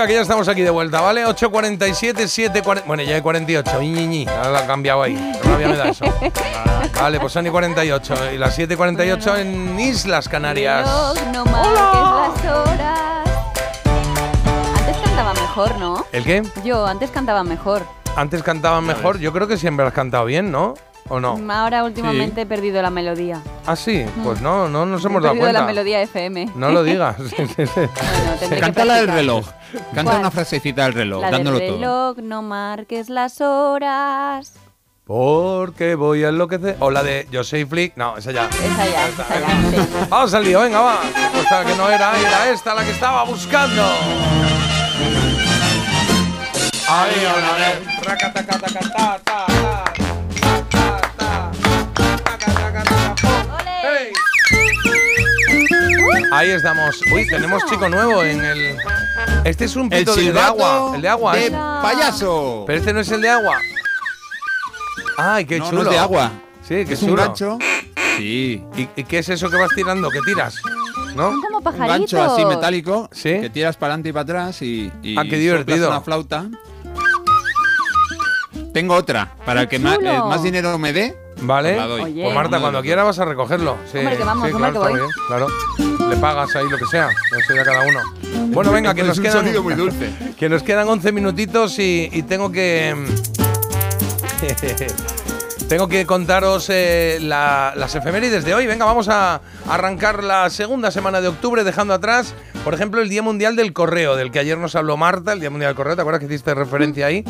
Venga, que ya estamos aquí de vuelta, ¿vale? 8.47, 7.40... Bueno, ya hay 48, ñiñi, ahora lo han cambiado ahí. Rabia me da eso. Vale, pues son y 48. Y las 7.48 en Islas Canarias. Reloj, no marques las horas. Antes cantaba mejor, ¿no? ¿El qué? Yo, antes cantaba mejor. Antes cantaban mejor. Yo creo que siempre has cantado bien, ¿no? ¿O no? Ahora últimamente he perdido la melodía. Ah, sí. Pues no, no nos he hemos dado perdido cuenta. la melodía FM. No lo digas. Sí, sí, sí. tendré que Canta la del reloj. Canta ¿Cuál? una frasecita del reloj, La del dándolo todo. reloj, no marques las horas. Porque voy a enloquecer. O la de Yo soy Flick. No, esa ya. Esa ya, esa ya, sí. Vamos al lío, venga, va. O sea, que no era, era esta la que estaba buscando. Ahí, ahora, a Ahí estamos. Uy, tenemos chico nuevo en el. Este es un El pito de, de agua. El de agua. de ¿eh? payaso. Pero este no es el de agua. Ay, qué No, no chulo. es de agua. Sí, que es un chulo. gancho. Sí. ¿Y, y qué es eso que vas tirando? ¿Qué tiras? ¿No? Son como Un pajaritos. gancho así metálico Sí. que tiras para adelante y para atrás y, y Ah, qué divertido. una flauta. Tengo otra. Para ¡Qué que eh, más dinero me dé, Vale. Pues Marta, cuando quiera vas a recogerlo. Sí, Hombre, que vamos, sí, hombre, claro, que está voy. muy bien, claro. Le pagas ahí lo que sea. Eso ya cada uno. Bueno, venga, que Es nos un quedan. sonido muy dulce. Que nos quedan 11 minutitos y, y tengo que. Tengo que contaros eh, la- las efemérides de hoy. Venga, vamos a arrancar la segunda semana de octubre, dejando atrás, por ejemplo, el Día Mundial del Correo, del que ayer nos habló Marta, el Día Mundial del Correo. ¿Te acuerdas que hiciste referencia ahí?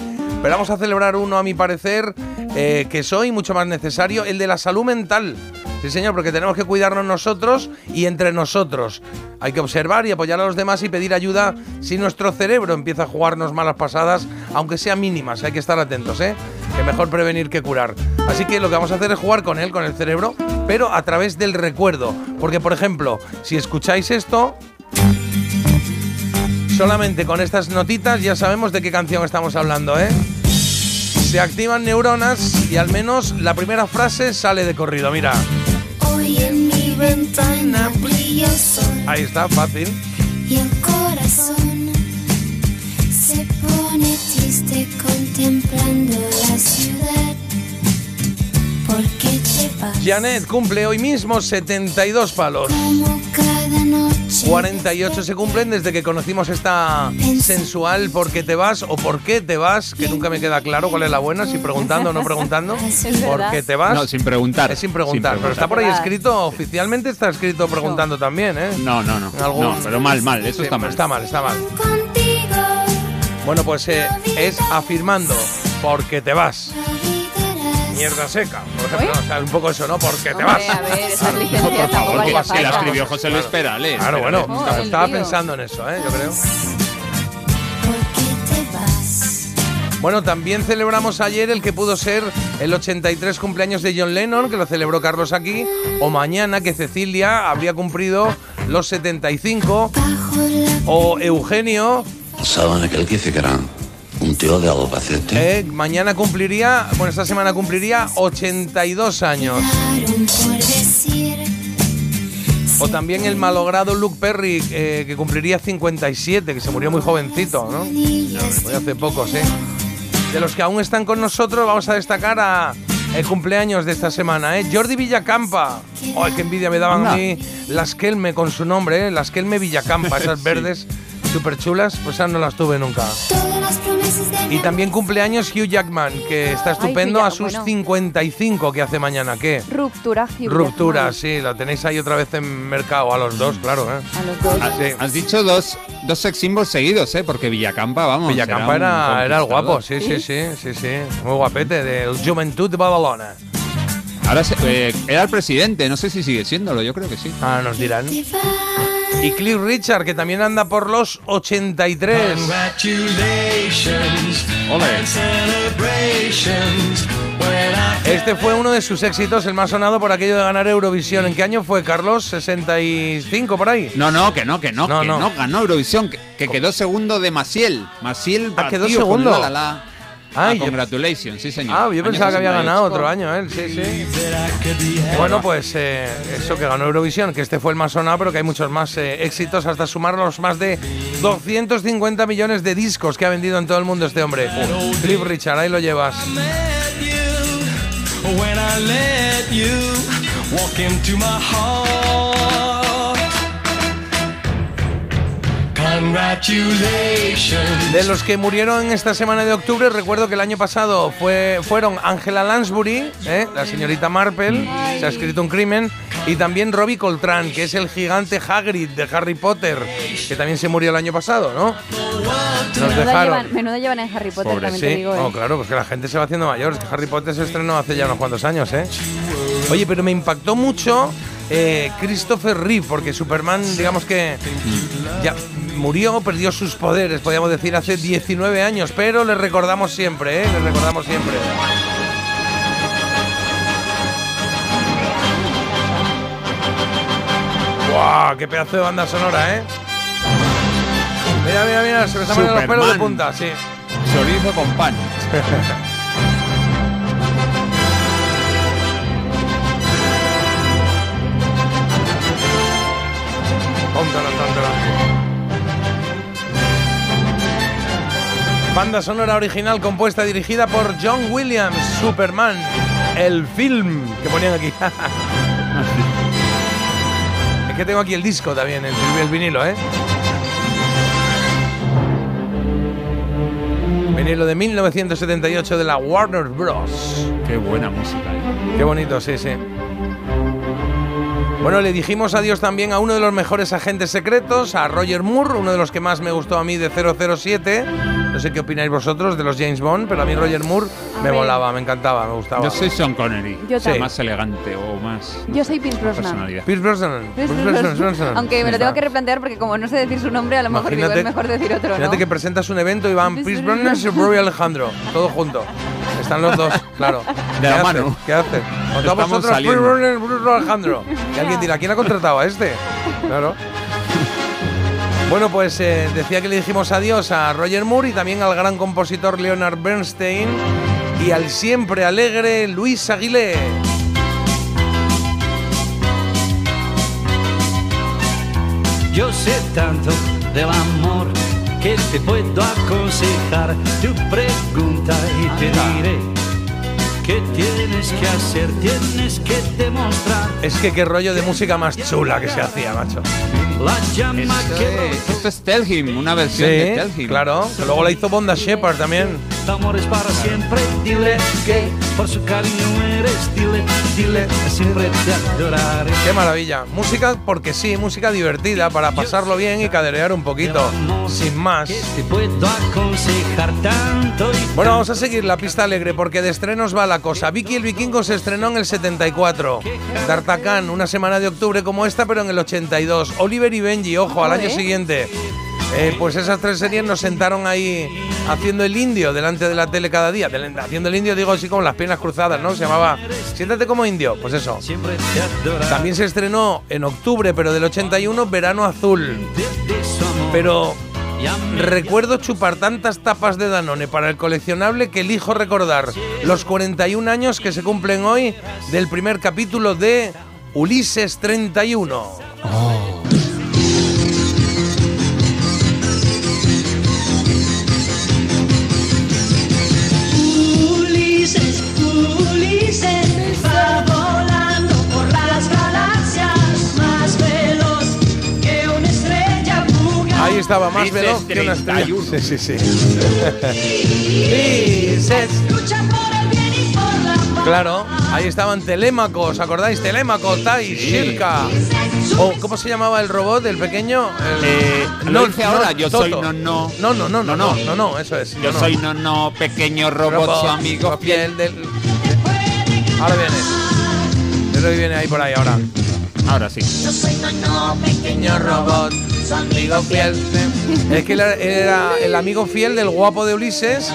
Pero vamos a celebrar uno, a mi parecer, eh, que es hoy mucho más necesario, el de la salud mental. Sí, señor, porque tenemos que cuidarnos nosotros y entre nosotros. Hay que observar y apoyar a los demás y pedir ayuda si nuestro cerebro empieza a jugarnos malas pasadas, aunque sean mínimas. Hay que estar atentos, ¿eh? Que mejor prevenir que curar. Así que lo que vamos a hacer es jugar con él, con el cerebro, pero a través del recuerdo. Porque, por ejemplo, si escucháis esto, solamente con estas notitas ya sabemos de qué canción estamos hablando, ¿eh? Se activan neuronas y al menos la primera frase sale de corrido, mira. Hoy en mi ventana brilla sol Ahí está, fácil. y el corazón se pone triste contemplando la ciudad. ¿Por qué te vas? Janet cumple hoy mismo 72 palos. Como. 48 se cumplen desde que conocimos esta sensual ¿Por qué te vas? o ¿por qué te vas? Que nunca me queda claro cuál es la buena, si preguntando o no preguntando. ¿Por qué te vas? No, sin preguntar. Es sin preguntar, Sin pero está por ahí escrito, oficialmente está escrito preguntando también, ¿eh? No, no, no. Algún- No, pero mal, mal. Eso Sí, está mal. Está mal, está mal. Contigo Bueno, pues eh, es afirmando, porque te vas. Mierda seca, por ejemplo. O sea, un poco eso, ¿no? Porque te Hombre, vas. a ver, esa por favor, que, que la escribió José Luis Perales. Claro, bueno, Oh, estaba, el pensando en eso, ¿eh? Yo creo. ¿Por qué te vas? Bueno, también celebramos ayer el que pudo ser el 83 cumpleaños de John Lennon, que lo celebró Carlos aquí, o mañana que Cecilia habría cumplido los 75, Bajo la o Eugenio, ¿Saben aquel que dice que era un tío de Albacete? eh, mañana cumpliría, bueno, esta semana cumpliría 82 años. O también el malogrado Luke Perry, eh, que cumpliría 57, que se murió muy jovencito, ¿no? Muy hace poco, sí. De los que aún están con nosotros, vamos a destacar a el cumpleaños de esta semana, ¿eh? Jordi Villacampa. ¡Ay, qué envidia me daban a mí las Kelme con su nombre, ¿eh? Las Kelme Villacampa, esas verdes súper chulas, pues esas no las tuve nunca. Y también cumpleaños Hugh Jackman, que está estupendo Hugh a sus bueno. 55 que hace mañana. ¿Qué? Ruptura. Hugh Ruptura, Jackman. sí, la tenéis ahí otra vez en mercado, a los dos, claro, ¿eh? A los dos. Ah, sí. Has dicho dos, dos sex symbols seguidos, ¿eh? Porque Villacampa, vamos. Villacampa era, era, era el guapo, sí, sí, sí, sí, sí. Muy guapete, del Juventud de Badalona. Ahora se- eh, era el presidente, no sé si sigue siéndolo, yo creo que sí. Ah, nos dirán. Y Cliff Richard, que también anda por los 83. Ole. Este fue uno de sus éxitos, el más sonado por aquello de ganar Eurovisión. ¿En qué año fue, Carlos? ¿65 por ahí? No, no, que no, que no, No, que no. no, ganó Eurovisión, que, que quedó segundo de Maciel. Maciel Ah, quedó con segundo. La, la, la. Ay, Ah, yo- congratulations, sí señor. Ah, yo Año pensaba que había 68. ganado otro año, él, sí, sí. Bueno, pues eh, eso que ganó Eurovisión, que este fue el más sonado, pero que hay muchos más eh, éxitos, hasta sumar los más de 250 millones de discos que ha vendido en todo el mundo este hombre. Cliff Richard, ahí lo llevas. When I let you walk into my heart. De los que murieron en esta semana de octubre, recuerdo que el año pasado fue, fueron Angela Lansbury, ¿eh? la señorita Marple, se ha escrito un crimen, y también Robbie Coltrane, que es el gigante Hagrid de Harry Potter, que también se murió el año pasado, ¿no? Nos Menudo dejaron. llevan, menudo llevan en Harry Potter, Pobre, también te sí. digo. Oh, ¿eh? claro, pues que la gente se va haciendo mayor. Es que Harry Potter se estrenó hace ya unos cuantos años, ¿eh? Oye, pero me impactó mucho eh, Christopher Reeve, porque Superman, digamos que ya murió, perdió sus poderes, podríamos decir, hace 19 años, pero le recordamos siempre, ¿eh? Le recordamos siempre. ¡Guau! ¡Qué pedazo de banda sonora, eh! Mira, mira, mira, se me están poniendo los pelos de punta, sí. Chorizo con pan. Banda sonora original compuesta y dirigida por John Williams, Superman, el film que ponían aquí. es que tengo aquí el disco también, el, el vinilo, ¿eh? Vinilo de 1978 de la Warner Bros. Qué buena música. ¿eh? Qué bonito, sí, sí. Bueno, le dijimos adiós también a uno de los mejores agentes secretos, a Roger Moore, uno de los que más me gustó a mí de 007. No sé qué opináis vosotros de los James Bond, pero a mí Roger Moore me ver. volaba, me encantaba, me gustaba. Yo soy Sean Connery. Yo Sí. Más elegante o más. Yo soy Pierce Brosnan. Pierce Brosnan. Pierce Brosnan. Aunque me lo tengo que replantear porque como no sé decir su nombre, a lo mejor digo, es mejor decir otro, imagínate ¿no? que presentas un evento y van Pierce Brosnan y Rory Alejandro, todo junto. Están los dos, claro. De ¿Qué la hace? mano. ¿Qué hace? Con todos vosotros, Rory Alejandro. Y alguien dirá, ¿quién ha contratado a este? Claro. Bueno, pues eh, decía que le dijimos adiós a Roger Moore y también al gran compositor Leonard Bernstein y al siempre alegre Luis Aguilé. Yo sé tanto del amor que te puedo aconsejar. Tu pregunta y te diré qué tienes que hacer, tienes que demostrar. Es que qué rollo de música más chula que se hacía, macho. La llama que Esto es Telhim, una versión Sí, de Telhim. claro. Que luego la hizo Bonda Shepard también. para siempre. Dile que por su cariño eres. Dile, dile, siempre te adoraré. Qué maravilla. Música porque sí, música divertida para pasarlo bien y caderear un poquito. Sin más. Te puedo aconsejar tanto y Bueno, vamos a seguir la pista alegre porque de estrenos va la cosa. Vicky el Vikingo se estrenó en el 74. D'Artagnan, una semana de octubre como esta, pero en el 82. Oliver y Benji, ojo, al año Joder. siguiente. Eh, pues esas tres series nos sentaron ahí haciendo el indio delante de la tele cada día. Haciendo el indio, digo así como las piernas cruzadas, ¿no? Se llamaba Siéntate como indio. Pues eso. También se estrenó en octubre, pero del 81, Verano Azul. Pero recuerdo chupar tantas tapas de Danone para el coleccionable que elijo recordar los 41 años que se cumplen hoy del primer capítulo de Ulises 31. Ulises, estaba, más veloz que una estrella. 31. Sí, sí, sí. Ulises. Lucha por el bien y por la paz. Claro, ahí estaban Telémaco, ¿os acordáis? Telémaco, Tai, Shirka. O, ¿Cómo se llamaba el robot, el pequeño? El- Eh, lo dice ahora, yo soy no, no. No, no, no, no, No, no, no. no, no, eso es. Yo no, no. soy no, no, pequeño robot, su amigo. Ahora viene. Creo que viene ahí por ahí ahora. Ahora sí. Yo soy pequeño robot, su amigo fiel. Es que él era el amigo fiel del guapo de Ulises,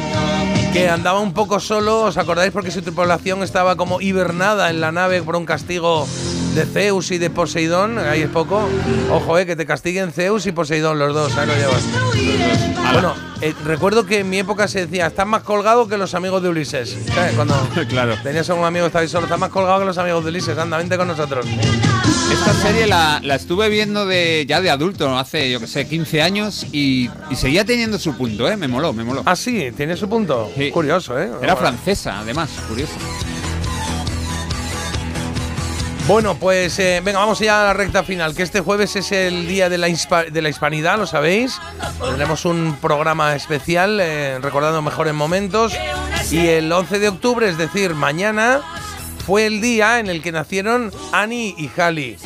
que andaba un poco solo, ¿os acordáis? Porque su tripulación estaba como hibernada en la nave por un castigo de Zeus y de Poseidón. Ahí es poco. Ojo, eh, que te castiguen Zeus y Poseidón los dos, ahí lo llevas. Bueno, eh, recuerdo que en mi época se decía, estás más colgado que los amigos de Ulises. ¿Sabes? Cuando claro. tenías a un amigo que estaba ahí solo, estás más colgado que los amigos de Ulises. Anda, vente con nosotros. Esta serie la, la estuve viendo de ya de adulto, hace, yo que sé, 15 años y, y seguía teniendo su punto, ¿eh? Me moló, me moló. Ah, sí, tiene su punto. Sí. Curioso, ¿eh? Era francesa, además, curioso. Bueno, pues eh, venga, vamos ya a la recta final, que este jueves es el día de la, de la hispanidad, lo sabéis. Tendremos un programa especial eh, recordando mejores momentos. Y el 11 de octubre, es decir, mañana, fue el día en el que nacieron Annie y Halley.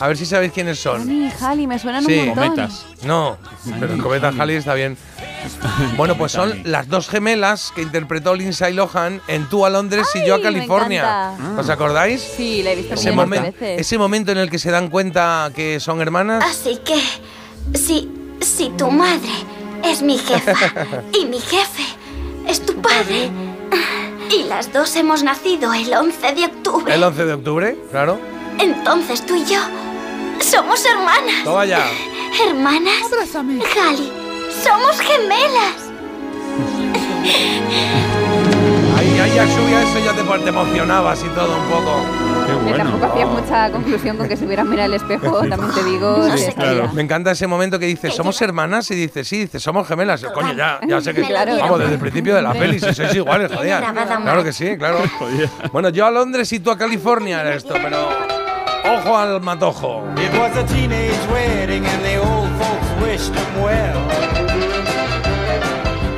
A ver si sabéis quiénes son. Halley, me suenan Sí. un montón. Cometas. No, pero el cometa Halley está bien. Bueno, pues son las dos gemelas que interpretó Lindsay Lohan en Tú a Londres y yo a California. ¿Os acordáis? Sí, la he visto Ese, momen- veces. ese momento en el que se dan cuenta que son hermanas. Así que, si, si tu madre es mi jefa y mi jefe es tu padre, y las dos hemos nacido el 11 de octubre, El 11 de octubre, claro. entonces tú y yo somos hermanas. Toma ya. ¿Hermanas? Jali, somos gemelas. Ahí, ahí ya subía eso, ya te, te emocionabas y todo un poco. Que tampoco hacía mucha conclusión con que se hubieran mirado al espejo, también te digo. Sí, claro. Me encanta ese momento que dice, ¿somos hermanas? Y dice, sí, dice, somos gemelas. Coño, ya, ya sé que. Claro. Vamos, desde el principio de la peli, si sois iguales, joder. Claro que sí, claro. Bueno, yo a Londres y tú a California era esto, pero. Ojo al matojo. It was a teenage wedding and the old folks wished him well.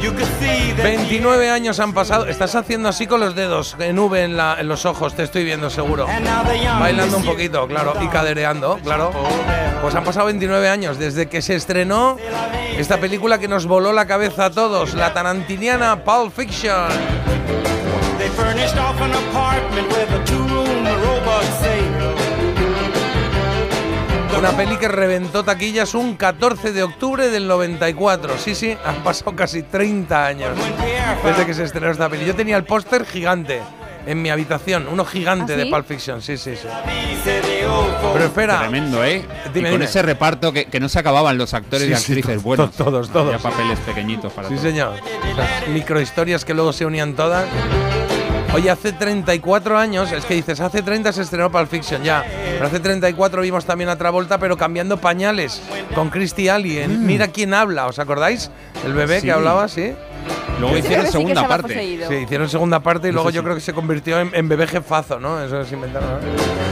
You could see that 29 años han pasado. Estás haciendo así con los dedos en V en, la- en los ojos, te estoy viendo seguro. Bailando un poquito, claro, y cadereando, claro. Pues han pasado 29 años desde que se estrenó esta película que nos voló la cabeza a todos, la tarantiniana Pulp Fiction. Una peli que reventó taquillas un 14 de octubre del 94. Sí, sí, han pasado casi 30 años desde que se estrenó esta peli. Yo tenía el póster gigante en mi habitación, uno gigante ¿Ah, de? Pulp Fiction, sí, sí, sí. Pero espera. Tremendo, ¿eh? Dime, y con dime. ese reparto que, que no se acababan los actores Sí, y actrices buenos. todos, todos. Había papeles pequeñitos para Sí, todos. señor. Las microhistorias que luego se unían todas. Oye, hace 34 años, es que dices, hace 30 se estrenó Pulp Fiction, ya. Pero hace 34 vimos también a Travolta, pero cambiando pañales, con Christy Alley. en Mira quién habla, ¿os acordáis? El bebé Sí. que hablaba, sí. Luego hicieron sí segunda parte. poseído. Sí, hicieron segunda parte y luego sí. yo creo que se convirtió en, en bebé jefazo, ¿no? Eso es inventaron. ¿no?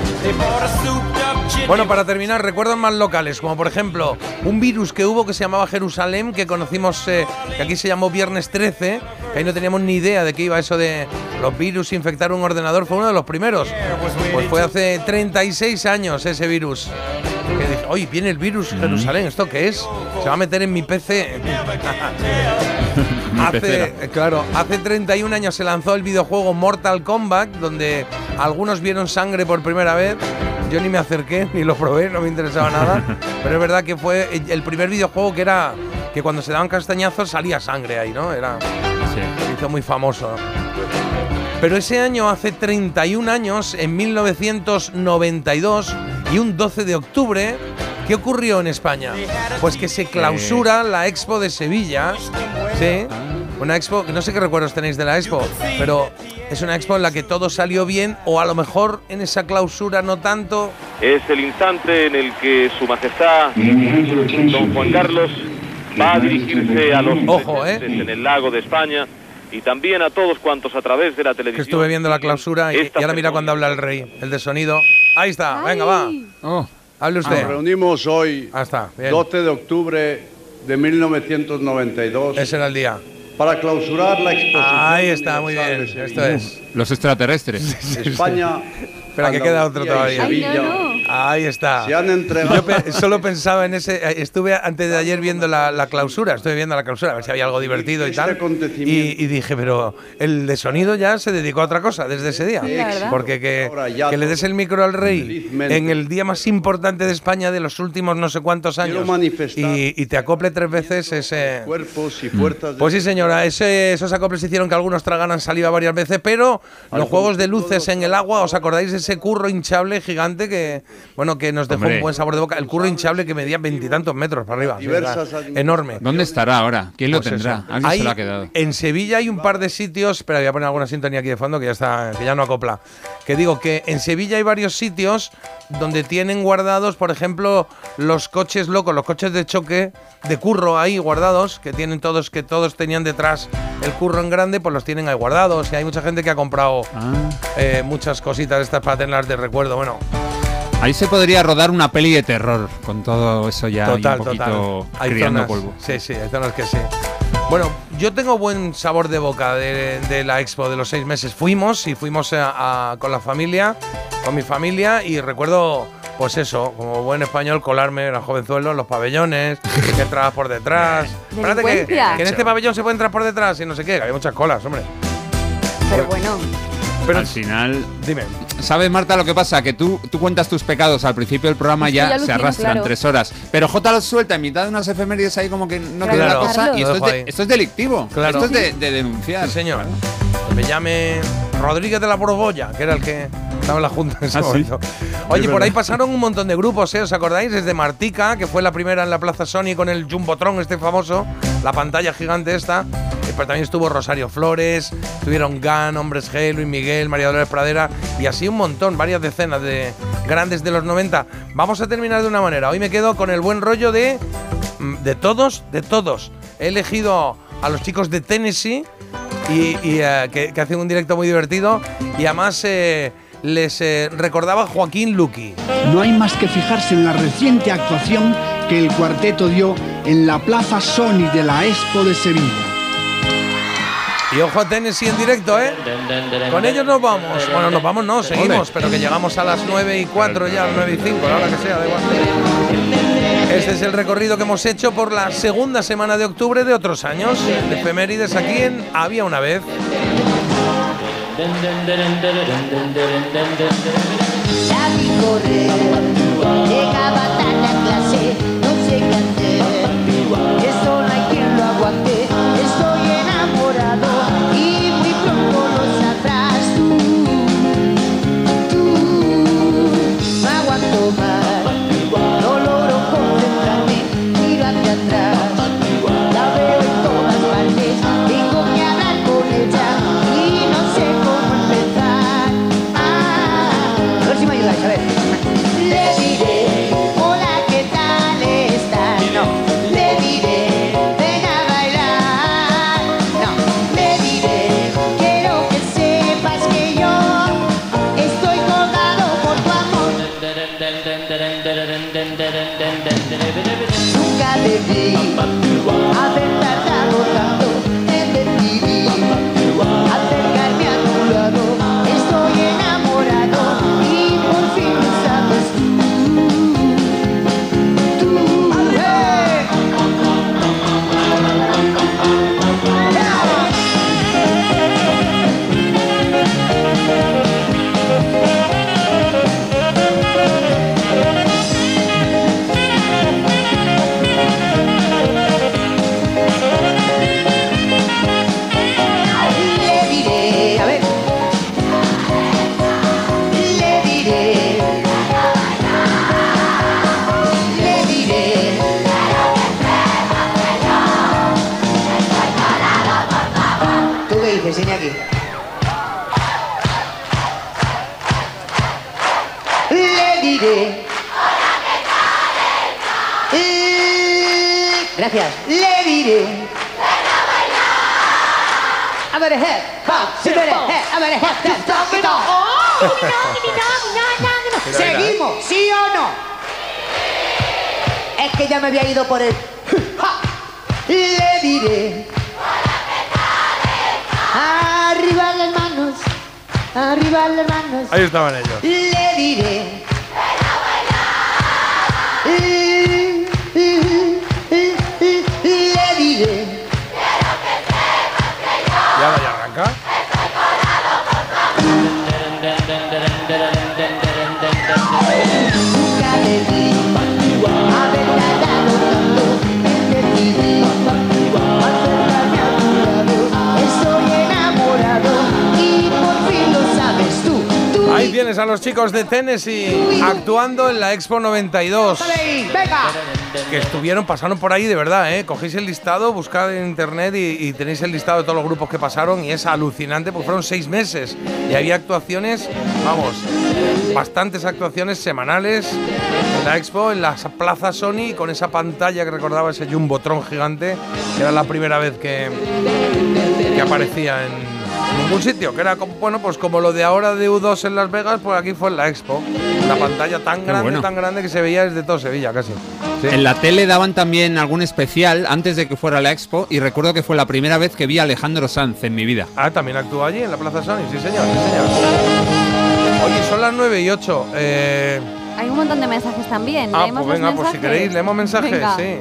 Bueno, para terminar, recuerdos más locales, como por ejemplo un virus que hubo que se llamaba Jerusalén, que conocimos, eh, que aquí se llamó Viernes 13, que ahí no teníamos ni idea de qué iba eso de los virus infectar un ordenador, fue uno de los primeros. Pues fue hace 36 años ese virus. Que dije, oye, viene el virus Jerusalén, ¿esto qué es? Se va a meter en mi PC. hace, pecera. eh, claro, hace 31 años se lanzó el videojuego Mortal Kombat, donde algunos vieron sangre por primera vez. Yo ni me acerqué, ni lo probé, no me interesaba nada. Pero es verdad que fue el- primer videojuego que era que cuando se daban castañazos salía sangre ahí, ¿no? Era se hizo muy famoso. Pero ese año, hace 31 años, en 1992 y un 12 de octubre, ¿qué ocurrió en España? Pues que se clausura la Expo de Sevilla. Sí. Una expo, que no sé qué recuerdos tenéis de la expo, pero es una expo en la que todo salió bien, o a lo mejor en esa clausura no tanto. Es el instante en el que Su Majestad Don Juan Carlos va a dirigirse a los Ojo, ¿eh? presentes en el lago de España y también a todos cuantos a través de la Que televisión. estuve viendo la clausura y, y ahora mira cuando habla el rey, el de sonido. Ahí está, venga, va. Hable usted. Nos reunimos hoy, Ah, está, bien. 12 de octubre de 1992. Ese era el día. Para clausurar la exposición. Ahí está, muy bien. Esto es. Los extraterrestres. España. Espera, que queda otro Andalucía y todavía. Sevilla Ahí está. Se han entregado. Yo pe- solo pensaba en ese. eh, Estuve antes de ayer viendo la, la clausura. Estuve viendo la clausura, a ver si había algo divertido y tal. Y, y dije, pero el de sonido ya se dedicó a otra cosa desde ese día. Porque que, que le des el micro al rey felizmente. en el día más importante de España de los últimos no sé cuántos años y, y te acople tres veces ese. Cuerpos y fuerzas. de- Pues sí, señora, ese- esos acoples hicieron que algunos tragaran saliva varias veces, pero los juegos de luces en el agua, ¿os acordáis de ese curro hinchable gigante que, bueno, que nos dejó Hombre. un buen sabor de boca? El curro hinchable que medía veintitantos metros para arriba, enorme. ¿Dónde estará ahora? ¿Quién lo Pues tendrá? eso. Alguien Hay- se lo ha quedado. En Sevilla hay un par de sitios, pero voy a poner alguna sintonía aquí de fondo que ya está, que ya no acopla. Que digo que en Sevilla hay varios sitios donde tienen guardados, por ejemplo, los coches locos, los coches de choque de curro ahí guardados, que tienen todos, que todos tenían detrás el curro en grande, pues los tienen ahí guardados. Y hay mucha gente que ha comprado Ah. eh, muchas cositas estas para tenerlas de recuerdo. Bueno, Ahí se podría rodar una peli de terror con todo eso ya total, y un poquito total. Hay criando zonas- polvo. Sí, sí, hay zonas que sí. Bueno, yo tengo buen sabor de boca de, de la expo de los seis meses. Fuimos y fuimos a- a- con la familia, con mi familia, y recuerdo, pues eso, como buen español, colarme, era jovenzuelo, en los pabellones, que entrabas por detrás. Espérate que, que en este pabellón se puede entrar por detrás y no sé qué, que había muchas colas, hombre. Pero bueno. Al final. Dime. ¿Sabes, Marta, lo que pasa? Que tú, tú cuentas tus pecados al principio del programa ya yo se arrastran claro. tres horas. Pero J lo suelta en mitad de unas efemérides ahí como que no Claro. queda la Claro. cosa. Y Lo esto es, de- esto es delictivo. Claro. Esto es de, de denunciar. Sí, señor. Que me llame Rodríguez de la Borbolla, que era el que estaba en la Junta en ese Ah, sí. momento. Oye, por ahí pasaron un montón de grupos, ¿eh? ¿Os acordáis? Desde Martica, que fue la primera en la Plaza Sony con el Jumbotron este famoso, la pantalla gigante esta. Pero también estuvo Rosario Flores, estuvieron Gan, Hombres G, Luis Miguel, María Dolores Pradera y así un montón, varias decenas de grandes de los 90. Vamos a terminar de una manera. Hoy me quedo con el buen rollo de mm, de todos, de todos. He elegido a los chicos de Tennessee y, eh, que, que hacen un directo muy divertido y además eh, les eh, recordaba Joaquín Luqui. No hay más que fijarse en la reciente actuación que el cuarteto dio en la Plaza Sony de la Expo de Sevilla. Y ojo a Tennessee en directo, ¿eh? Con ellos nos vamos. Bueno, nos vamos, no, seguimos, pero que llegamos a las 9 y 4 ya, a las 9 y 5, a la hora que sea, da igual. Este es el recorrido que hemos hecho por la segunda semana de octubre de otros años, de efemérides aquí en Había una vez. Seguimos, ¿sí o no? Es que ya me había ido por el. Le diré. Arriba las manos, arriba las manos. Ahí estaban ellos. Los chicos de Tennessee actuando en la Expo 92. ¡Venga! Que estuvieron, pasaron por ahí de verdad, ¿eh? Cogéis el listado, buscad en internet y, y tenéis el listado de todos los grupos que pasaron y es alucinante, porque fueron seis meses y había actuaciones, vamos, bastantes actuaciones semanales en la Expo, en la Plaza Sony, con esa pantalla que recordaba ese Jumbotron gigante, que era la primera vez que, que aparecía en ningún sitio, que era como, bueno, pues como lo de ahora de U2 en Las Vegas, pues aquí fue en la Expo. Una pantalla tan grande, bueno. tan grande que se veía desde todo Sevilla casi. Sí. En la tele daban también algún especial antes de que fuera la expo y recuerdo que fue la primera vez que vi a Alejandro Sanz en mi vida. Ah, también actuó allí en la Plaza Sony, sí señor, sí señor. Oye, son las 9 y 8. Eh, Hay un montón de mensajes también. ah, ¿Leemos pues los venga, pues si mensajes? queréis, leemos mensajes, Venga. sí.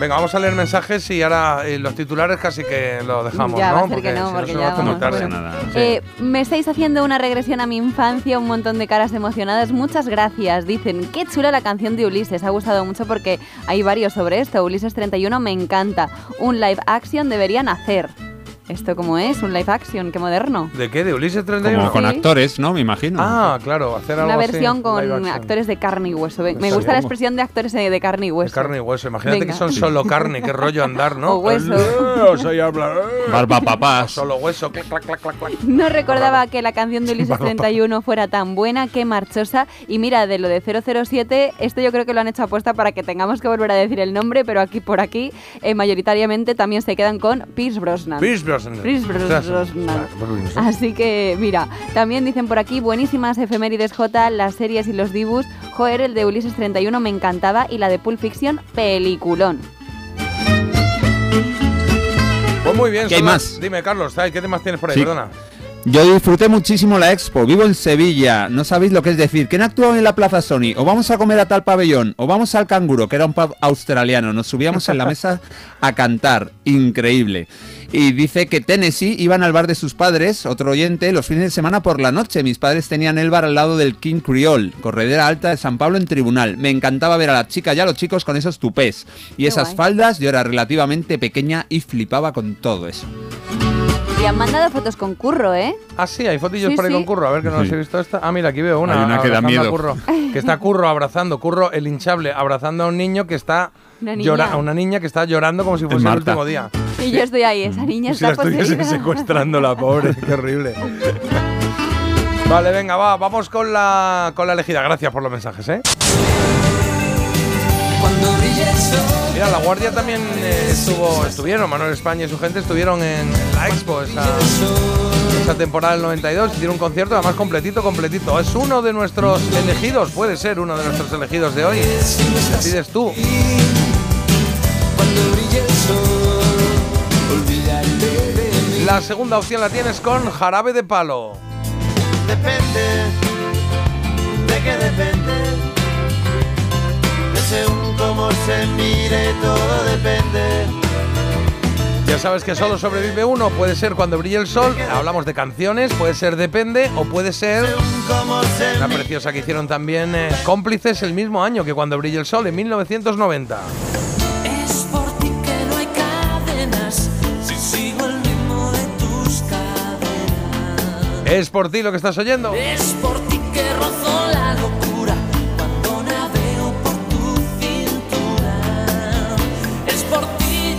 Venga, vamos a leer mensajes y ahora eh, los titulares casi que lo dejamos, Ya, va ¿no? a ser que no, si porque ya muy tarde. Bueno. Eh, me estáis haciendo una regresión a mi infancia, un montón de caras emocionadas. Muchas gracias. Dicen, qué chula la canción de Ulises. Ha gustado mucho porque hay varios sobre esto. Ulises 31 me encanta. Un live action deberían hacer. ¿Esto cómo es? ¿Un live action? ¿Qué moderno? ¿De qué? ¿De Ulises 31? Como con Sí. actores, ¿no? Me imagino. Ah, claro, hacer algo Una así, versión con actores de carne y hueso. Me- Me gusta la expresión de actores de, de carne y De hueso. carne y hueso. Imagínate Venga. que son solo carne, qué rollo andar, ¿no? O hueso. Eh, soy habla-. Barba papás. Solo hueso, clac, clac, clac. No recordaba que la canción de Ulises 31 fuera tan buena, que marchosa. Y mira, de lo de 007, esto yo creo que lo han hecho apuesta para que tengamos que volver a decir el nombre, pero aquí por aquí, eh, mayoritariamente también se quedan con Pierce Brosnan. Pierce Brosnan. Así que, mira, también dicen por aquí, buenísimas efemérides J, las series y los dibus. Joder, el de Ulises 31 me encantaba y la de Pulp Fiction, peliculón. Pues muy bien. ¿Qué hay más? Dime, Carlos, ¿sabes ¿qué temas tienes por ahí? Sí. Perdona. Yo disfruté muchísimo la expo, vivo en Sevilla, no sabéis lo que es decir, ¿quién actuó en la Plaza Sony? O vamos a comer a tal pabellón, o vamos al canguro, que era un pub australiano, nos subíamos en la mesa a cantar, increíble. Y dice que Tennessee iban al bar de sus padres, otro oyente, los fines de semana por la noche. Mis padres tenían el bar al lado del King Creole, corredera alta de San Pablo en tribunal. Me encantaba ver a las chicas y a los chicos con esos tupés. Y Qué esas guay. faldas, yo era relativamente pequeña y flipaba con todo eso. Y han mandado fotos con curro, ¿eh? Ah, sí, hay fotillos Sí, por ahí sí. con Curro. A ver, que no Sí. los he visto esta. Ah, mira, aquí veo una. Hay una que da miedo. Curro, que está Curro abrazando. Curro, el hinchable, abrazando a un niño que está... Una llora- niña. a una niña que está llorando como si fuese el último día. Y yo estoy ahí, esa niña si la está estuviesen poseída. secuestrando la pobre, qué horrible. Vale, venga, va, vamos con la, con la elegida. Gracias por los mensajes, ¿eh? Mira, la Guardia también eh, estuvo, estuvieron, Manuel España y su gente estuvieron en la Expo esa, esa temporada del 92, hicieron un concierto además completito, completito. Es uno de nuestros elegidos, puede ser uno de nuestros elegidos de hoy. Decides tú. La segunda opción la tienes con Jarabe de Palo. Depende, de qué depende. De según cómo se mire, todo depende. Ya sabes que solo sobrevive uno, puede ser cuando brille el sol, hablamos de canciones, puede ser Depende o puede ser una preciosa que hicieron también eh, cómplices el mismo año que cuando brille el sol, en 1990. Es por ti lo que estás oyendo. Es por ti que rozo la locura cuando navego por tu cintura. Es por ti.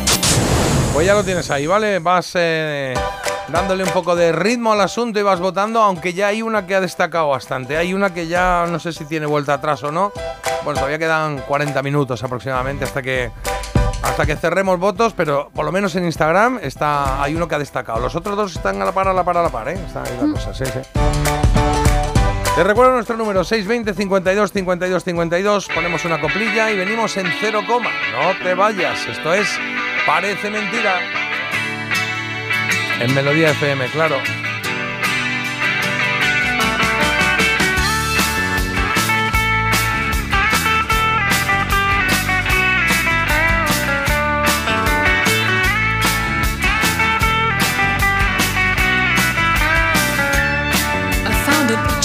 Pues ya lo tienes ahí, ¿vale? Vas eh, dándole un poco de ritmo al asunto y vas votando, aunque ya hay una que ha destacado bastante. Hay una que ya no sé si tiene vuelta atrás o no. Bueno, todavía quedan 40 minutos aproximadamente hasta que hasta que cerremos votos, pero por lo menos en Instagram está hay uno que ha destacado. Los otros dos están a la par, a la par, a la par, ¿eh? Están ahí las cosas, sí, sí. Te recuerdo nuestro número 620 52 52 52. Ponemos una coplilla y venimos en cero coma. No te vayas. Esto es Parece mentira. En Melodía FM, claro.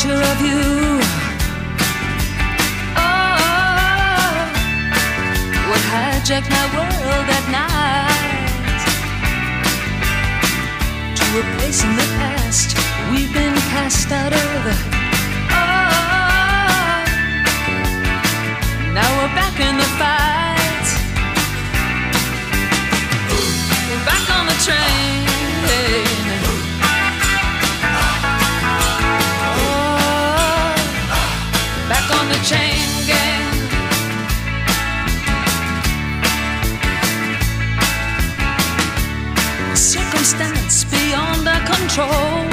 Picture of you. Oh, what hijacked my world at night. To a place in the past we've been cast out of. Oh, now we're back in the fight. We're back on the train. Control.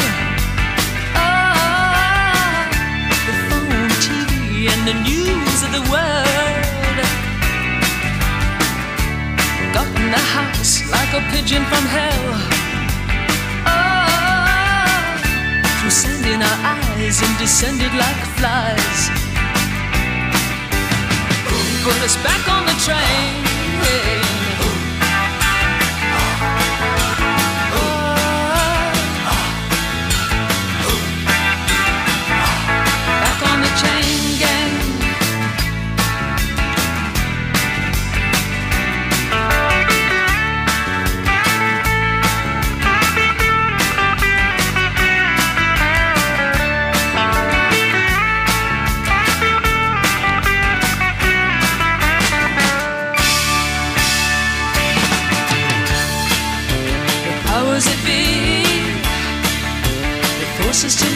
Ah, the phone, TV, and the news of the world. Got in the house like a pigeon from hell. Through sand in our eyes and descended like flies. Put us back on the train.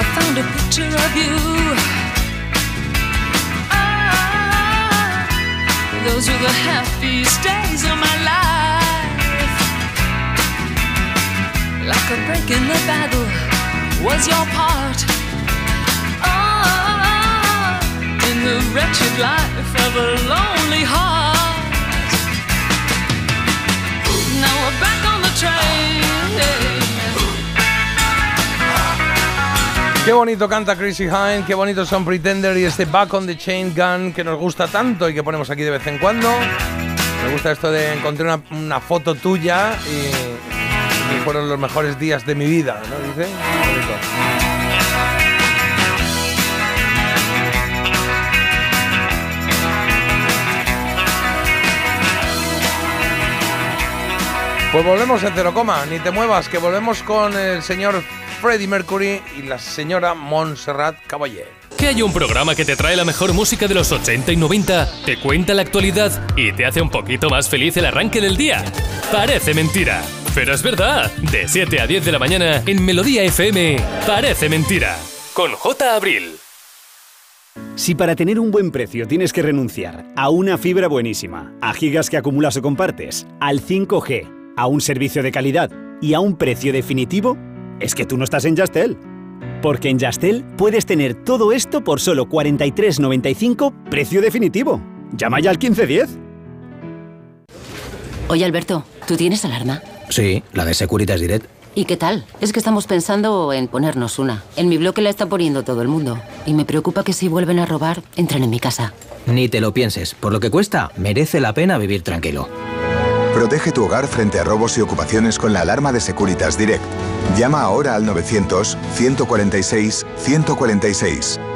I found a picture of you. Ah, those were the happiest days of my life. Like a break in the battle was your part. Ah, in the wretched life of a lonely heart. Qué bonito canta Chrissy Hine, qué bonito son Pretender y este Back on the Chain Gun que nos gusta tanto y que ponemos aquí de vez en cuando. Me gusta esto de encontré una, foto tuya y, y fueron los mejores días de mi vida, ¿no? Dice. Bonito. Pues volvemos en cero coma, ni te muevas, que volvemos con el señor Freddie Mercury y la señora Montserrat Caballé. Que haya un programa que te trae la mejor música de los 80 y 90, te cuenta la actualidad y te hace un poquito más feliz el arranque del día. Parece mentira, pero es verdad. De 7 a 10 de la mañana en Melodía FM, Parece mentira. Con J. Abril. Si para tener un buen precio tienes que renunciar a una fibra buenísima, a gigas que acumulas o compartes, al 5G, a un servicio de calidad y a un precio definitivo, es que tú no estás en Yastel. Porque en Yastel puedes tener todo esto por solo 43,95 precio definitivo. Llama ya al 1510. Oye, Alberto, ¿tú tienes alarma? Sí, la de Securitas Direct. ¿Y qué tal? Es que estamos pensando en ponernos una. En mi bloque la está poniendo todo el mundo. Y me preocupa que si vuelven a robar, entren en mi casa. Ni te lo pienses. Por lo que cuesta, merece la pena vivir tranquilo. Protege tu hogar frente a robos y ocupaciones con la alarma de Securitas Direct. Llama ahora al 900-146-146.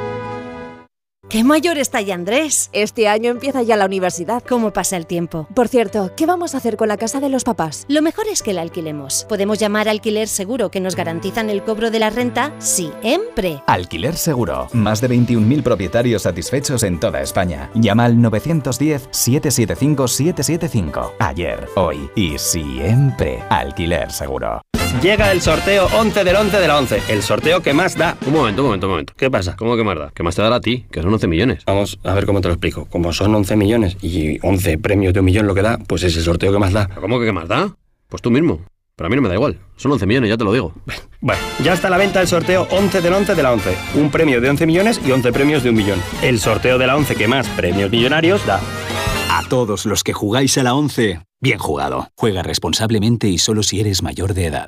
¡Qué mayor está ya Andrés! Este año empieza ya la universidad. ¿Cómo pasa el tiempo? Por cierto, ¿qué vamos a hacer con la casa de los papás? Lo mejor es que la alquilemos. Podemos llamar a Alquiler Seguro que nos garantizan el cobro de la renta siempre. Alquiler Seguro. Más de 21.000 propietarios satisfechos en toda España. Llama al 910-775-775. Ayer, hoy y siempre. Alquiler Seguro. Llega el sorteo 11 del 11 de la 11, el sorteo que más da. Un momento, un momento, un momento. ¿Qué pasa? ¿Cómo que más da? ¿Qué más te dará a ti? Que son 11 millones. Vamos a ver cómo te lo explico. Como son 11 millones y 11 premios de un millón lo que da, pues es el sorteo que más da. ¿Cómo que qué más da? Pues tú mismo. Pero a mí no me da igual. Son 11 millones, ya te lo digo. Bueno, ya está a la venta el sorteo 11 del 11 de la 11. Un premio de 11 millones y 11 premios de un millón. El sorteo de la 11 que más premios millonarios da. A todos los que jugáis a la 11, bien jugado. Juega responsablemente y solo si eres mayor de edad.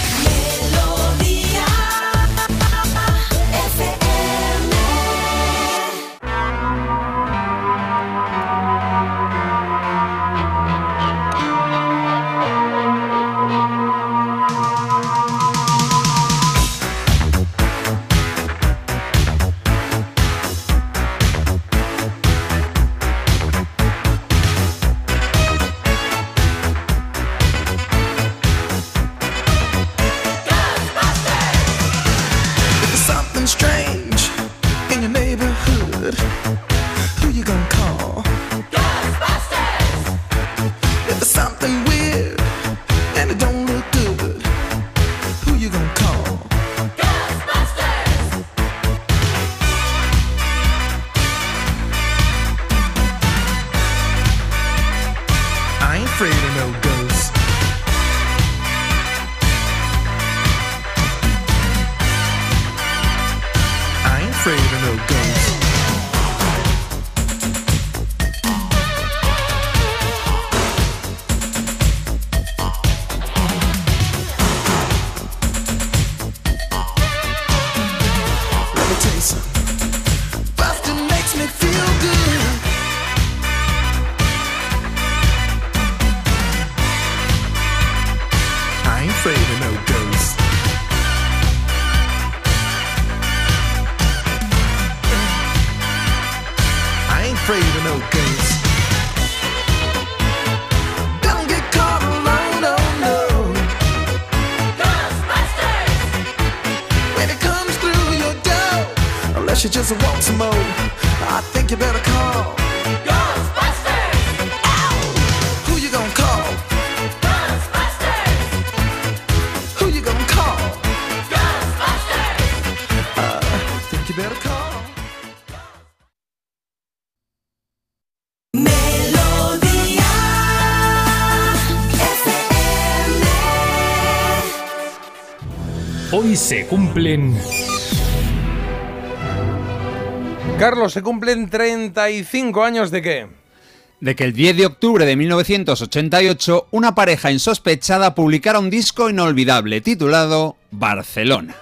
Hoy se cumplen... Carlos, se cumplen 35 años de qué? de que el 10 de octubre de 1988 una pareja insospechada publicara un disco inolvidable titulado Barcelona.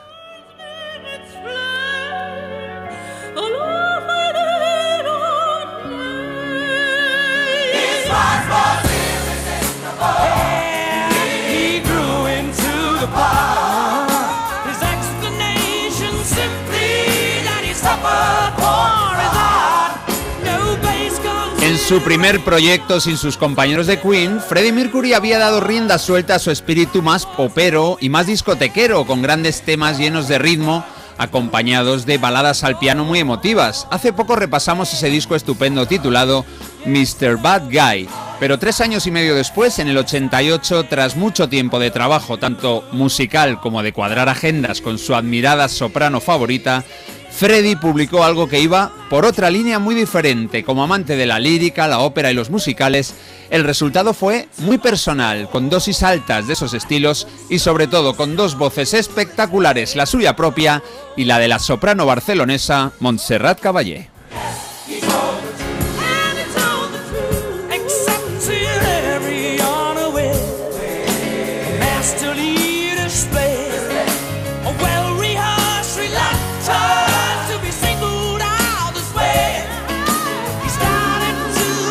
Su primer proyecto sin sus compañeros de Queen, Freddie Mercury había dado rienda suelta a su espíritu más popero y más discotequero, con grandes temas llenos de ritmo, acompañados de baladas al piano muy emotivas. Hace poco repasamos ese disco estupendo titulado Mr. Bad Guy, pero tres años y medio después, en el 88, tras mucho tiempo de trabajo, tanto musical como de cuadrar agendas con su admirada soprano favorita, Freddy publicó algo que iba por otra línea muy diferente. Como amante de la lírica, la ópera y los musicales, el resultado fue muy personal, con dosis altas de esos estilos y sobre todo con dos voces espectaculares, la suya propia y la de la soprano barcelonesa Montserrat Caballé.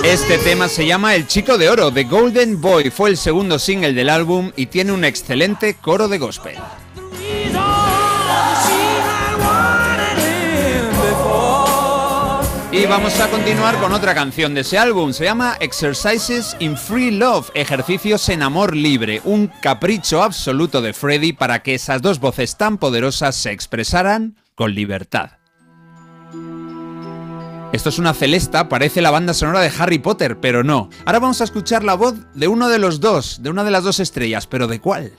Este tema se llama El Chico de Oro, The Golden Boy. Fue el segundo single del álbum y tiene un excelente coro de gospel. Y vamos a continuar con otra canción de ese álbum. Se llama Exercises in Free Love, ejercicios en amor libre. Un capricho absoluto de Freddy para que esas dos voces tan poderosas se expresaran con libertad. Esto es una celesta, parece la banda sonora de Harry Potter, pero no. Ahora vamos a escuchar la voz de uno de los dos, de una de las dos estrellas, pero ¿de cuál?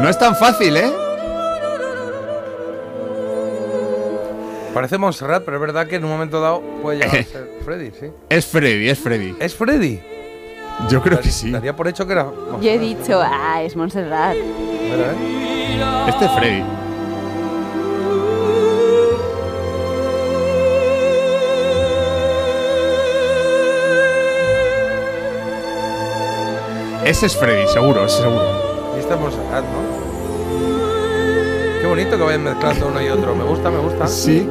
No es tan fácil, ¿eh? Parece Montserrat, pero es verdad que en un momento dado puede llegar a ser Freddy, sí. Es Freddy, es Freddy. ¿Es Freddy? Yo creo que sí. Daría por hecho que era. Yo he dicho, ah, es Montserrat. Mira, ¿eh? Este es Freddy. Ese es Freddy, seguro, ese seguro. Y esta es Montserrat, ¿no? Qué bonito que vayan mezclando uno y otro. Me gusta, me gusta. Sí.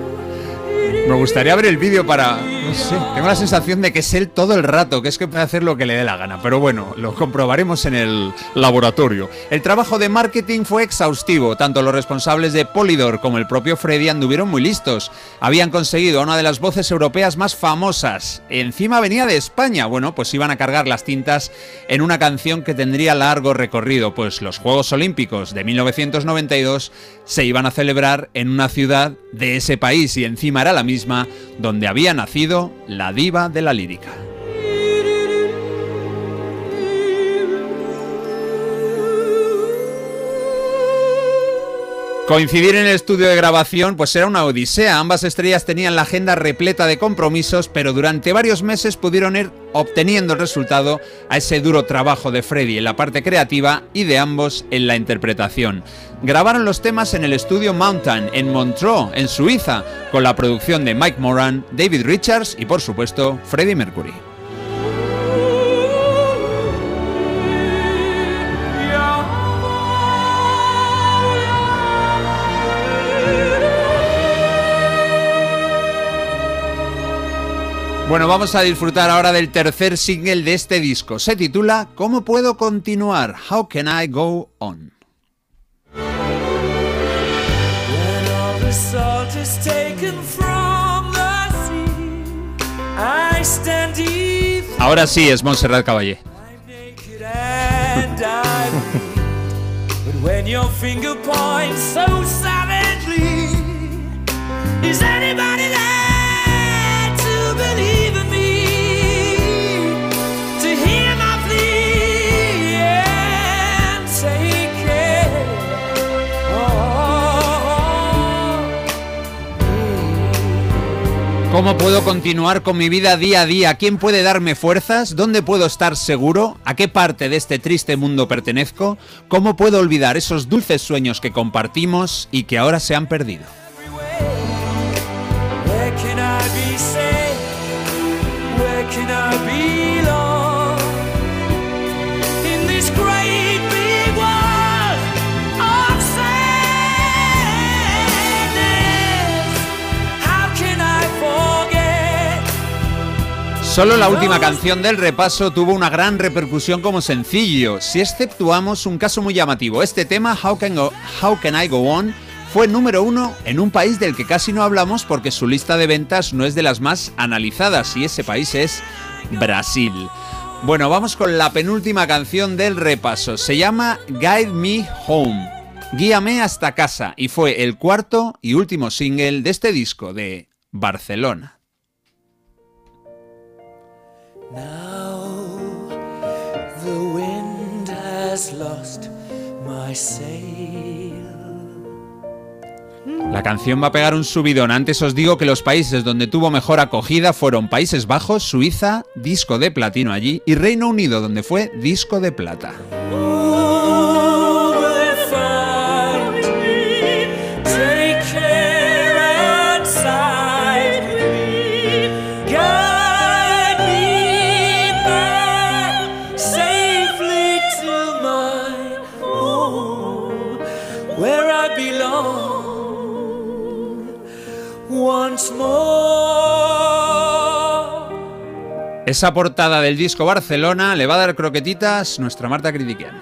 Me gustaría ver el vídeo para. No sé. Tengo la sensación de que es él todo el rato, que es que puede hacer lo que le dé la gana. Pero bueno, lo comprobaremos en el laboratorio. El trabajo de marketing fue exhaustivo. Tanto los responsables de Polydor como el propio Freddy anduvieron muy listos. Habían conseguido a una de las voces europeas más famosas. Encima venía de España. Bueno, pues iban a cargar las tintas en una canción que tendría largo recorrido, pues los Juegos Olímpicos de 1992 se iban a celebrar en una ciudad de ese país y encima era la misma donde había nacido la diva de la lírica. Coincidir en el estudio de grabación pues era una odisea. Ambas estrellas tenían la agenda repleta de compromisos, pero durante varios meses pudieron ir obteniendo el resultado a ese duro trabajo de Freddy en la parte creativa y de ambos en la interpretación. Grabaron los temas en el estudio Mountain en Montreux, en Suiza, con la producción de Mike Moran, David Richards y por supuesto Freddie Mercury. Bueno, vamos a disfrutar ahora del tercer single de este disco. Se titula ¿Cómo puedo continuar? How can I go on? Ahora sí es Montserrat Caballé. ¿Cómo puedo continuar con mi vida día a día? ¿Quién puede darme fuerzas? ¿Dónde puedo estar seguro? ¿A qué parte de este triste mundo pertenezco? ¿Cómo puedo olvidar esos dulces sueños que compartimos y que ahora se han perdido? Solo la última canción del repaso tuvo una gran repercusión como sencillo, si exceptuamos un caso muy llamativo. Este tema, How Can, I Go On, fue número uno en un país del que casi no hablamos porque su lista de ventas no es de las más analizadas y ese país es Brasil. Bueno, vamos con la penúltima canción del repaso. Se llama Guide Me Home. Guíame hasta casa y fue el cuarto y último single de este disco de Barcelona. La canción va a pegar un subidón. Antes os digo que los países donde tuvo mejor acogida fueron Países Bajos, Suiza, disco de platino allí, y Reino Unido, donde fue disco de plata. Esa portada del disco Barcelona le va a dar croquetitas nuestra Marta Critiquian.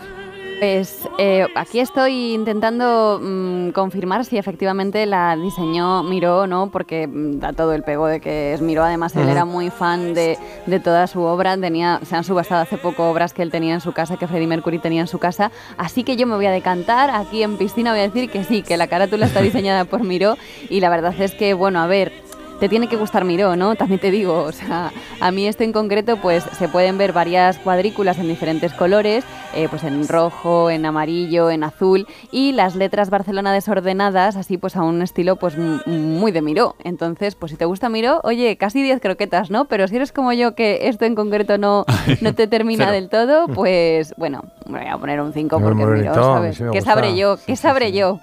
Pues eh, aquí estoy intentando mm, confirmar si efectivamente la diseñó Miró o no, porque mm, da todo el pego de que es Miró. Además, él era muy fan de, de toda su obra. Tenía, se han subastado hace poco obras que él tenía en su casa, que Freddie Mercury tenía en su casa. Así que yo me voy a decantar. Aquí en piscina voy a decir que sí, que la carátula está diseñada por Miró. Y la verdad es que, bueno, a ver, te tiene que gustar Miró, ¿no? También te digo, o sea, a mí esto en concreto, pues se pueden ver varias cuadrículas en diferentes colores, eh, pues en rojo, en amarillo, en azul, y las letras Barcelona desordenadas, así pues a un estilo pues muy de Miró. Entonces, pues si te gusta Miró, oye, casi 10 croquetas, ¿no? Pero si eres como yo, que esto en concreto no, no te termina del todo, pues bueno, me voy a poner un 5 Muy porque Miró, ¿sabes? sí ¿Qué sabré yo? ¿Qué sabré yo?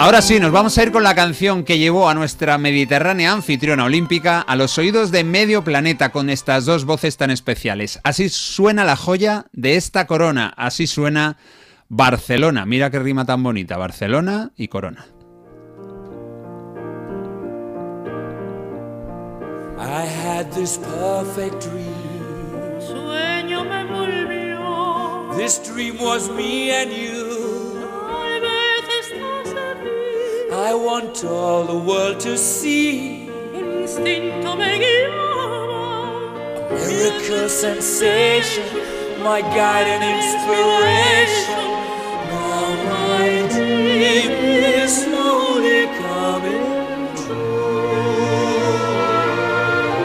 Ahora sí, nos vamos a ir con la canción que llevó a nuestra mediterránea anfitriona olímpica a los oídos de medio planeta con estas dos voces tan especiales. Así suena la joya de esta corona, así suena Barcelona. Mira qué rima tan bonita, Barcelona y corona. I had this perfect dream. Sueño me envolvió. This dream was me and you. I want all the world to see. El instinto me guiaba. Miracle sensation, my guide and inspiration. Now my dream is slowly coming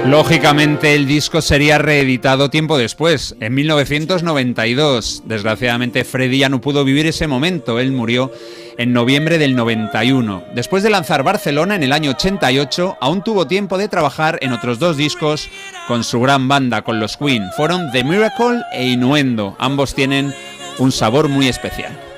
Lógicamente el disco sería reeditado tiempo después, en 1992. Desgraciadamente Freddy ya no pudo vivir ese momento, él murió en noviembre del 91. Después de lanzar Barcelona en el año 88, aún tuvo tiempo de trabajar en otros dos discos con su gran banda, con los Queen. Fueron The Miracle e Innuendo. Ambos tienen un sabor muy especial.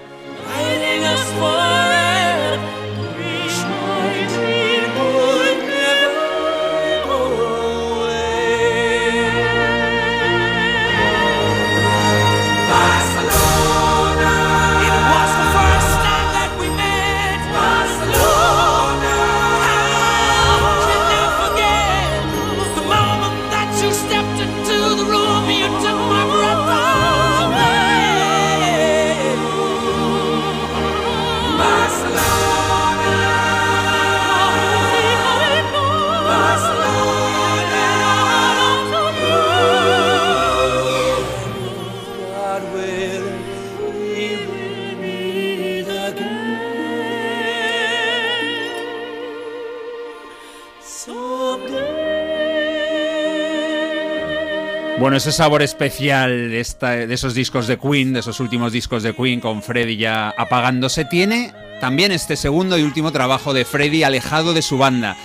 Bueno, ese sabor especial de, esta- de esos discos de Queen, de esos últimos discos de Queen con Freddy ya apagándose, tiene también este segundo y último trabajo de Freddy alejado de su banda.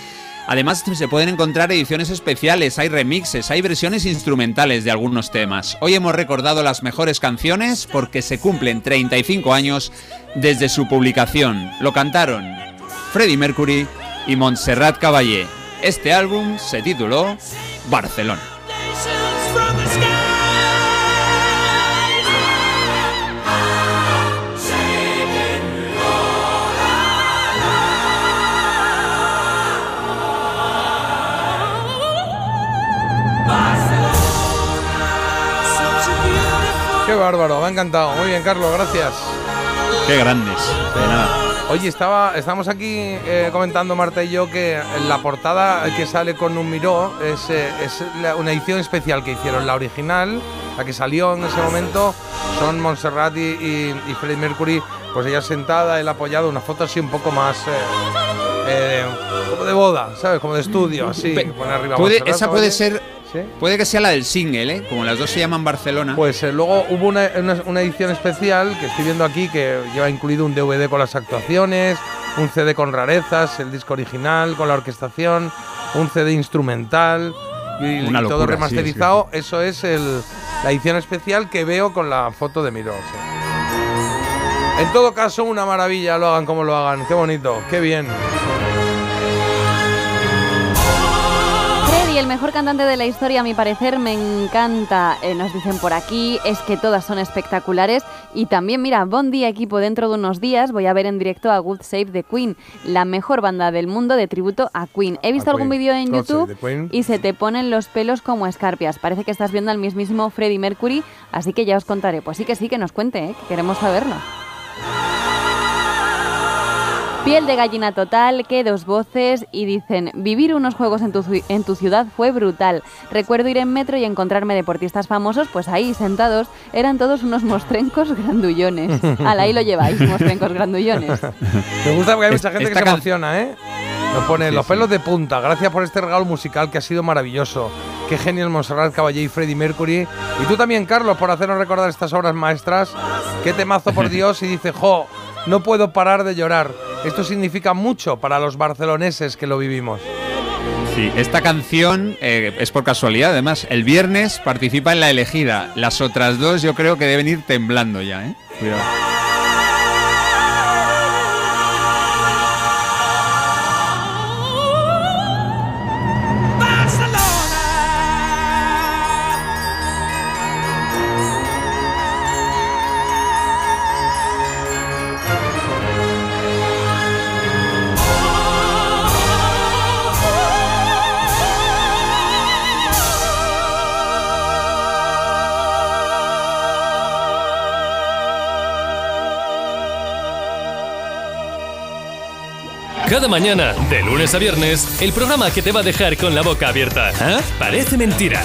Además se pueden encontrar ediciones especiales, hay remixes, hay versiones instrumentales de algunos temas. Hoy hemos recordado las mejores canciones porque se cumplen 35 años desde su publicación. Lo cantaron Freddie Mercury y Montserrat Caballé. Este álbum se tituló Barcelona. Qué bárbaro, me ha encantado. Muy bien, Carlos, gracias. Qué grandes. De nada. Oye, estaba, estamos aquí eh, comentando Marta y yo que la portada que sale con un miró es, eh, es la- una edición especial que hicieron. La original, la que salió en ese momento, son Montserrat y, y, y Freddie Mercury, pues ella sentada, él apoyado, una foto así un poco más eh, eh, como de boda, ¿sabes? Como de estudio, así. Pe- pone arriba puede- esa puede Caballé. Puede que sea la del single, ¿eh? Como las dos se llaman Barcelona. Pues eh, luego hubo una, una- una edición especial que estoy viendo aquí que lleva incluido un DVD con las actuaciones, un CD con rarezas, el disco original con la orquestación, un CD instrumental y, Una y todo remasterizado. Eso es el- la edición especial que veo con la foto de Miró. sí. En todo caso, una maravilla, lo hagan como lo hagan. Qué bonito, qué bien. El mejor cantante de la historia, a mi parecer, me encanta. Eh, nos dicen por aquí, es que todas son espectaculares. Y también, mira, buen día equipo, dentro de unos días voy a ver en directo a Good Save the Queen, la mejor banda del mundo de tributo a Queen. He visto A algún vídeo en God YouTube y se te ponen los pelos como escarpias. Parece que estás viendo al mismísimo Freddie Mercury, así que ya os contaré. Pues sí que sí, que nos cuente, ¿eh? que queremos saberlo. Piel de gallina total, que dos voces y dicen, vivir unos juegos en tu, en tu ciudad fue brutal. Recuerdo ir en metro y encontrarme deportistas famosos, pues ahí sentados eran todos unos mostrencos grandullones. Al ahí lo lleváis, mostrencos grandullones. Me gusta porque hay mucha gente que se emociona, ¿eh? Nos pone Sí, los sí. pelos de punta. Gracias por este regalo musical que ha sido maravilloso. Qué genial Monserrat Caballé y Freddie Mercury. Y tú también, Carlos, por hacernos recordar estas obras maestras. Qué temazo, por Dios. Y dice, jo, no puedo parar de llorar. Esto significa mucho para los barceloneses que lo vivimos. Sí, esta canción eh, es por casualidad, además. El viernes participa en la elegida. Las otras dos yo creo que deben ir temblando ya, ¿eh? Cuidado. Cada mañana, de lunes a viernes, el programa que te va a dejar con la boca abierta. ¿Ah? Parece mentira.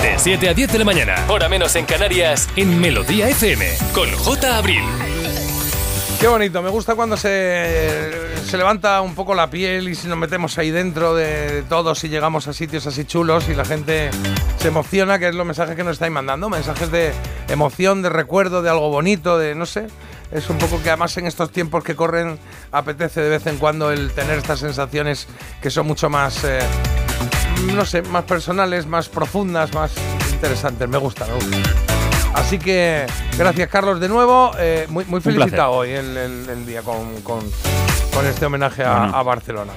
De 7 a 10 de la mañana, hora menos en Canarias, en Melodía FM, con J. Abril. Qué bonito, me gusta cuando se, se levanta un poco la piel y si nos metemos ahí dentro de todos y llegamos a sitios así chulos y la gente se emociona, que es los mensajes que nos estáis mandando, mensajes de emoción, de recuerdo, de algo bonito, de no sé. Es un poco que además en estos tiempos que corren apetece de vez en cuando el tener estas sensaciones que son mucho más, eh, no sé, más personales, más profundas, más interesantes. Me gusta, me gusta. Así que gracias Carlos de nuevo, eh, muy, muy felicitado hoy el, el- el día con, con- con este homenaje a, Bueno. a Barcelona.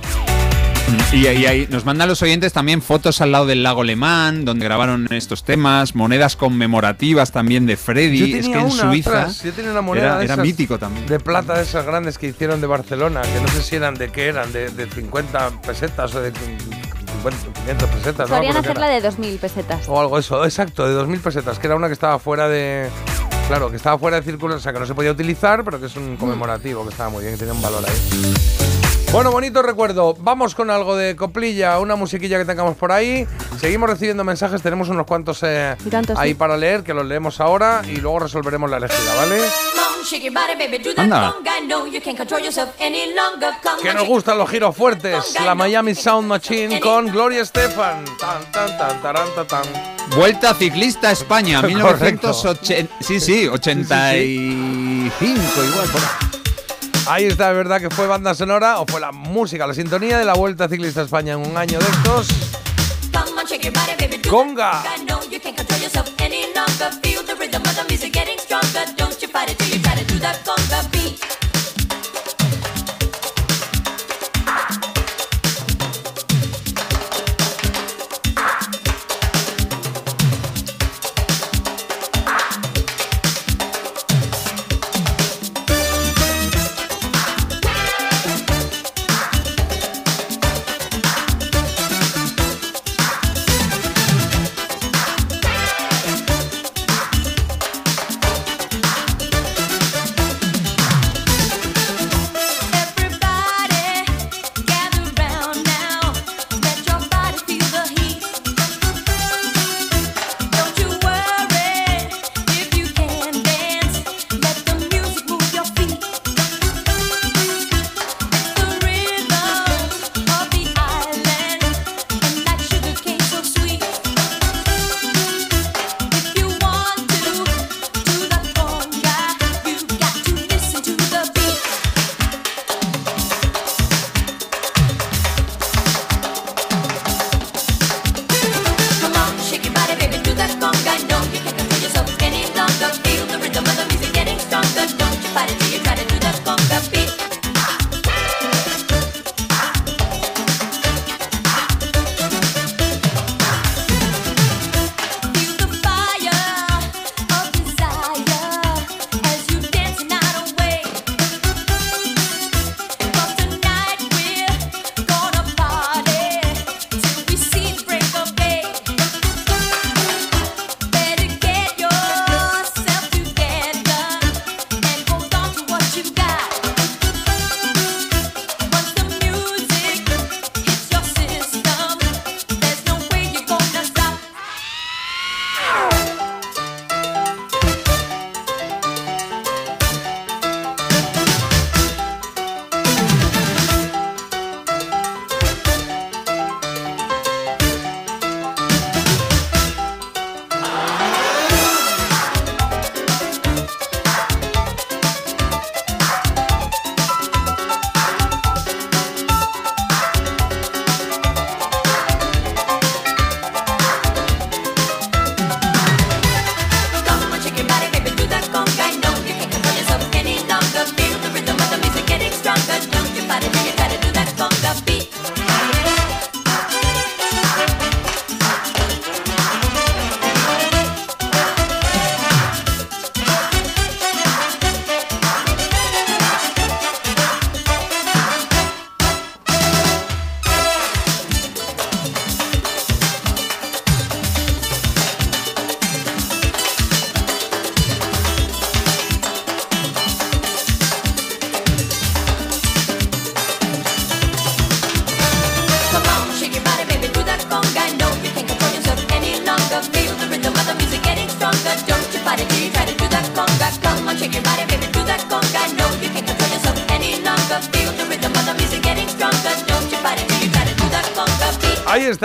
Y, y ahí nos mandan los oyentes también fotos al lado del lago Lemán, donde grabaron estos temas, monedas conmemorativas también de Freddy. Yo es tenía que en una, Suiza ostras, yo tenía una moneda era, de era esas mítico también. de plata de esas grandes que hicieron de Barcelona, que no sé si eran de qué eran, de, de 50 pesetas o de 50, 500 pesetas. no acuerdo qué hacerla de 2.000 pesetas. O algo eso, exacto, de 2.000 pesetas, que era una que estaba fuera de... Claro, que estaba fuera de círculo, o sea, que no se podía utilizar, pero que es un conmemorativo, que estaba muy bien, que tenía un valor ahí. Bueno, bonito recuerdo. Vamos con algo de coplilla, una musiquilla que tengamos por ahí. Seguimos recibiendo mensajes, tenemos unos cuantos eh, ahí sí. para leer, que los leemos ahora y luego resolveremos la elegida, ¿vale? Anda. Que nos gustan los giros fuertes. La Miami Sound Machine con Gloria Estefan. Tan, tan, tan, taran, ta, tan. Vuelta ciclista a España, Correcto. 1980. Sí, sí, 85 igual. por ahí. Está, es verdad que fue banda sonora o fue la música, la sintonía de la Vuelta Ciclista a España en un año de estos. Conga.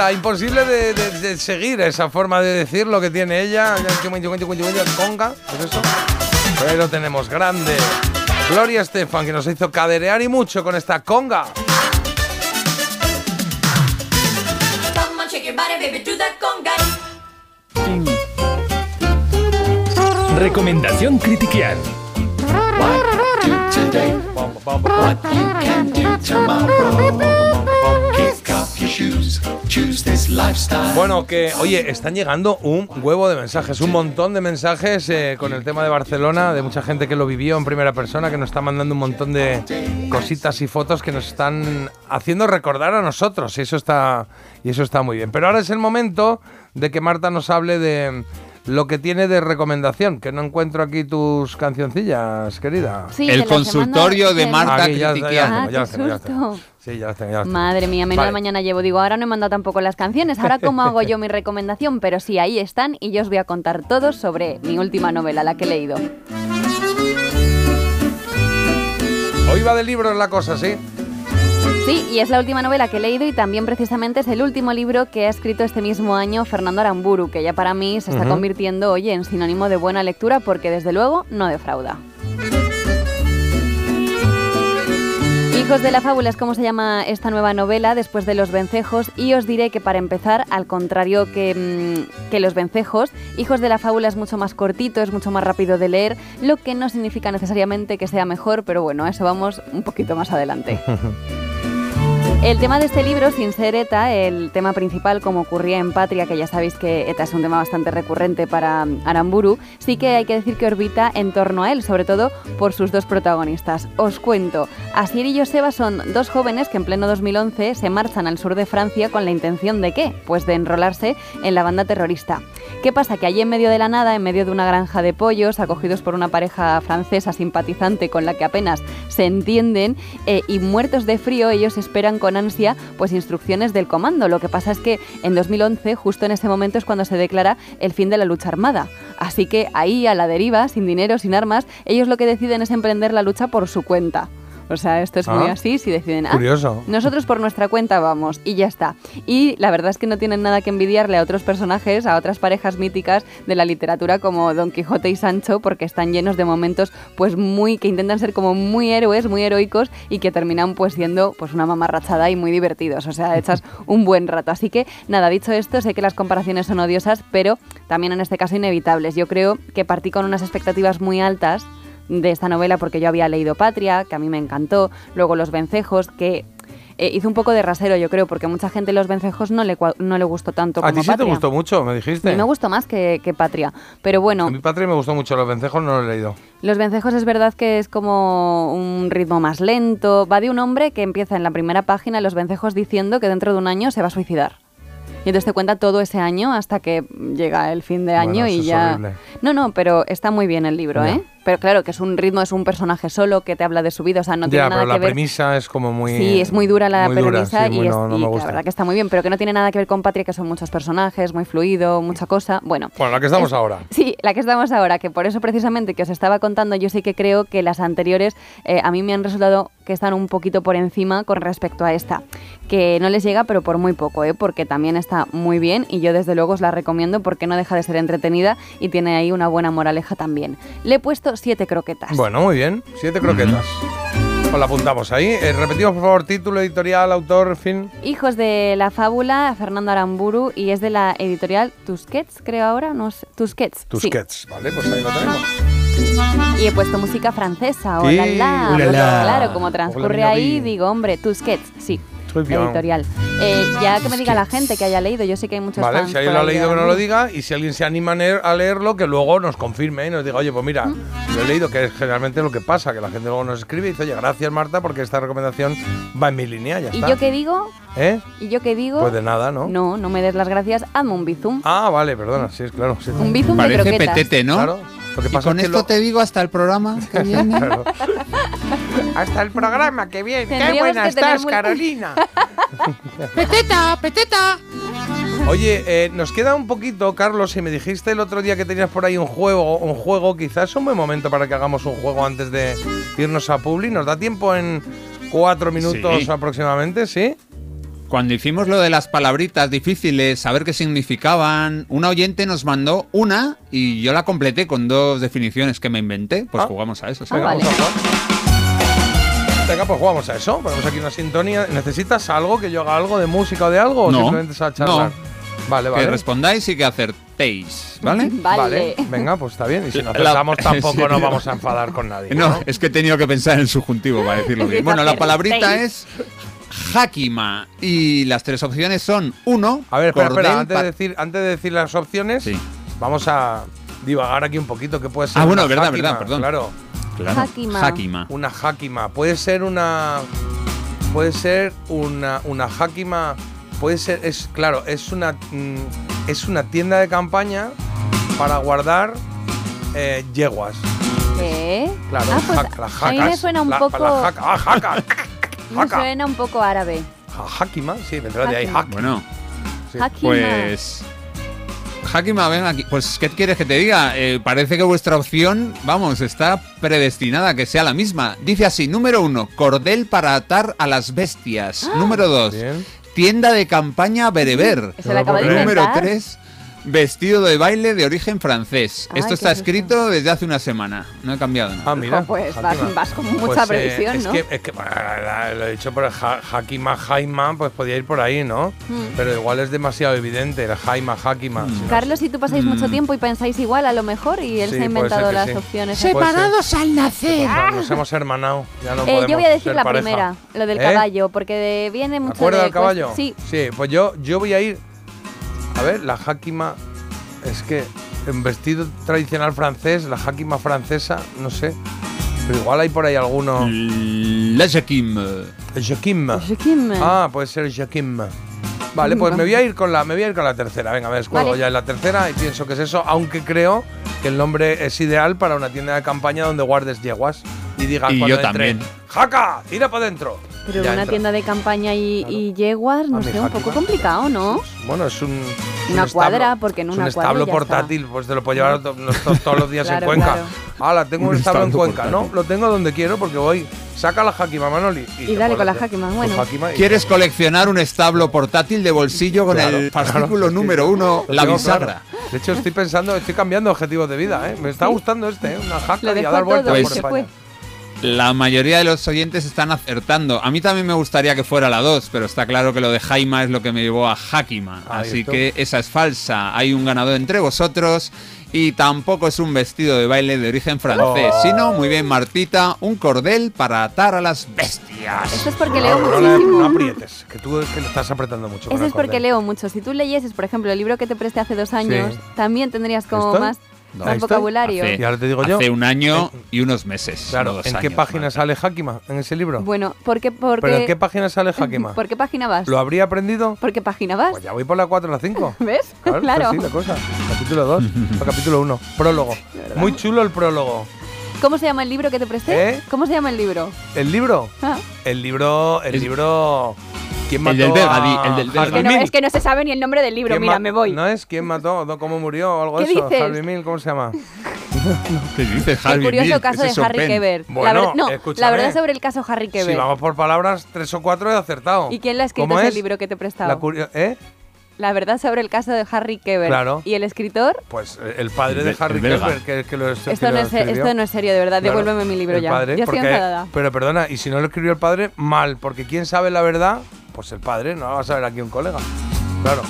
Ahí imposible de, de- de seguir esa forma de decir lo que tiene ella. Conga, ¿es eso? Pero tenemos grande. Gloria Estefan, que nos hizo caderear y mucho con esta conga. Recomendación Critiquial. Bueno, que oye, están llegando un huevo de mensajes, un montón de mensajes eh, con el tema de Barcelona, de mucha gente que lo vivió en primera persona, que nos está mandando un montón de cositas y fotos que nos están haciendo recordar a nosotros, y eso está, y eso está muy bien. Pero ahora es el momento de que Marta nos hable de lo que tiene de recomendación, que no encuentro aquí tus cancioncillas, querida. Sí, El consultorio de Marta. Sí, ya está, ya está. Madre mía, menuda Vale. mañana llevo. Digo, ahora no he mandado tampoco las canciones. Ahora, ¿cómo hago yo mi recomendación? Pero sí, ahí están y yo os voy a contar todo sobre mi última novela, la que he leído. Hoy va de libros la cosa, ¿sí? Sí, y es la última novela que he leído y también precisamente es el último libro que ha escrito este mismo año Fernando Aramburu, que ya para mí se está convirtiendo, oye, en sinónimo de buena lectura porque desde luego no defrauda. Hijos de la fábula es como se llama esta nueva novela después de Los Vencejos y os diré que para empezar, al contrario que, mm, que Los Vencejos, Hijos de la fábula es mucho más cortito, es mucho más rápido de leer, lo que no significa necesariamente que sea mejor, pero bueno, a eso vamos un poquito más adelante. El tema de este libro, sin ser ETA, el tema principal, como ocurría en Patria, que ya sabéis que ETA es un tema bastante recurrente para Aramburu, sí que hay que decir que orbita en torno a él, sobre todo por sus dos protagonistas. Os cuento, Asier y Joseba son dos jóvenes que en pleno 2011 se marchan al sur de Francia con la intención de qué? Pues de enrolarse en la banda terrorista. ¿Qué pasa? Que allí en medio de la nada, en medio de una granja de pollos, acogidos por una pareja francesa simpatizante con la que apenas se entienden, eh, y muertos de frío, ellos esperan con pues instrucciones del comando. Lo que pasa es que en 2011, justo en ese momento, es cuando se declara el fin de la lucha armada. Así que ahí, a la deriva, sin dinero, sin armas, ellos lo que deciden es emprender la lucha por su cuenta. O sea, esto es muy Ah, así, si deciden, ah, curioso. nosotros por nuestra cuenta vamos y ya está. Y la verdad es que no tienen nada que envidiarle a otros personajes, a otras parejas míticas de la literatura como Don Quijote y Sancho, porque están llenos de momentos pues muy que intentan ser como muy héroes, muy heroicos y que terminan pues siendo pues una mamarrachada y muy divertidos, o sea, echas un buen rato. Así que nada, dicho esto, sé que las comparaciones son odiosas, pero también en este caso inevitables. Yo creo que partí con unas expectativas muy altas de esta novela porque yo había leído Patria, que a mí me encantó, luego Los Vencejos, que eh, hizo un poco de rasero, yo creo, porque mucha gente Los Vencejos no le, no le gustó tanto A ti sí te Patria. gustó mucho, me A dijiste. mí me gustó más que, que Patria, pero bueno, A mi padre me gustó mucho, los vencejos no lo he leído. Los Vencejos es verdad que es como un ritmo más lento, va de un hombre que empieza en la primera página Los Vencejos diciendo que dentro de un año se va a suicidar. Y entonces te cuenta todo ese año hasta que llega el fin de año y ya... horrible. No, no, pero está muy bien el libro, Ya. ¿eh? Pero claro, que es un ritmo, es un personaje solo que te habla de su vida, o sea, no tiene ya, nada pero que la ver... premisa es como muy. Sí, es muy dura la muy dura, premisa sí, y, muy- es, no, no y me gusta. la verdad que está muy bien, pero que no tiene nada que ver con Patria, que son muchos personajes, muy fluido, mucha cosa. Bueno, Bueno, la que estamos es- ahora. Sí, la que estamos ahora, que por eso precisamente que os estaba contando, yo sí que creo que las anteriores eh, a mí me han resultado que están un poquito por encima con respecto a esta, que no les llega pero por muy poco, ¿eh? porque también está muy bien y yo desde luego os la recomiendo porque no deja de ser entretenida y tiene ahí una buena moraleja también. Le he puesto siete croquetas. Bueno, muy bien. Siete croquetas. Pues la apuntamos ahí. Eh, repetimos, por favor, título, editorial, autor, fin. Hijos de la fábula, Fernando Aramburu, y es de la editorial Tusquets, creo ahora, no sé, Tusquets. Tus sí. sketches, ¿vale? Pues ahí lo tenemos. Y he puesto música francesa, Sí, hola, la, ulala. Claro, como transcurre Hola, ahí, digo, hombre, Tusquets, sí. Bien. Editorial. Eh, ya que me diga la gente que haya leído, yo sé que hay muchos Vale, fans si alguien lo ha de leído que no lo diga y si alguien se anima a leer- a leerlo que luego nos confirme y nos diga, oye, pues mira, lo he leído, que es generalmente lo que pasa, que la gente luego nos escribe y dice, oye, gracias Marta porque esta recomendación va en mi línea, ya ¿Y está. yo qué digo? ¿Eh? ¿Y yo qué digo? Pues de nada, ¿no? No, no me des las gracias, hazme un bizum. Ah, vale, perdona, sí, es claro. sí. Un bizum de Parece croquetas. petete, ¿no? Claro. Lo que Y pasa con es que esto lo- te digo hasta el programa que viene. Claro. Hasta el programa, que bien. Qué buena estás, muy- Carolina. Peteta, peteta. Oye, eh, nos queda un poquito, Carlos, si me dijiste el otro día que tenías por ahí un juego, un juego, quizás es un buen momento para que hagamos un juego antes de irnos a Publi. ¿Nos da tiempo en cuatro minutos Sí. aproximadamente? ¿Sí? Cuando hicimos lo de las palabritas difíciles, saber qué significaban, una oyente nos mandó una y yo la completé con dos definiciones que me inventé. Pues Ah. jugamos a eso. ¿sí? Venga, pues jugamos a eso. Ponemos aquí una sintonía. ¿Necesitas algo? ¿Que yo haga algo de música o de algo? ¿O No, simplemente es a charlar? no. Vale, Que vale. respondáis y que acertéis, ¿vale? Vale. Venga, pues está bien. Y si no La- acertamos tampoco nos vamos a enfadar con nadie. No, ¿no? es que he tenido que pensar en el subjuntivo para decirlo bien. Bueno, la palabrita es Hakima y las tres opciones son uno, A ver, espera, espera, cordel, antes de, decir, antes de decir las opciones, vamos a divagar aquí un poquito. ¿Qué puede ser? Ah, bueno, una verdad, hákima? verdad, perdón. Claro. Claro. Hakima. Hakima. Una hákima. Puede ser una. Puede ser una, una hákima. Puede ser. Es, claro, es una. mm, es una tienda de campaña para guardar eh, yeguas. ¿Qué? Claro, Ah, pues, jac- las a mí me jacas, suena un la- poco- la jaca- ah, jaca. Me suena un poco árabe. Ja- Hakima, sí, vendrá de ahí. Hakima. Bueno, Hakima. pues. Hakima, ven aquí. Pues, ¿qué quieres que te diga? Eh, parece que vuestra opción, vamos, está predestinada a que sea la misma. Dice así: número uno, cordel para atar a las bestias. Ah. Número dos, tienda de campaña bereber. Se la acaba de número inventar. tres, vestido de baile de origen francés. Ay, Esto está escrito desde hace una semana. No he cambiado nada. Ah, mira. Pues vas, vas con mucha Pues, eh, previsión, es ¿no? Que, es que bueno, lo he dicho por el Hakima Jaima, pues podía ir por ahí, ¿no? Mm. Pero igual es demasiado evidente, el Jaima Hakima. si no- Carlos y tú pasáis mucho Mm. tiempo y pensáis igual a lo mejor y él Sí, se ha inventado las sí. opciones. Separados al nacer. Pues nos hemos hermanado. Ya no Eh, podemos yo voy a decir la pareja. primera, lo del ¿Eh? caballo, porque de- viene mucho ¿Acuerdas de del caballo? cuest- Sí, Sí, pues yo, yo voy a ir. A ver, la Hakima. Es que en vestido tradicional francés, la Hakima francesa, no sé. Pero igual hay por ahí alguno. La Jaquim. Jaquim. Jaquim. Ah, puede ser Jaquim. Vale, pues me voy a ir con la, me voy a ir con la tercera. Venga, me descuelgo Vale. ya en la tercera y pienso que es eso, aunque creo que el nombre es ideal para una tienda de campaña donde guardes yeguas y digas Y cuando yo entre, también. ¡Jaca! ¡Tira para adentro! pero Ya una entra. tienda de campaña y, y yeguas, no Ah, sé, un poco complicado, ¿no? Bueno, es un. es Una un cuadra, establo- porque en es una un cuadra establo ya portátil, pues te lo puedo llevar to- todos los días Claro, en Cuenca. claro. Hala, tengo un, Un establo en Cuenca, ¿no? Lo tengo donde quiero porque voy. Saca la Hakima Manoli. Y dale con la Hakima, bueno. Hakima y- ¿Quieres coleccionar un establo portátil de bolsillo con Claro, el claro, fascículo es número uno, la bisagra? De hecho, estoy pensando, estoy cambiando objetivos de vida, ¿eh? Me está gustando este, ¿eh? Una jaca y a dar vueltas por España. La mayoría de los oyentes están acertando. A mí también me gustaría que fuera la 2, pero está claro que lo de Jaima es lo que me llevó a Hakima. Así que esa es falsa. Hay un ganador entre vosotros y tampoco es un vestido de baile de origen francés, Oh. sino, muy bien Martita, un cordel para atar a las bestias. Esto es porque leo No, muchísimo. no aprietes, que tú es que le estás apretando mucho. Eso es porque leo mucho. Si tú leyeses, por ejemplo, el libro que te presté hace dos años, Sí. también tendrías como más, No. vocabulario. Hace, Y ahora te digo yo. hace un año y unos meses. Claro, ¿en qué años, página Marta. sale Hakima en ese libro? Bueno, ¿por qué? Porque, ¿Pero en qué página sale Hakima? ¿Por qué página vas? ¿Lo habría aprendido? ¿Por qué página vas? Pues ya voy por la 4 o la 5. ¿Ves? Claro, Claro. así la cosa. Capítulo 2 o capítulo 1. Prólogo. Muy chulo el prólogo. ¿Cómo se llama el libro que te presté? ¿Eh? ¿Cómo se llama el libro? ¿El libro? Ah. El libro. El Es- libro. ¿Quién mató El del Vega, a di, el del Vega. Es que, no, es que no se sabe ni el nombre del libro, ¿Quién mira, me voy. ¿No es quién mató? ¿No? ¿Cómo murió? o algo ¿Qué de eso. dices? Harvey Milk, ¿cómo se llama? ¿Qué dices, El curioso Milk? caso de Harry. Keber. la, Bueno, verdad- no, la verdad sobre el caso Harry Si Keber. vamos por palabras, tres o cuatro he acertado. ¿Y quién le ha escrito ¿Cómo ese es? libro que te he prestado? La La, curio- ¿Eh? verdad sobre el caso de Harry Keber. Claro. ¿Y el escritor? Pues eh, el padre de Harry belga. Keber, que, que lo, que lo es, escribió. esto no es serio, de verdad. Claro, Devuélveme mi libro el ya. padre, Yo estoy porque- enfadada. Pero perdona, y si no lo escribió el padre, mal, porque quién sabe la verdad, pues el padre, no lo va a saber aquí un colega. Claro,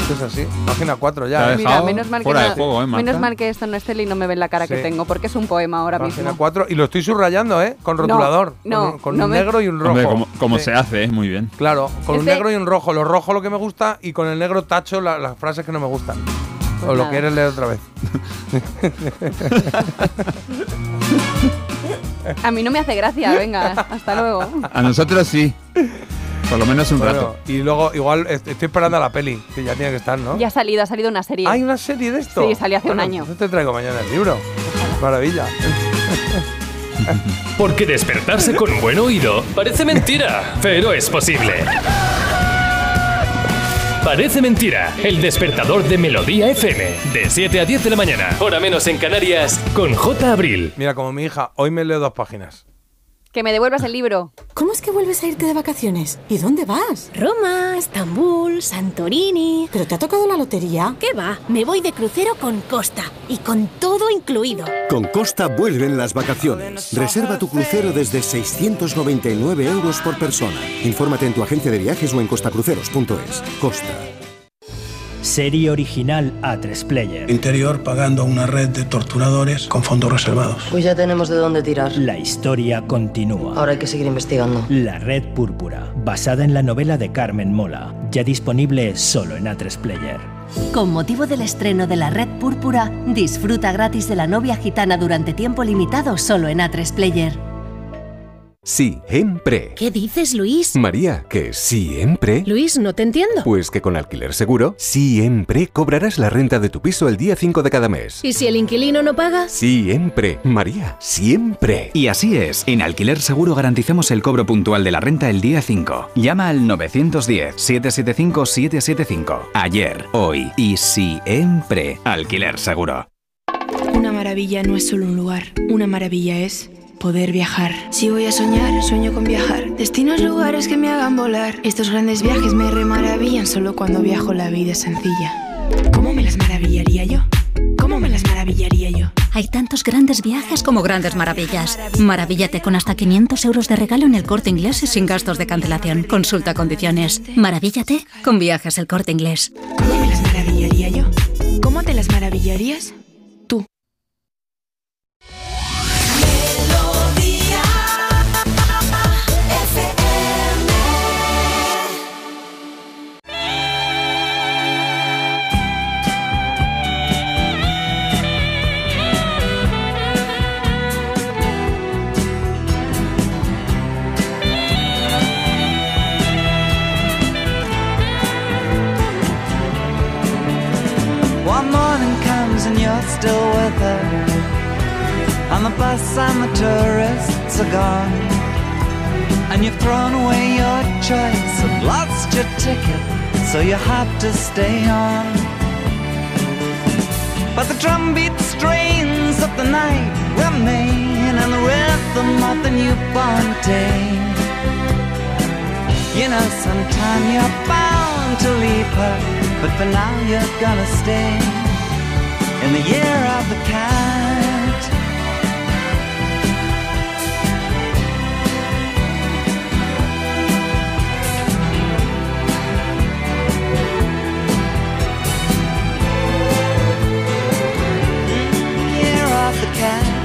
esto es así. Página 4 Te ya. ¿eh? Mira, menos mal, que no- juego, ¿eh, menos mal que esto no es tele y no me ven la cara que tengo, porque es un poema ahora Página mismo. 4 y lo estoy subrayando, ¿eh? Con rotulador. no, con con no un me- negro y un rojo. Hombre, como, como Sí. se hace, ¿eh? muy bien. Claro, con un negro y un rojo. Lo rojo lo que me gusta y con el negro tacho la- las frases que no me gustan. Pues ¿O lo quieres leer otra vez? A mí no me hace gracia, venga, hasta luego. A nosotros sí. Por lo menos un Bueno, rato. y luego, igual, est- estoy esperando a la peli, que ya tiene que estar, ¿no? Ya ha salido, ha salido una serie. ¿Hay una serie de esto? Sí, salió hace un año. Entonces te traigo mañana el libro. Maravilla. Porque despertarse con buen oído parece mentira, pero es posible. Parece mentira, el despertador de Melodía FM, de 7 a 10 de la mañana, hora menos en Canarias, con J. Abril. Mira, como mi hija, hoy me leo dos páginas. Que me devuelvas el libro. ¿Cómo es que vuelves a irte de vacaciones? ¿Y dónde vas? Roma, Estambul, Santorini. ¿Pero te ha tocado la lotería? ¿Qué va? Me voy de crucero con Costa y con todo incluido. Con Costa vuelven las vacaciones. Reserva tu crucero desde 699 euros por persona. Infórmate en tu agencia de viajes o en costacruceros.es. Costa. Serie original A3 Player. Interior pagando a una red de torturadores con fondos reservados. Pues ya tenemos de dónde tirar. La historia continúa. Ahora hay que seguir investigando. La Red Púrpura, basada en la novela de Carmen Mola, ya disponible solo en A3 Player. Con motivo del estreno de La Red Púrpura, disfruta gratis de la novia gitana durante tiempo limitado solo en A3 Player. Siempre. ¿Qué dices, Luis? María, que siempre. Luis, no te entiendo. Pues que con Alquiler Seguro, siempre cobrarás la renta de tu piso el día 5 de cada mes. ¿Y si el inquilino no paga? Siempre. María, siempre. Y así es, en Alquiler Seguro garantizamos el cobro puntual de la renta el día 5. Llama al 910-775-775. Ayer, hoy y siempre. Alquiler Seguro. Una maravilla no es solo un lugar, una maravilla es poder viajar. Si voy a soñar, sueño con viajar. Destinos, lugares que me hagan volar. Estos grandes viajes me remaravillan solo cuando viajo la vida es sencilla. ¿Cómo me las maravillaría yo? ¿Cómo me las maravillaría yo? Hay tantos grandes viajes como grandes maravillas. Maravíllate con hasta 500 euros de regalo en el corte inglés y sin gastos de cancelación. Consulta condiciones. Maravíllate con viajes el corte inglés. ¿Cómo me las maravillaría yo? ¿Cómo te las maravillarías? Still with her. On the bus and the tourists are gone. And you've thrown away your choice and lost your ticket, so you have to stay on. But the drumbeat strains of the night remain and the rhythm of the newborn day. You know, sometime you're bound to leave her, but for now you're gonna stay in the year of the cat. Year of the cat.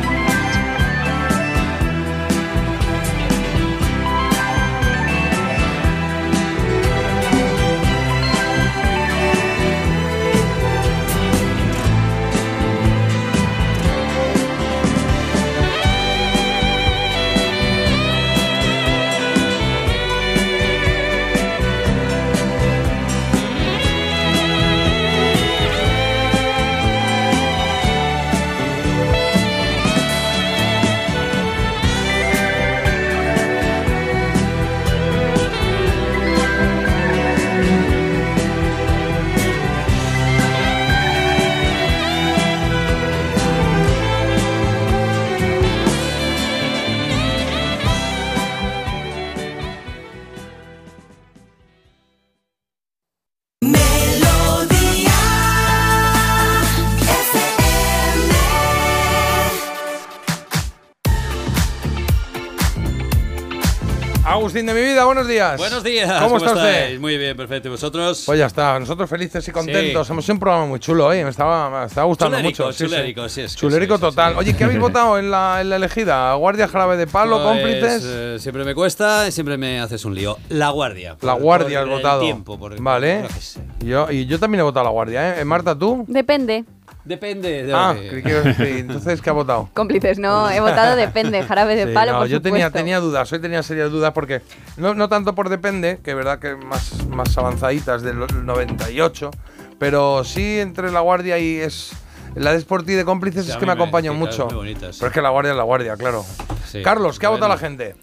Agustín de mi vida, buenos días. Buenos días. ¿Cómo, está estáis? usted? Muy bien, perfecto. ¿Y vosotros? Pues ya está, nosotros felices y contentos. Sí. Hemos hecho un programa muy chulo hoy, me estaba, me estaba gustando Chulérico, mucho. chulérico, sí, es que Chulérico total. sí. Oye, ¿qué habéis votado en la, en la elegida? ¿Guardia Jarabe de Palo, Pues, cómplices? eh, siempre me cuesta y siempre me haces un lío. La Guardia. La Guardia por has el votado. tiempo, por- vale. yo qué sé. Yo, y yo también he votado a la Guardia, ¿eh? Marta, ¿tú? Depende. Depende de Ah, creí que- sí, entonces, ¿qué ha votado? Cómplices, no, he votado depende, jarabe de Sí, palo, no, por yo tenía, supuesto. tenía dudas, hoy tenía serias dudas porque no, no tanto por depende, que es verdad que más, más avanzaditas del 98, pero sí entre la guardia y es la de Sporty de cómplices Sí, es que me sí, mucho. claro, muy bonitas. Pero es que la guardia es la guardia, claro. Sí. Carlos, ¿qué ha votado la gente?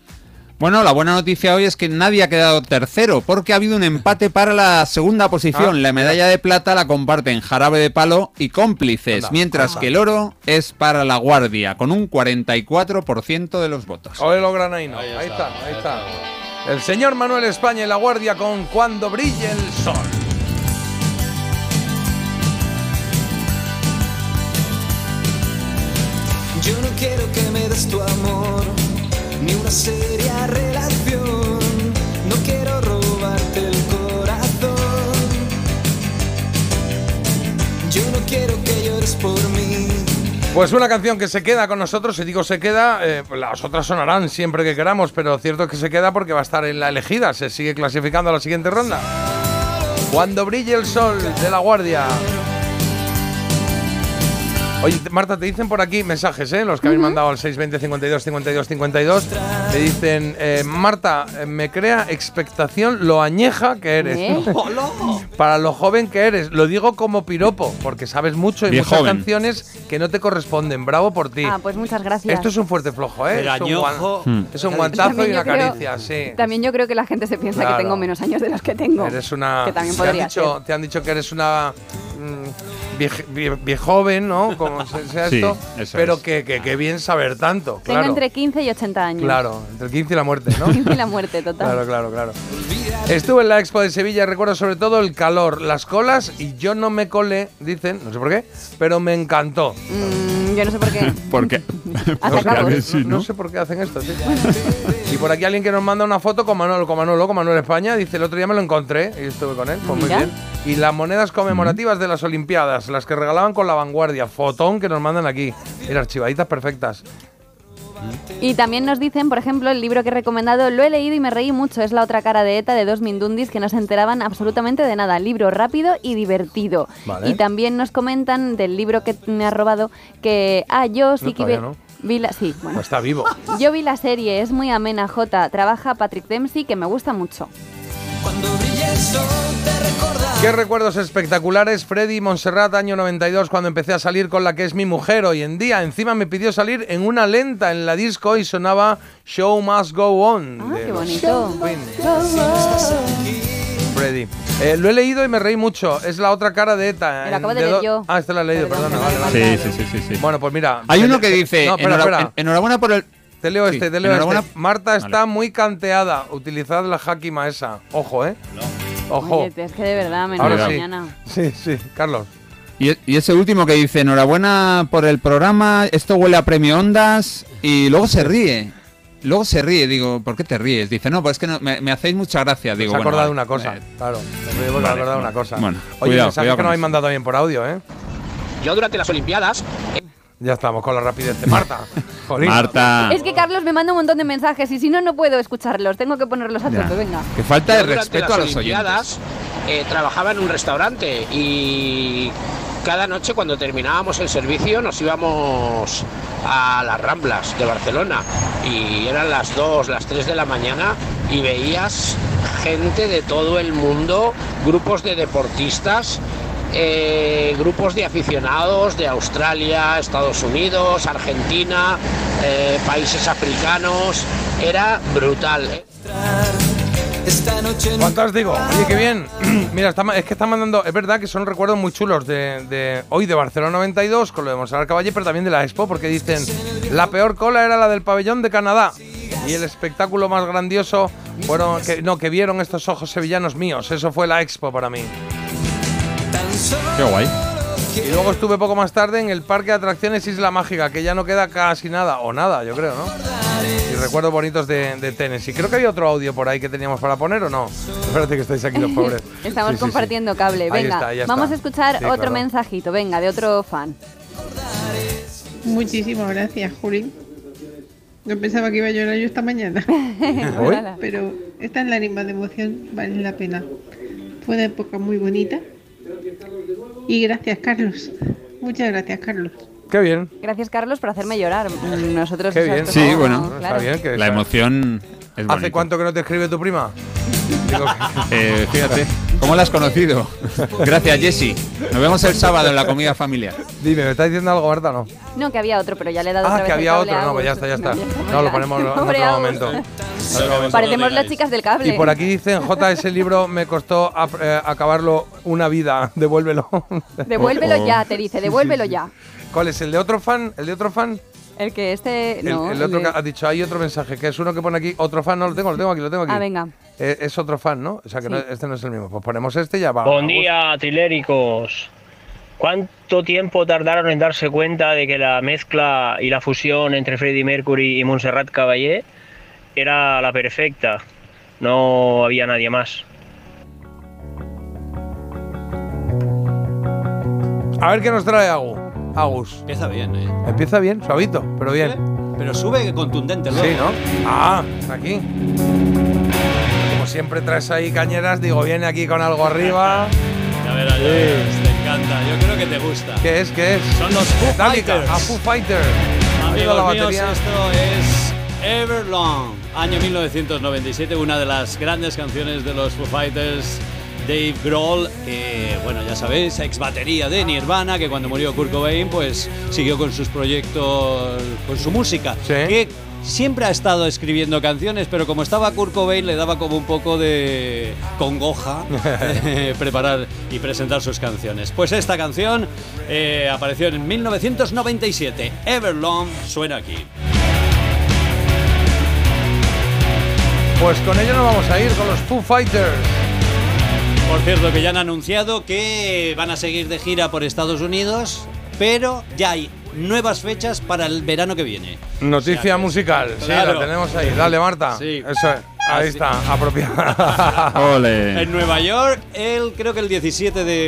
Bueno, la buena noticia hoy es que nadie ha quedado tercero, porque ha habido un empate para la segunda posición. Ah, la medalla de plata la comparten Jarabe de Palo y Cómplices, Anda, mientras anda. que el oro es para la Guardia, con un 44% de los votos. Ole lo granaino. Ahí, está, ahí está. El señor Manuel España y la guardia con Cuando brille el sol. Yo no quiero que me des tu amor, ni una seria relación. No quiero robarte el corazón. Yo no quiero que llores por mí. Pues una canción que se queda con nosotros, y digo se queda, eh, pues las otras sonarán siempre que queramos, pero cierto es que se queda porque va a estar en la elegida, se sigue clasificando a la siguiente ronda. Cuando brille el sol de la guardia. Oye, te- Marta, te dicen por aquí mensajes, ¿eh? Los que habéis mandado al 620 52 52 52. Te dicen, eh, Marta, eh, me crea expectación lo añeja que eres. ¿Eh? Para lo joven que eres. Lo digo como piropo, porque sabes mucho y Bien muchas joven. canciones que no te corresponden. Bravo por ti. Ah, pues muchas gracias. Esto es un fuerte flojo, ¿eh? Es un, guan- es un guantazo También y una creo- caricia, sí. También yo creo que la gente se piensa Claro. que tengo menos años de los que tengo. Eres una. Que también te, han podría dicho, ser. te han dicho que eres una. mm, viejoven, ¿no? Como se- sea Sí, esto. eso Pero es. que, que, que bien saber tanto. Tengo Claro. entre 15 y 80 años. Claro, entre el 15 y la muerte, ¿no? 15 y la muerte, total. Claro, claro, claro. Estuve en la expo de Sevilla y recuerdo sobre todo el calor, las colas y yo no me colé, dicen, no sé por qué, pero me encantó. Mm, yo no sé por qué. Porque. Hace calor. sí, no, ¿no? sé por qué hacen esto, sí. Y por aquí alguien que nos manda una foto con Manolo, con Manolo, con Manuel España, dice, el otro día me lo encontré y estuve con él, pues muy bien. Y las monedas conmemorativas de las Olimpiadas, las que regalaban con la vanguardia, fotón que nos mandan aquí. Mira, archivaditas perfectas. Y también nos dicen, por ejemplo, el libro que he recomendado, lo he leído y me reí mucho, es La otra cara de ETA de dos Mindundis que no se enteraban absolutamente de nada. Libro rápido y divertido. Vale. Y también nos comentan del libro que me ha robado que, ah, yo sí No, que vi, la, sí, bueno. Pues está vivo. Yo vi la serie, es muy amena, J. Trabaja Patrick Dempsey, que me gusta mucho. Qué recuerdos espectaculares, Freddy Montserrat, año 92, cuando empecé a salir con la que es mi mujer hoy en día. Encima me pidió salir en una lenta en la disco y sonaba Show Must Go On. Ah, de qué bonito. Freddy. Eh, lo he leído y me reí mucho. Es la otra cara de ETA. Me lo acabo de leer do- yo. Ah, este lo he leído, Perdón, perdona. Vale, vale. Sí, sí, sí, sí, sí. Bueno, pues mira. Hay uno que dice. No, espera, "Enhora- espera. Enhorabuena por el. Te leo Sí, este, te leo enhorabuena- este. Marta Vale. está muy canteada. Utilizad la Hakima esa. Ojo, ¿eh? Ojo. Oye, es que de verdad, menuda Ahora sí. mañana. Sí, sí. Carlos. Y, y ese último que dice, enhorabuena por el programa, esto huele a premio Ondas, y luego se ríe. Luego se ríe, digo, ¿por qué te ríes? Dice, no, pues es que no- me, me hacéis mucha gracia. Digo, se ha bueno, acordado de vale, una cosa, eh, claro. Me he Vale, acordado de una bueno, cosa. bueno, Oye, cuidado, mensajes cuidado que nos habéis mandado también por audio, ¿eh? Yo durante las Olimpiadas Ya estamos con la rapidez de Marta. Jolín. Marta, Es que Carlos me manda un montón de mensajes y si no, no puedo escucharlos. Tengo que ponerlos a tope, venga. que falta de respeto a las los oyentes. eh, trabajaba en un restaurante y cada noche cuando terminábamos el servicio nos íbamos a las Ramblas de Barcelona y eran las 2, las 3 de la mañana y veías gente de todo el mundo, grupos de deportistas. Eh, grupos de aficionados de Australia, Estados Unidos, Argentina, eh, países africanos, era brutal. Fantástico. Oye, qué bien. Mira, es que están mandando. Es verdad que son recuerdos muy chulos de, hoy de Barcelona 92 con lo de Monserrat Caballé, pero también de la Expo, porque dicen la peor cola era la del pabellón de Canadá. Y el espectáculo más grandioso que no que vieron estos ojos sevillanos míos. Eso fue la Expo para mí. Qué guay. Y luego estuve poco más tarde en el parque de atracciones Isla Mágica, que ya no queda casi nada, o nada, yo creo, ¿no? Y recuerdos bonitos de, de Tennessee. Creo que había otro audio por ahí que teníamos para poner, ¿o no? Espérate que estáis aquí los pobres. Estamos Sí, sí, sí. compartiendo cable. Ahí Venga, está, vamos a escuchar Sí, otro claro. mensajito, venga, de otro fan. Muchísimas gracias, Juli. No pensaba que iba a llorar yo esta mañana. ¿Hoy? Pero esta lágrima de emoción vale la pena. Fue una época muy bonita. Y gracias, Carlos. Muchas gracias, Carlos. Qué bien. Gracias, Carlos, por hacerme llorar. Nosotros Qué bien. Sí, no, bueno. claro. Está bien que La emoción es ¿Hace cuánto que no te escribe tu prima? Digo que- Eh, fíjate, ¿cómo la has conocido? Gracias, Jessy. Nos vemos el sábado en la comida familiar. Dime, ¿me está diciendo algo, Marta, no? No, que había otro, pero ya le he dado Ah, otra que vez el había cable otro. a No, pues ya está, ya está. No, lo ponemos en Pobre otro Agus. momento. Parecemos las chicas del cable. Y por aquí dicen, J, ese libro me costó ap- eh, acabarlo una vida. Devuélvelo. Devuélvelo ya, te dice, devuélvelo ya. ¿Cuál es? ¿El de otro fan? ¿El de otro fan? El que este. El, No, el el otro de- que ha dicho, hay otro mensaje, que es uno que pone aquí, otro fan, no lo tengo, lo tengo aquí, lo tengo aquí. Ah, venga. Eh, es otro fan, ¿no? O sea, que no- este no es el mismo. Pues ponemos este y ya va. Buen día, triléricos. ¿Cuánto tiempo tardaron en darse cuenta de que la mezcla y la fusión entre Freddie Mercury y Montserrat Caballé era la perfecta? No había nadie más. A ver qué nos trae Agus. Agus. Empieza bien, ¿eh? Empieza bien, suavito, pero bien. Pero sube contundente luego. Sí, ¿no? Ah, aquí. Siempre traes ahí cañeras, digo, viene aquí con algo arriba. Ya verás, ya verás, te encanta. yo creo que te gusta. ¿Qué es? ¿Qué es? Son los Foo Metallica, Fighters. A Foo Fighters. Ha ido la Amigos míos, esto es Everlong, año 1997, una de las grandes canciones de los Foo Fighters. Dave Grohl, que bueno, ya sabéis, ex batería de Nirvana, que cuando murió Kurt Cobain, pues siguió con sus proyectos, con su música. Que siempre ha estado escribiendo canciones, pero como estaba Kurt Cobain, le daba como un poco de congoja eh, preparar y presentar sus canciones. Pues esta canción eh, apareció en 1997. Everlong suena aquí. Pues con ello nos vamos a ir, con los Foo Fighters. Por cierto, que ya han anunciado que van a seguir de gira por Estados Unidos, pero ya hay nuevas fechas para el verano que viene. Noticia musical, sí, Claro. la tenemos ahí. Dale, Marta. Sí. Eso es. Ahí Así. está, apropiada. En Nueva York, el, creo que el 17 de